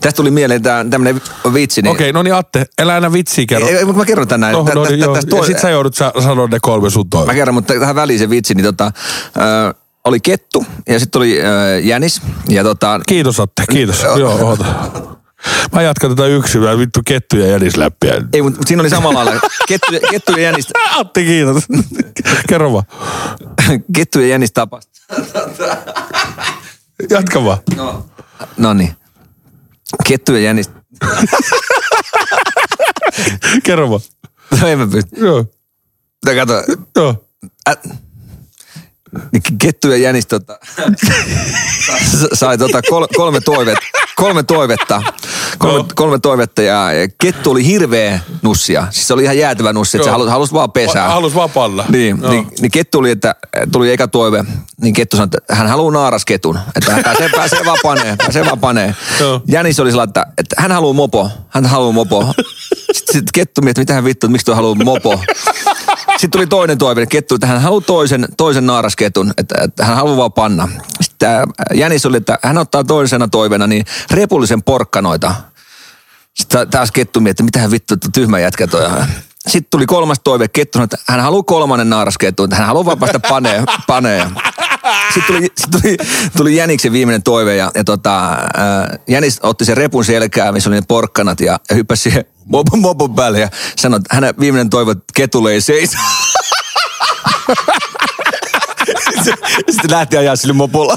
Tästä tuli mieleen tää, tämmönen vitsi. Niin, Okei, no niin Atte, älä enää vitsiä kerro. Ei, mutta mä kerron tänään. No, no, niin, joo. Ja sit sä joudut sanoa ne kolme sun Mä toive. kerron, mutta tähän väliin se vitsi, niin tota, ö, oli kettu ja sitten oli ö, jänis. Ja tota, Kiitos Atte, kiitos. joo, oota. Mä jatkan tätä yksin, mä vittu kettu ja jänisläppiä. ei, mutta siinä oli samalla lailla. Kettu, ja- kettu ja jänis, Atte, kiitos. Kerro vaan. kettu ja jänis tapas. Jatka vaan. No niin. Kettu ja jänis. Kerro vaan. No en mä pysty. Joo, No kato. joo. Ä, niin kettu ja jänis tota, sai tota kol, kolme toivetta. kolme toivetta. Kolme, No. kolme toivetta ja kettu oli hirveä nussia. Siis se oli ihan jäätävä nussi, että se halusi, halusi vaan pesää. Halus vaan palla. Niin, Joo. niin, niin kettu oli, että tuli eka toive, niin kettu sanoi, että hän haluaa naarasketun, että hän pääsee, pääsee vaan paneen, pääsee vaan paneen. Joo. Jänis oli sellainen, että, että hän haluaa mopo, hän haluaa mopo. Sitten, kettu mietti, mitä hän vittu, miksi tuo haluaa mopo. Sitten tuli toinen toive, kettu, että hän haluaa toisen, toisen naarasketun, että, että hän haluaa vaan panna. Sitten Jänis oli, että hän ottaa toisena toiveena niin repullisen porkkanoita. Sitten taas kettu mietti, mitä hän vittu, tyhmä jätkä toi. Sitten tuli kolmas toive, kettu että hän haluaa kolmannen naarasketun, että hän haluaa vaan päästä paneen. paneen. Sitten tuli, sitten tuli, tuli Jäniksen viimeinen toive ja, ja tota, ää, Jänis otti sen repun selkään, missä oli ne porkkanat ja, ja hyppäsi siihen mopon, mopon päälle ja sanoi, että hänen viimeinen toive, että ketulle ei seiso. Sitten lähti ajaa sille mopolla.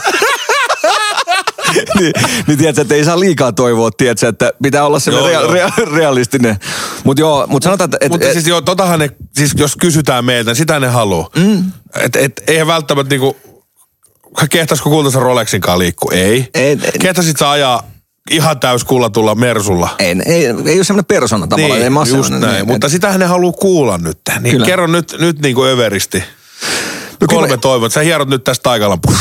niin, niin tiedätkö, että ei saa liikaa toivoa, tiedätkö, että pitää olla se rea- rea- realistinen. Mutta joo, mutta sanotaan, että... Et, Mutta et, siis joo, totahan ne, siis jos kysytään meiltä, niin sitä ne haluaa. Mm. Et, et, eihän välttämättä niinku, kehtaisiko kultaisen Rolexin kanssa liikkuu? Ei. Ei, ei. Kehtasit sä ajaa ihan täys kullatulla Mersulla? ei, ei, ei ole semmoinen persona tavallaan. ei Niin, mä oon just näin. niin, Mutta sitähän ne haluaa kuulla nyt. Niin Kyllä. kerro nyt, nyt niinku överisti. No Kolme mä- toivot. Sä hierot nyt tästä taikalampu.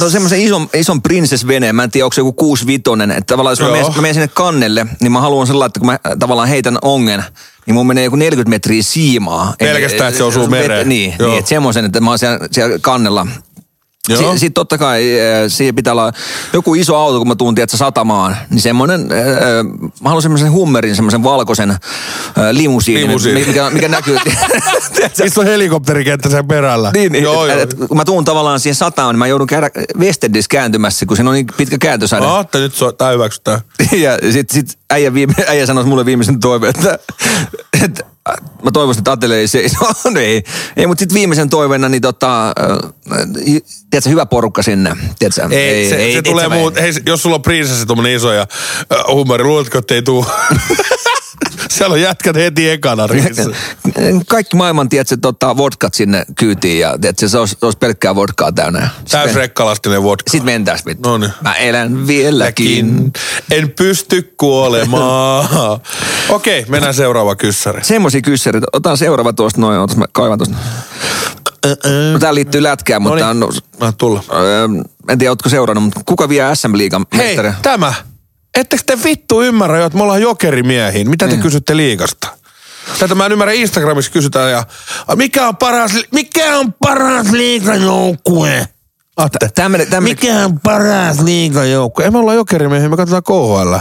No semmoisen ison, ison princess-veneen, mä en tiedä, onko se joku 65 että tavallaan jos mä menen, mä menen sinne kannelle, niin mä haluan sellainen, että kun mä äh, tavallaan heitän ongen, niin mun menee joku 40 metriä siimaa. Pelkästään, että se osuu mereen. Niin, Joo. niin että semmoisen, että mä oon siellä, siellä kannella. Joo. Sitten sit totta kai äh, siihen pitää olla joku iso auto, kun mä tuun tiedätkö, satamaan. Niin semmoinen, äh, äh, mä haluan semmoisen hummerin, semmoisen valkoisen äh, limusiinin, Limusiini. mikä, mikä näkyy. on helikopterikenttä sen perällä? niin, niin joo, et, joo. et, kun mä tuun tavallaan siihen sataan, niin mä joudun käydä Westendis kääntymässä, kun siinä on niin pitkä kääntösaide. No, että nyt so, tää hyväksytään. Ja sit, sit äijä, viime, äijä sanoi mulle viimeisen toiveen, että, että mä toivoisin, että Atele ei seisoo. No ei, ei mutta sitten viimeisen toiveena, niin tota, äh, tiedätkö, hyvä porukka sinne. Tiedätkö, Ei, se, se tulee muut. Hei, jos sulla on prinsessi tommonen iso ja äh, huumori, luuletko, että ei tuu? Siellä on jätkät heti ekana riissä. Kaikki maailman, tiedätkö, tota, vodkat sinne kyytiin ja tiedätkö, se olisi, olisi pelkkää vodkaa täynnä. Täys rekkalastinen vodka. Sitten mentäis vittu. Noniin. Mä elän vieläkin. En pysty kuolemaan. Okei, mennään seuraava kyssäri. Semmoisia kyssäreitä. Otan seuraava tuosta noin, otas mä kaivan tuosta. No, tää liittyy lätkään, mutta tää on, Noniin, mä tulla. öö, en tiedä, ootko seurannut, mutta kuka vie SM Liigan Hei, mestari? tämä. Ettekö te vittu ymmärrä jo, että me ollaan jokerimiehiin? Mitä te Niin. kysytte liikasta? Tätä mä en ymmärrä, Instagramissa kysytään ja "A, mikä on paras, mikä on paras liikajoukkue? Tämmönen, tämmönen, mikä on paras liikajoukkue? Ei me olla jokerimiehiä, me katsotaan KHL.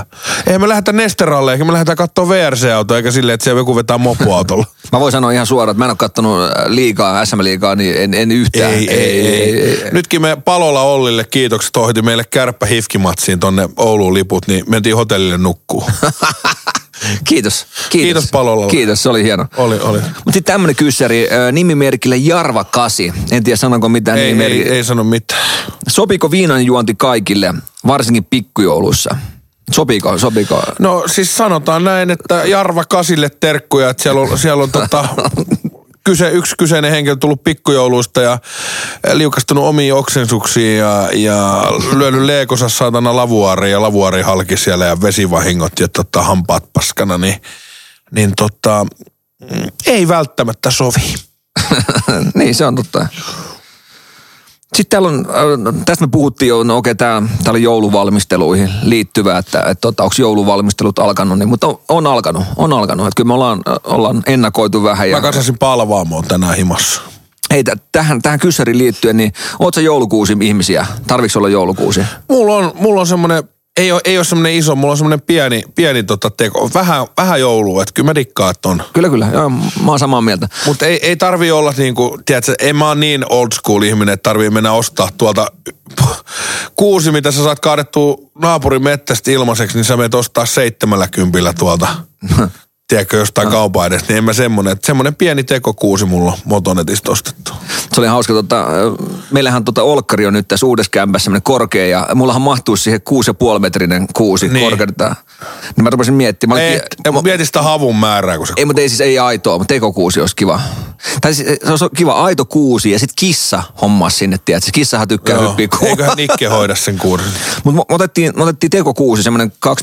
Ei me lähdetä Nesteralle, eikä me lähdetään katsoa VRC-autoa, eikä silleen, että siellä joku vetää mopoautolla. mä voin sanoa ihan suoraan, että mä en ole kattonut äh, liigaa, SM Liigaa, niin en, en yhtään. Ei, ei, ei, ei. Nytkin me Palola Ollille kiitokset hoiti meille kärppä hifkimatsiin tonne Ouluun liput, niin mentiin hotellille nukkuu. Kiitos, kiitos. Kiitos Palolalle. Kiitos, se oli hieno. oli, oli. Mutta sitten tämmönen kyssäri, nimimerkillä Jarva Kasi. En tiedä sanonko mitään Ei, nimimerkki. ei, ei sano mitään. Sopiiko viinanjuonti kaikille, varsinkin pikkujoulussa? Sopiiko, sopiiko? No siis sanotaan näin, että Jarva Kasille terkkuja, että siellä on, siellä on tota, kyse, yksi kyseinen henkilö tullut pikkujouluista ja liukastunut omiin oksensuksiin ja, ja lyönyt leekossa saatana lavuaari ja lavuaari halki siellä ja vesivahingot ja tota, hampaat paskana, niin, niin tota, mm, ei välttämättä sovi. niin, se on totta. Sitten täällä on, äh, tästä me puhuttiin jo, no okei, tää, tää oli jouluvalmisteluihin liittyvä, että, että, että onko jouluvalmistelut alkanut, niin, mutta on, on alkanut, on alkanut. Että kyllä me ollaan, äh, ollaan ennakoitu vähän. Ja, Mä kasasin palvaamoon tänään himassa. hei, tä- tähän, tähän kyssäriin liittyen, niin oot sä joulukuusi ihmisiä? Tarviiko olla joulukuusi? Mulla on, mulla on semmonen, ei ole, ei ole semmonen iso, mulla on semmonen pieni, pieni tota teko. Vähän, vähän joulua, että kyllä mä dikkaan, että on. Kyllä, kyllä. Joo, mä oon samaa mieltä. Mutta ei, ei tarvi olla niinku, tiedätkö, en mä oon niin old school ihminen, että tarvii mennä ostaa tuolta kuusi, mitä sä saat kaadettua naapurin mettästä ilmaiseksi, niin sä menet ostaa seitsemällä kympillä tuolta. Tiedätkö, jostain kaupan edestä, niin en mä semmonen, että semmonen pieni teko kuusi mulla on Motonetista ostettu. Se oli hauska, tota, meillähän tota Olkkari on nyt tässä uudessa kämpässä semmoinen korkea ja mullahan mahtuisi siihen kuusi ja puoli metrinen kuusi Niin. niin. Niin mä rupesin miettimään. Ei, mä- mieti sitä havun määrää, kun se ei, mutta ei siis ei aitoa, mutta tekokuusi olisi kiva. Tai siis, se olisi kiva aito kuusi ja sitten kissa hommaa sinne, tiedätkö? Kissahan tykkää Joo. hyppiä kuusi. Eiköhän Nikke hoida sen kuurin. Mutta me otettiin, me otettiin teko kuusi, semmoinen 2,5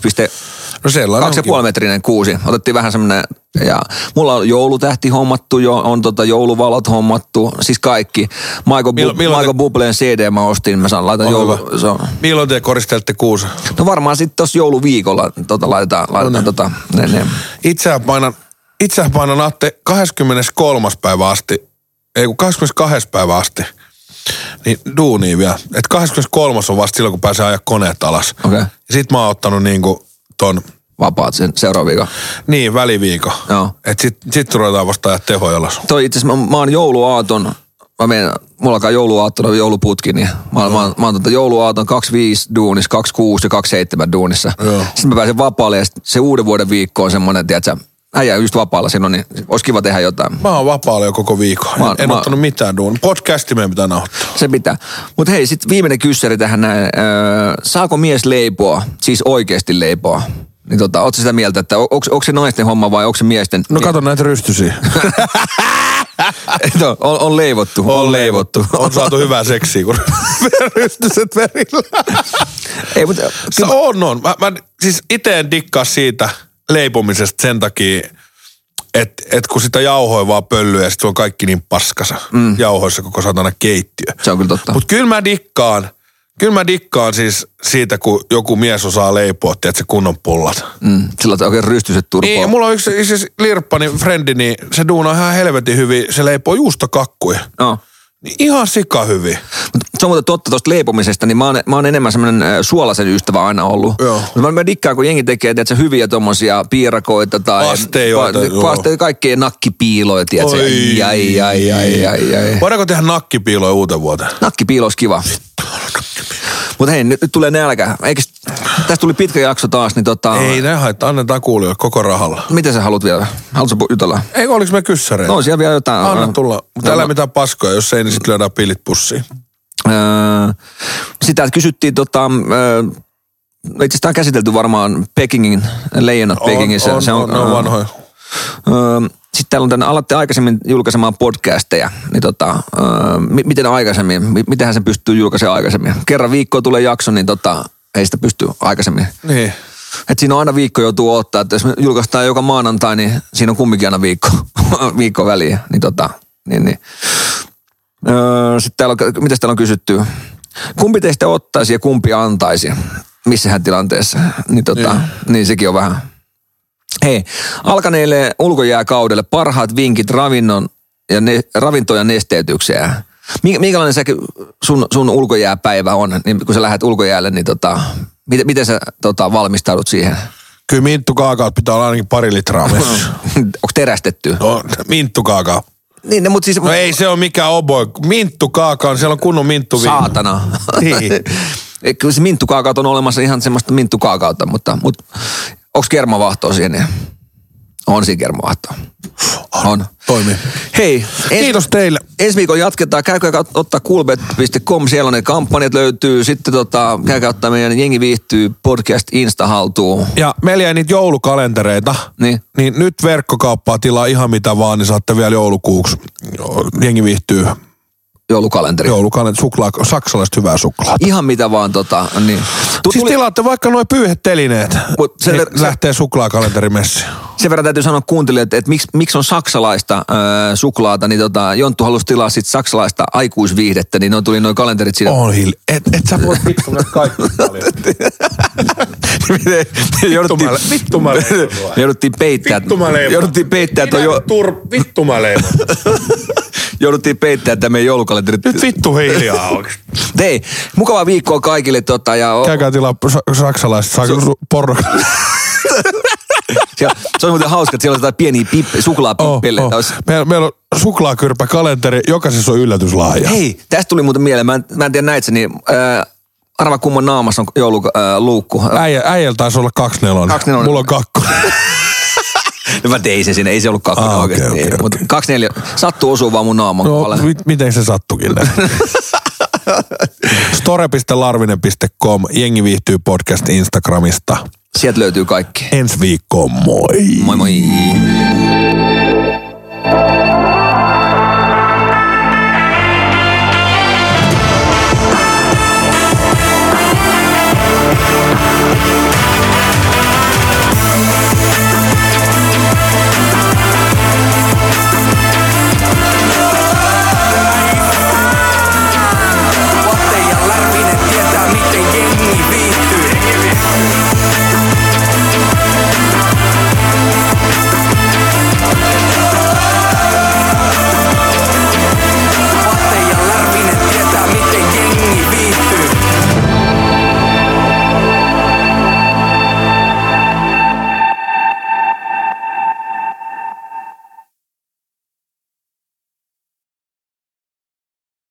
No metrinen kuusi. Otettiin vähän semmoinen, ja mulla on joulutähti hommattu jo, on tota jouluvalot hommattu, siis kaikki. Michael, Millo- Bu- milloin te- Michael Bubleen CD mä ostin, mä saan laitan On joulu... Se on, Milloin te koristelette kuusen? no varmaan sitten tuossa jouluviikolla tota, laitetaan, laitetaan niin. tota, ne, ne. Itsehän painan, itsehän painan Atte 23. päivä asti, ei kun 22. päivä asti, niin duunia vielä. Et 23. on vasta silloin, kun pääsee ajaa koneet alas. Okei. Ja sit mä oon ottanut niinku ton, Vapaat sen seuraavan viikon. niin väliviikon. Joo. Et sit, sit ruvetaan vasta ajaa tehoja alas. Toi itse asiassa, mä, mä oon jouluaaton, mä menen, mulla alkaa jouluaattona jouluputki, niin mä, oon- mä, oon- mä oon tota jouluaaton 25 duunissa, 26 ja 27 duunissa. Joo. Sitten mä pääsen vapaalle ja se uuden vuoden viikko on semmoinen, tiedätkö, äijä just vapaalla silloin, niin olisi kiva tehdä jotain. Mä oon vapaalla jo koko viikon. Mä en, mä- ottanut mitään duunia. Podcasti meidän pitää nauhoittaa. Se pitää. Mutta hei, sitten viimeinen kyssäri tähän näin. Öö, saako mies leipoa, siis oikeasti leipoa? Niin tota, ootko sitä mieltä, että on- onko se naisten homma vai onko se miesten? No kato näitä rystysiä. no, on, on leivottu, on, on leivottu. On saatu hyvää seksiä, kun rystyset verillä. Ei, mutta Se on, on. Mä, mä siis itse en dikkaa siitä leipomisesta sen takia, että et kun sitä jauhoi vaan pöllyä ja sit se on kaikki niin paskasa. Mm. Jauhoissa koko satana keittiö. se on kyllä totta. Mutta kyllä mä dikkaan, kyllä mä dikkaan siis siitä, kun joku mies osaa leipoa, että se kunnon pullat. Mm, sillä on oikein rystyset turpoa. Niin, mulla on yksi siis Lirppani, frendi, niin se duunaa ihan helvetin hyvin. Se leipoo juustokakkuja. No. Niin ihan sika hyvin. Mut se on muuten totta tuosta leipomisesta, niin mä oon, mä oon enemmän semmoinen suolaisen ystävä aina ollut. Joo. Mut Mä, mä dikkaan, kun jengi tekee tiedätkö, hyviä tommosia piirakoita tai... Pastejoita, joo. Pastejoita, kaikkea nakkipiiloja, tiedätkö? Oi. Ai, ai, ai, ai, ai. Voidaanko tehdä nakkipiiloja uuteen vuoteen? Nakkipiilo olisi kiva. Mutta hei, nyt, nyt tulee nälkä. Eikö, tästä tuli pitkä jakso taas, niin tota... Ei ne haittaa, annetaan kuulijoille koko rahalla. Mitä sä haluat vielä? Haluatko jutella? Eikö oliks me kyssäreitä? No, siellä vielä jotain. Anna tulla. Mutta No, älä no. mitään paskoja, jos ei, niin sit lyödään pilit pussiin. Öö, sitä kysyttiin tota... Öö, itse asiassa on käsitelty varmaan Pekingin, leijonat Pekingissä. on, se on, ne on vanhoja. Öö, sitten täällä on tänne, alatte aikaisemmin julkaisemaan podcasteja, niin tota, öö, mi- miten aikaisemmin, mi- mitenhän sen pystyy julkaisemaan aikaisemmin? Kerran viikkoa tulee jakso, niin tota, ei sitä pysty aikaisemmin. Niin. Et siinä on aina viikko joutuu ottaa, että jos me julkaistaan joka maanantai, niin siinä on kumminkin aina viikko, viikko väliä. Niin tota, niin, niin. Öö, sitten täällä on, mitä täällä on kysytty? Kumpi teistä ottaisi ja kumpi antaisi? Missähän tilanteessa? Niin, tota, niin. niin sekin on vähän. Hei, alkaneille ulkojääkaudelle parhaat vinkit ravinnon ja ne, ravinto- ja nesteytykseen. Mi- Minkälainen se sun, sun ulkojääpäivä on, niin kun sä lähdet ulkojäälle, niin tota, miten, miten sä tota, valmistaudut siihen? Kyllä minttu kaakaot pitää olla ainakin pari litraa. Onko terästetty? No, minttu kaakao. Niin, ne, mutta siis... No ei se ole mikään oboi. Minttu kaakao, siellä on kunnon minttu Saatana. Niin. Kyllä se minttukaakaut on olemassa ihan semmoista minttukaakautta, mutta, mutta onko kermavahtoa siinä? On siinä kermavahtoa. On. Toimii. Hei, en- Kiitos teille. Ensi viikolla jatketaan. Käykää ottaa coolbet.com, siellä on ne kampanjat löytyy. Sitten tota, käykää ottaa meidän Jengi viihtyy podcast Insta haltuun. Ja meillä jäi niitä joulukalentereita. Niin. Niin nyt verkkokauppaa tilaa ihan mitä vaan, niin saatte vielä joulukuuksi. Jengi viihtyy. Joulukalenteri. Joulukalenteri, suklaa, saksalaiset hyvää suklaata. Ihan mitä vaan tota, niin. Tu- Siis tuli- tilaatte vaikka noin pyyhetelineet. Mut se- niin se- lähtee suklaakalenteri sen verran täytyy sanoa kuuntelijoille, että, että miksi, miksi on saksalaista öö, suklaata, niin tota, Jonttu halusi tilaa sit saksalaista aikuisviihdettä, niin ne tuli noin kalenterit siinä. On hiili. Et, et sä voi vittu näitä kaikki paljon. jouduttiin, mä- vittu mä jouduttiin peittää. Vittu mä leivon. Jouduttiin peittää, vittu mä leivon. Jouduttiin peittää tämä meidän joulukalenterit. Nyt vittu hiljaa oikeesti. Hei, mukavaa viikkoa kaikille. Tota, ja, Käykää tilaa sa- saksalaiset sa- su- porno. siellä, se on muuten hauska, että siellä on jotain pieniä pippe, Oh, suklaapippeleitä. oh. Meillä, meillä on suklaakyrpä kalenteri, jokaisessa on yllätyslahja. Hei, tästä tuli muuten mieleen, mä en, mä en tiedä näit niin äh, arva kumman naamassa on joululuukku. Äh, Äijä, äijällä taisi olla kaksi nelonen. Kaksi nelonen. Mulla on kakkonen. no mä tein sen sinne, ei se ollut kakkonen Ah, oikeasti. okei, ei, Mutta kaksi neljä, sattuu osuu vaan mun naaman No, kohdalle. mit, miten se sattukin? Store.larvinen.com, jengi viihtyy podcast Instagramista. Sieltä löytyy kaikki. Ensi viikkoon, moi! Moi moi.